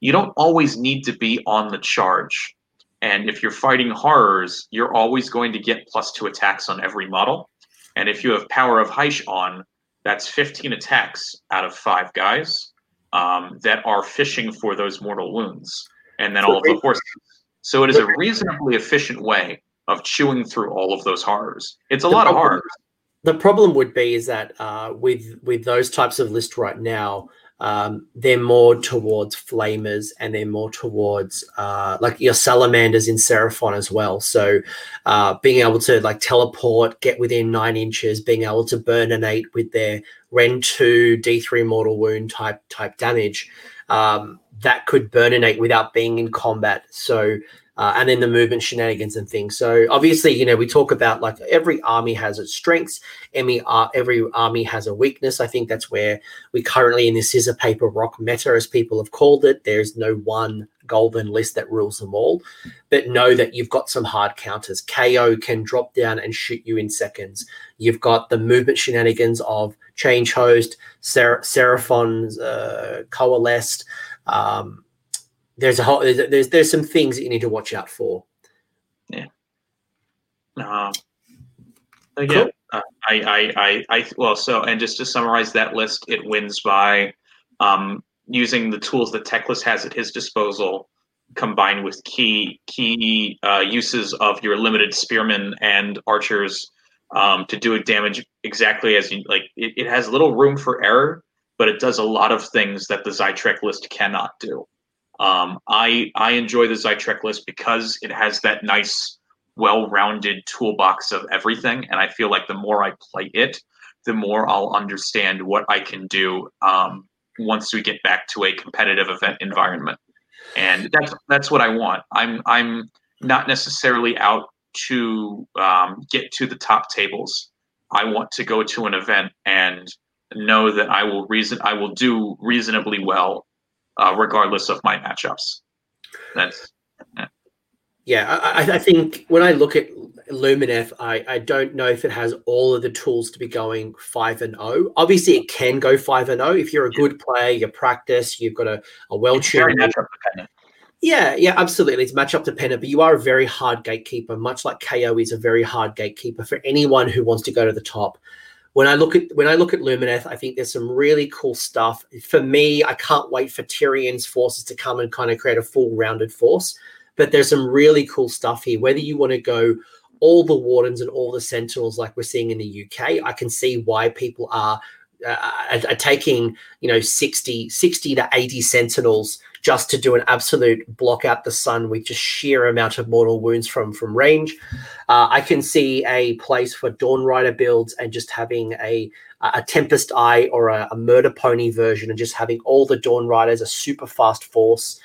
you don't always need to be on the charge. And if you're fighting horrors, you're always going to get plus two attacks on every model. And if you have Power of Hysh on, that's 15 attacks out of five guys um, that are fishing for those mortal wounds. And then all of the horses. So it is a reasonably efficient way of chewing through all of those horrors. It's a lot of horrors. The problem would be is that uh, with with those types of lists right now, um, they're more towards flamers and they're more towards uh, like your salamanders in Seraphon as well. So uh, being able to like teleport, get within nine inches, being able to burn an eight with their Rend two D3 mortal wound type type damage, um, that could burn an eight without being in combat. So uh, and then the movement shenanigans and things. So obviously, you know, we talk about like every army has its strengths. Every, uh, every army has a weakness. I think that's where we currently in this scissor paper rock meta, as people have called it. There's no one golden list that rules them all, but know that you've got some hard counters. KO can drop down and shoot you in seconds. You've got the movement shenanigans of change host, Ser- Seraphon's uh, coalesced. Um, there's a whole there's, there's some things that you need to watch out for. Yeah. Um, cool. uh, I, I, I, I, well, so, and just to summarize that list, it wins by um, using the tools that Teclis has at his disposal, combined with key key uh, uses of your limited spearmen and archers um, to do a damage exactly as you like. It, it has little room for error, but it does a lot of things that the Zaitrec list cannot do. Um, I I enjoy the Zaitrec list because it has that nice, well-rounded toolbox of everything, and I feel like the more I play it, the more I'll understand what I can do um, once we get back to a competitive event environment, and that's that's what I want. I'm I'm not necessarily out to um, get to the top tables. I want to go to an event and know that I will reason I will do reasonably well uh, regardless of my matchups. That's yeah. yeah I, I, think when I look at Lumineth, I, I don't know if it has all of the tools to be going five and zero. Oh. Obviously, it can go five and zero oh. if you're a good player, you practice, you've got a, a well tuned. Matchup. Yeah, yeah, absolutely. It's matchup dependent, but you are a very hard gatekeeper, much like KO is a very hard gatekeeper for anyone who wants to go to the top when I look at when I look at Lumineth, I think there's some really cool stuff. For me, I can't wait for Tyrion's forces to come and kind of create a full rounded force. But there's some really cool stuff here. Whether you want to go all the wardens and all the sentinels like we're seeing in the UK, I can see why people are, uh, are, are taking you know 60 60 to 80 sentinels just to do an absolute block out the sun with just sheer amount of mortal wounds from from range. Uh, I can see a place for Dawn Rider builds and just having a a Tempest Eye or a, a Murder Pony version and just having all the Dawn Riders a super fast force.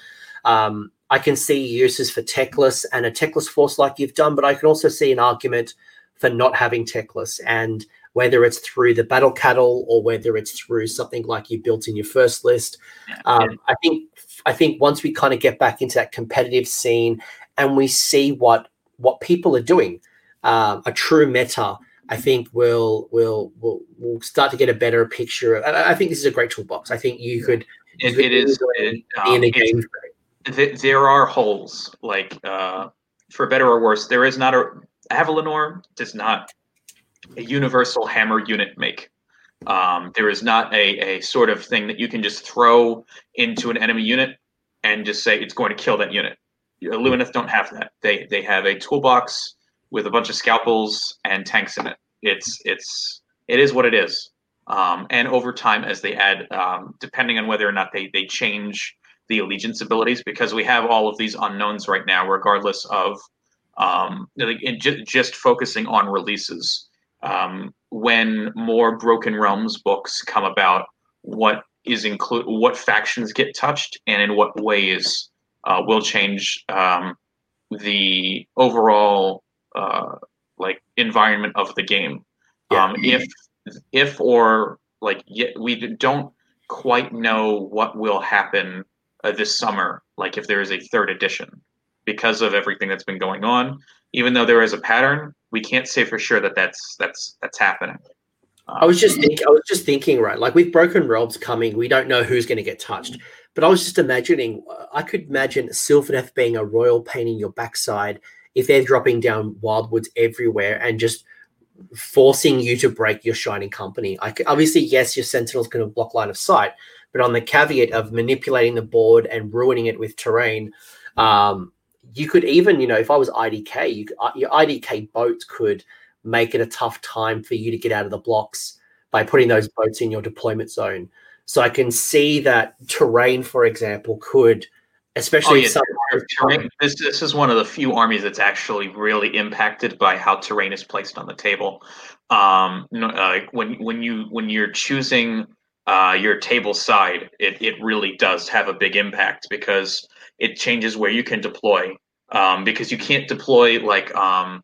Um, I can see uses for Teclis and a Teclis force like you've done, but I can also see an argument for not having Teclis and whether it's through the battle cattle or whether it's through something like you built in your first list. Um, I think I think once we kind of get back into that competitive scene and we see what what people are doing, um, a true meta, I think we'll we'll we'll, we'll start to get a better picture. Of, I, I think this is a great toolbox. I think you could. it, it is it, um, in the game. Th- there are holes, like uh, for better or worse. There is not a Avalenor does not a universal hammer unit make. Um, there is not a, a sort of thing that you can just throw into an enemy unit and just say it's going to kill that unit. Lumineth don't have that. They they have a toolbox with a bunch of scalpels and tanks in it. It's it's it is what it is. Um, and over time, as they add, um, depending on whether or not they they change the allegiance abilities, because we have all of these unknowns right now, regardless of um, just, just focusing on releases. Um, when more Broken Realms books come about, what is include what factions get touched and in what ways uh, will change um, the overall uh, like environment of the game. Yeah. Um, if if or like we don't quite know what will happen uh, this summer, like if there is a third edition, because of everything that's been going on. Even though there is a pattern, we can't say for sure that that's that's that's happening. I was just thinking. I was just thinking, right? Like with Broken Realms coming, we don't know who's going to get touched. But I was just imagining. I could imagine Sylvaneth being a royal pain in your backside if they're dropping down wildwoods everywhere and just forcing you to break your shining company. I obviously, yes, your sentinel's going to block line of sight, but on the caveat of manipulating the board and ruining it with terrain, um, you could even, you know, if I was IDK, you, uh, your IDK boats could make it a tough time for you to get out of the blocks by putting those boats in your deployment zone. So I can see that terrain, for example, could, especially oh, yeah. terrain, this this is one of the few armies that's actually really impacted by how terrain is placed on the table. Um, uh, when when you when you're choosing uh, your table side, it it really does have a big impact because it changes where you can deploy. Um, because you can't deploy like um,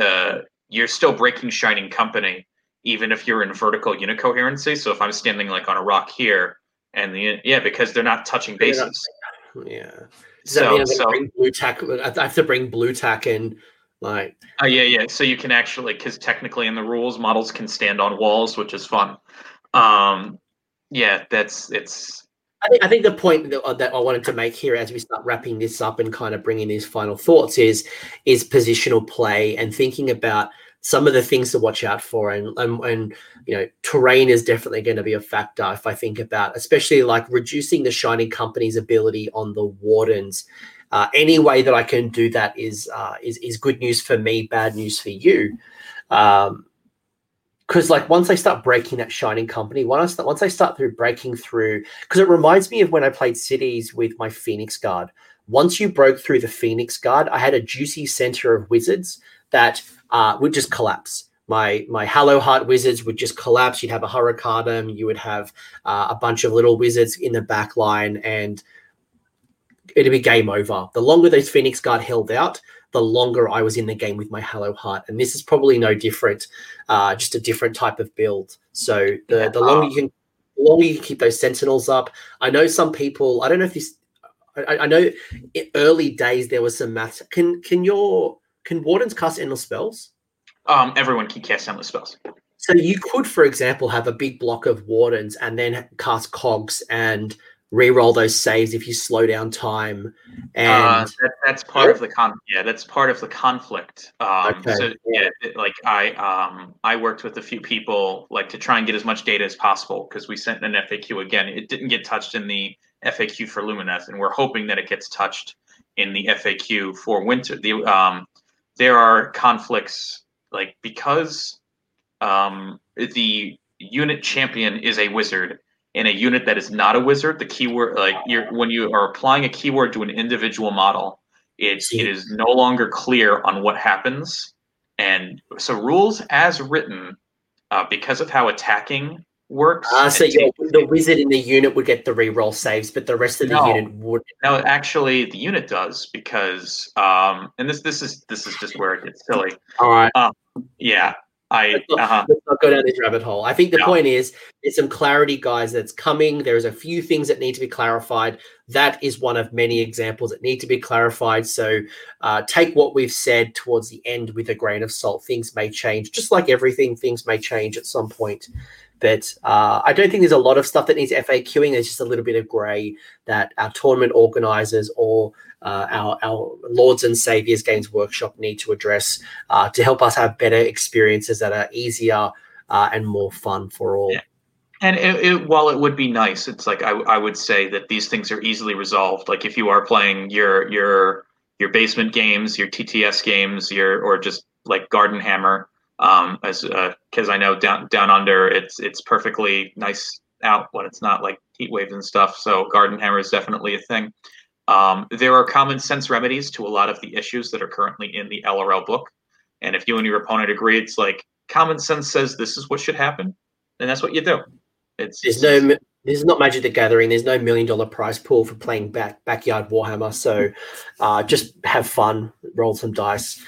uh, you're still breaking Shining Company, even if you're in vertical unit coherency. So if I'm standing like on a rock here, and the yeah, because they're not touching bases. Yeah. Does so, mean so blue tack? I have to bring blue tack in, like. Oh yeah, yeah. So you can actually, because technically in the rules, models can stand on walls, which is fun. Um, yeah, that's it's. I think, I think the point that, uh, that I wanted to make here as we start wrapping this up and kind of bringing these final thoughts is is positional play and thinking about some of the things to watch out for. And, and, and you know terrain is definitely going to be a factor if i think about especially like reducing the shining company's ability on the wardens. Uh, any way that i can do that is uh, is, is good news for me bad news for you. Um, because like once I start breaking that shining company, once I start, once I start through breaking through, because it reminds me of when I played cities with my Phoenix Guard. Once you broke through the Phoenix Guard, I had a juicy center of wizards that uh, would just collapse. My my Hallowheart wizards would just collapse. You'd have a Hurricanum, you would have uh, a bunch of little wizards in the back line, and it'd be game over. The longer those Phoenix Guard held out, the longer I was in the game with my Hallowheart. And this is probably no different, uh, just a different type of build. So the, yeah. the longer you can the longer you keep those sentinels up. I know some people, I don't know if this I, I know early days there was some math. Can can your can wardens cast endless spells? Um, everyone can cast endless spells. So you could, for example, have a big block of wardens and then cast cogs and re-roll those saves if you slow down time. And uh, that, that's part of the con. Yeah, that's part of the conflict. Um, okay. So yeah, like I um I worked with a few people like to try and get as much data as possible because we sent an FAQ again. It didn't get touched in the FAQ for Lumineth, and we're hoping that it gets touched in the FAQ for Winter. The um there are conflicts like because um, the unit champion is a wizard in a unit that is not a wizard the keyword like you're when you are applying a keyword to an individual model it, it is no longer clear on what happens and so rules as written uh, because of how attacking works. Ah, so yeah, the wizard in the unit would get the reroll saves, but the rest of the no, unit would. No, actually, the unit does because, um, and this this is this is just where it gets silly. All right. Um, yeah. I let's not, uh-huh. let's not go down this rabbit hole. I think the No. point is there's some clarity, guys, that's coming. There's a few things that need to be clarified. That is one of many examples that need to be clarified. So uh, take what we've said towards the end with a grain of salt. Things may change, just like everything. Things may change at some point. But uh, I don't think there's a lot of stuff that needs FAQing. There's just a little bit of grey that our tournament organisers or uh, our, our Lords and Saviors Games Workshop need to address uh, to help us have better experiences that are easier uh, and more fun for all. Yeah. And it, it, while it would be nice, it's like I, I would say that these things are easily resolved. Like if you are playing your your your basement games, your TTS games, your or just like Garden Hammer, um, as because I know down down under it's it's perfectly nice out when it's not like heat waves and stuff. So Garden Hammer is definitely a thing. Um, there are common sense remedies to a lot of the issues that are currently in the LRL book, and if you and your opponent agree, it's like common sense says this is what should happen, then that's what you do. It's There's no, this is not Magic the Gathering. There's no million dollar prize pool for playing back backyard Warhammer. So uh, just have fun, roll some dice.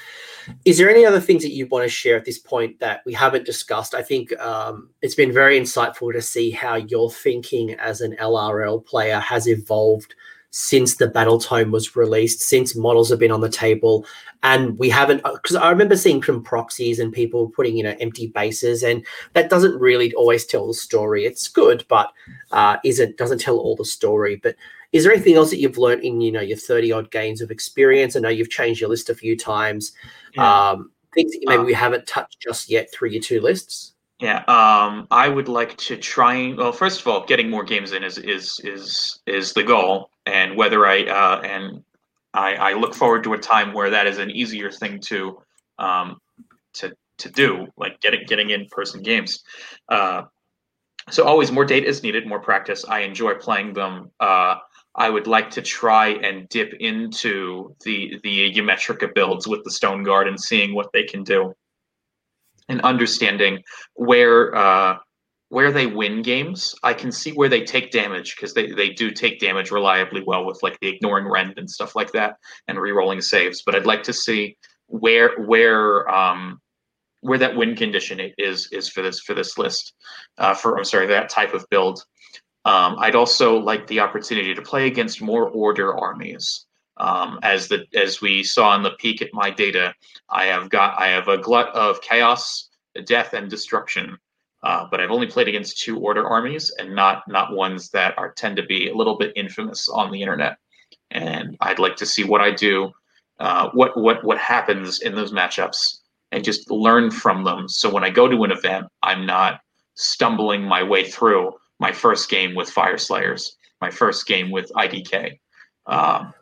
Is there any other things that you want to share at this point that we haven't discussed? I think um, it's been very insightful to see how your thinking as an LRL player has evolved since the battle tome was released, since models have been on the table, and we haven't. Because I remember seeing some proxies and people putting you know empty bases, and that doesn't really always tell the story. It's good, but uh, isn't doesn't tell all the story. But is there anything else that you've learned in you know your 30 odd games of experience? I know you've changed your list a few times. Yeah. Um, things that maybe Uh, we haven't touched just yet through your two lists. Yeah, um, I would like to try. and- Well, first of all, getting more games in is is is is the goal, and whether I uh, and I, I look forward to a time where that is an easier thing to um, to to do, like getting getting in person games. Uh, so always more data is needed, more practice. I enjoy playing them. Uh, I would like to try and dip into the the Ymetrica builds with the Stone Guard and seeing what they can do, and understanding where uh, where they win games. I can see where they take damage because they, they do take damage reliably well with like the ignoring rend and stuff like that and re-rolling saves. But I'd like to see where where um, where that win condition is is for this for this list uh, for I'm sorry that type of build. Um, I'd also like the opportunity to play against more order armies. Um, as the as we saw in the peak at my data, I have got I have a glut of chaos, death, and destruction. Uh, but I've only played against two order armies and not not ones that are tend to be a little bit infamous on the internet. And I'd like to see what I do, uh, what what what happens in those matchups, and just learn from them. So when I go to an event, I'm not stumbling my way through my first game with Fyreslayers, my first game with IDK. Um,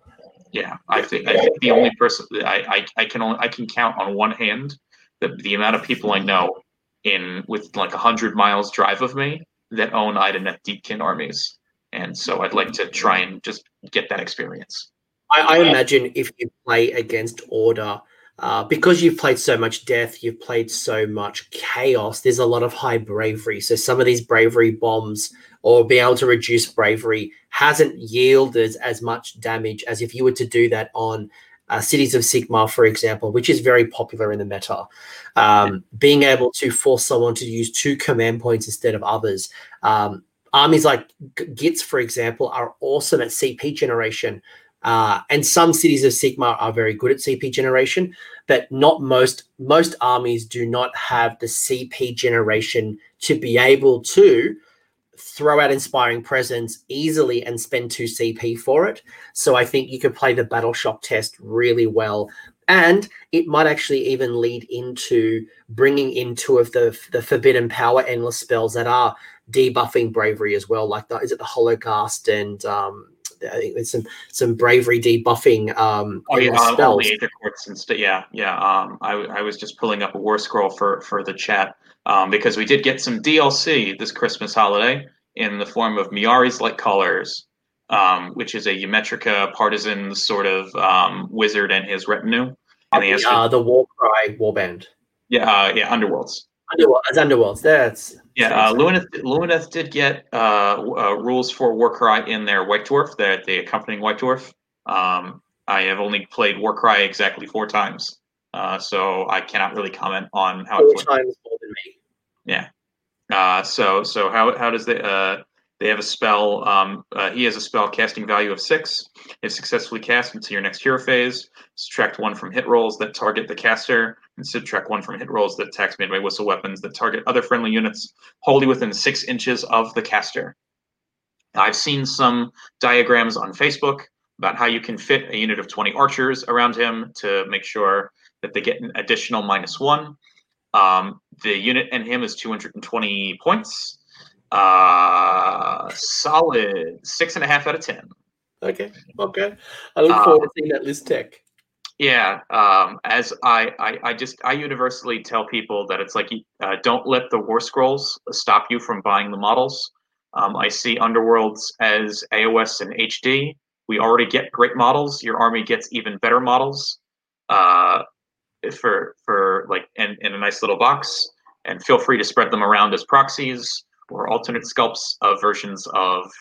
yeah, I think I think the only person I, I, I can only I can count on one hand the the amount of people I know in with like a hundred miles drive of me that own Idoneth Deepkin armies, and so I'd like to try and just get that experience. I, I imagine if you play against order, uh, because you've played so much death, you've played so much chaos. There's a lot of high bravery. So some of these bravery bombs or being able to reduce bravery hasn't yielded as much damage as if you were to do that on uh, Cities of Sigmar, for example, which is very popular in the meta. Um, being able to force someone to use two command points instead of others. Um, armies like Gits, for example, are awesome at CP generation. Uh, and some cities of Sigmar are very good at CP generation, but not most. Most armies do not have the CP generation to be able to throw out inspiring presence easily and spend two CP for it. So I think you could play the battle shock test really well. And it might actually even lead into bringing in two of the the forbidden power endless spells that are debuffing bravery as well. Like the, is it the Horrorghast and um, I think there's some some bravery debuffing um, Oh yeah, uh, spells. the Aether Courts and st- yeah, yeah. Um, I, I was just pulling up a war scroll for for the chat um, because we did get some DLC this Christmas holiday in the form of Myari's Lightcallers, um, which is a Ymetrica partisan sort of um, wizard and his retinue. And he has uh, the Warcry warband. yeah, uh, yeah, Underworlds. Underworld, as Underworlds. That's Yeah, uh, Lumineth, Lumineth did get uh, uh, rules for Warcry in their White Dwarf, the, the accompanying White Dwarf. Um, I have only played Warcry exactly four times, uh, so I cannot really comment on how. Four times than me. Yeah. Uh, so so how how does the uh, they have a spell. Um, uh, he has a spell casting value of six. If successfully cast into your next hero phase, subtract one from hit rolls that target the caster, and subtract one from hit rolls that attacks made by missile weapons that target other friendly units wholly within six inches of the caster. I've seen some diagrams on Facebook about how you can fit a unit of 20 archers around him to make sure that they get an additional minus one. Um, the unit and him is 220 points. Uh, solid six and a half out of ten. Okay, okay. I look forward um, to seeing that list tech. Yeah, um, as I, I, I just I universally tell people that it's like uh, don't let the war scrolls stop you from buying the models. Um, I see Underworlds as AOS and HD. We already get great models. Your army gets even better models uh, for for like in, in a nice little box. And feel free to spread them around as proxies or alternate sculpts of versions of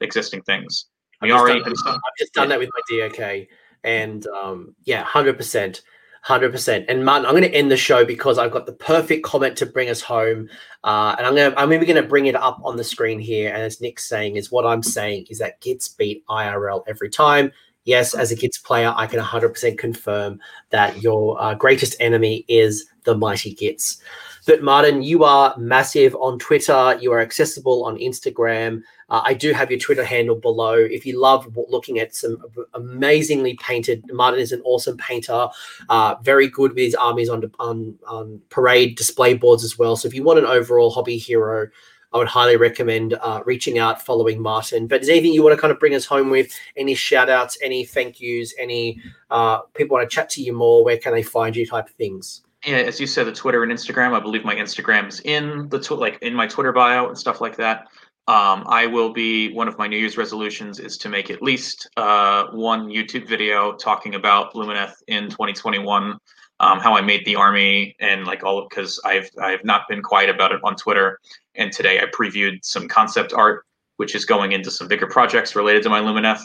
existing things. We I've already done, I've just done that with my DOK, and um, yeah, hundred percent. Hundred percent. And Martin, I'm going to end the show because I've got the perfect comment to bring us home, uh, and I'm going to I'm even going to bring it up on the screen here. And as Nick's saying, is what I'm saying is that Gits beat IRL every time. Yes, as a Gits player, I can 100% confirm that your uh, greatest enemy is the mighty Gits. But Martin, you are massive on Twitter. You are accessible on Instagram. Uh, I do have your Twitter handle below. If you love looking at some amazingly painted, Martin is an awesome painter. Uh, very good with his armies on, on on parade display boards as well. So if you want an overall hobby hero, I would highly recommend uh, reaching out, following Martin. But is anything you want to kind of bring us home with? Any shout outs, any thank yous, any uh, people want to chat to you more? Where can they find you type of things? yeah, as you said, the Twitter and Instagram. I believe my Instagram's in the tw- like in my Twitter bio and stuff like that. Um, I will be one of my New Year's resolutions is to make at least uh, one YouTube video talking about Lumineth in 2021, um, how I made the army, and like all because I've I've not been quiet about it on Twitter. And today I previewed some concept art, which is going into some bigger projects related to my Lumineth.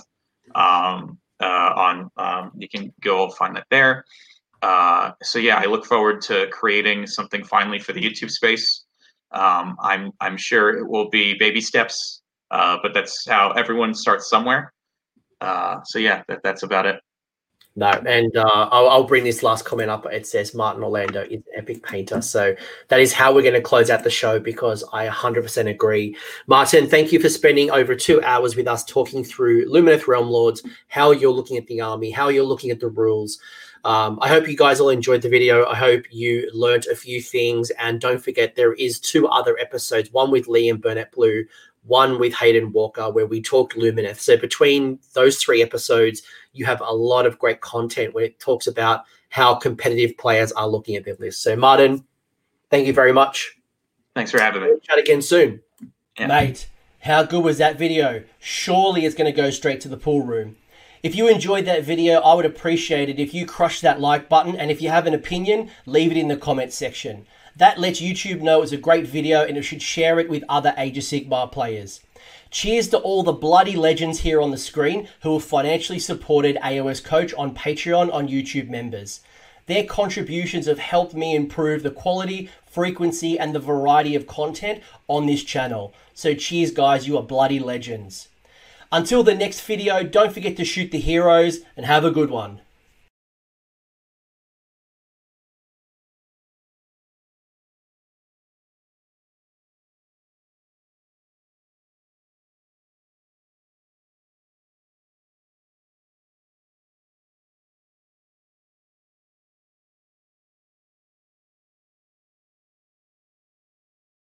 Um, uh, on um, you can go find that there. Uh, so yeah, I look forward to creating something finally for the YouTube space. Um, I'm I'm sure it will be baby steps, uh, but that's how everyone starts somewhere. Uh, so yeah, that, that's about it. No, and uh, I'll, I'll, bring this last comment up. It says Martin Orlando is an epic painter. So that is how we're going to close out the show because I 100% agree. Martin, thank you for spending over two hours with us talking through Lumineth Realm Lords, how you're looking at the army, how you're looking at the rules. Um, I hope you guys all enjoyed the video. I hope you learned a few things. And don't forget, there is two other episodes, one with Lee and Burnett Blue, one with Hayden Walker, where we talked Lumineth. So between those three episodes, you have a lot of great content when it talks about how competitive players are looking at their list. So Martin, thank you very much. Thanks for having me. We'll chat again soon. Yeah. Mate, how good was that video? Surely it's going to go straight to the pool room. If you enjoyed that video, I would appreciate it if you crush that like button. And if you have an opinion, leave it in the comments section. That lets YouTube know it's a great video and it should share it with other Age of Sigmar players. Cheers to all the bloody legends here on the screen who have financially supported AOS Coach on Patreon on YouTube members. Their contributions have helped me improve the quality, frequency, and the variety of content on this channel. So cheers guys, you are bloody legends. Until the next video, don't forget to shoot the heroes and have a good one.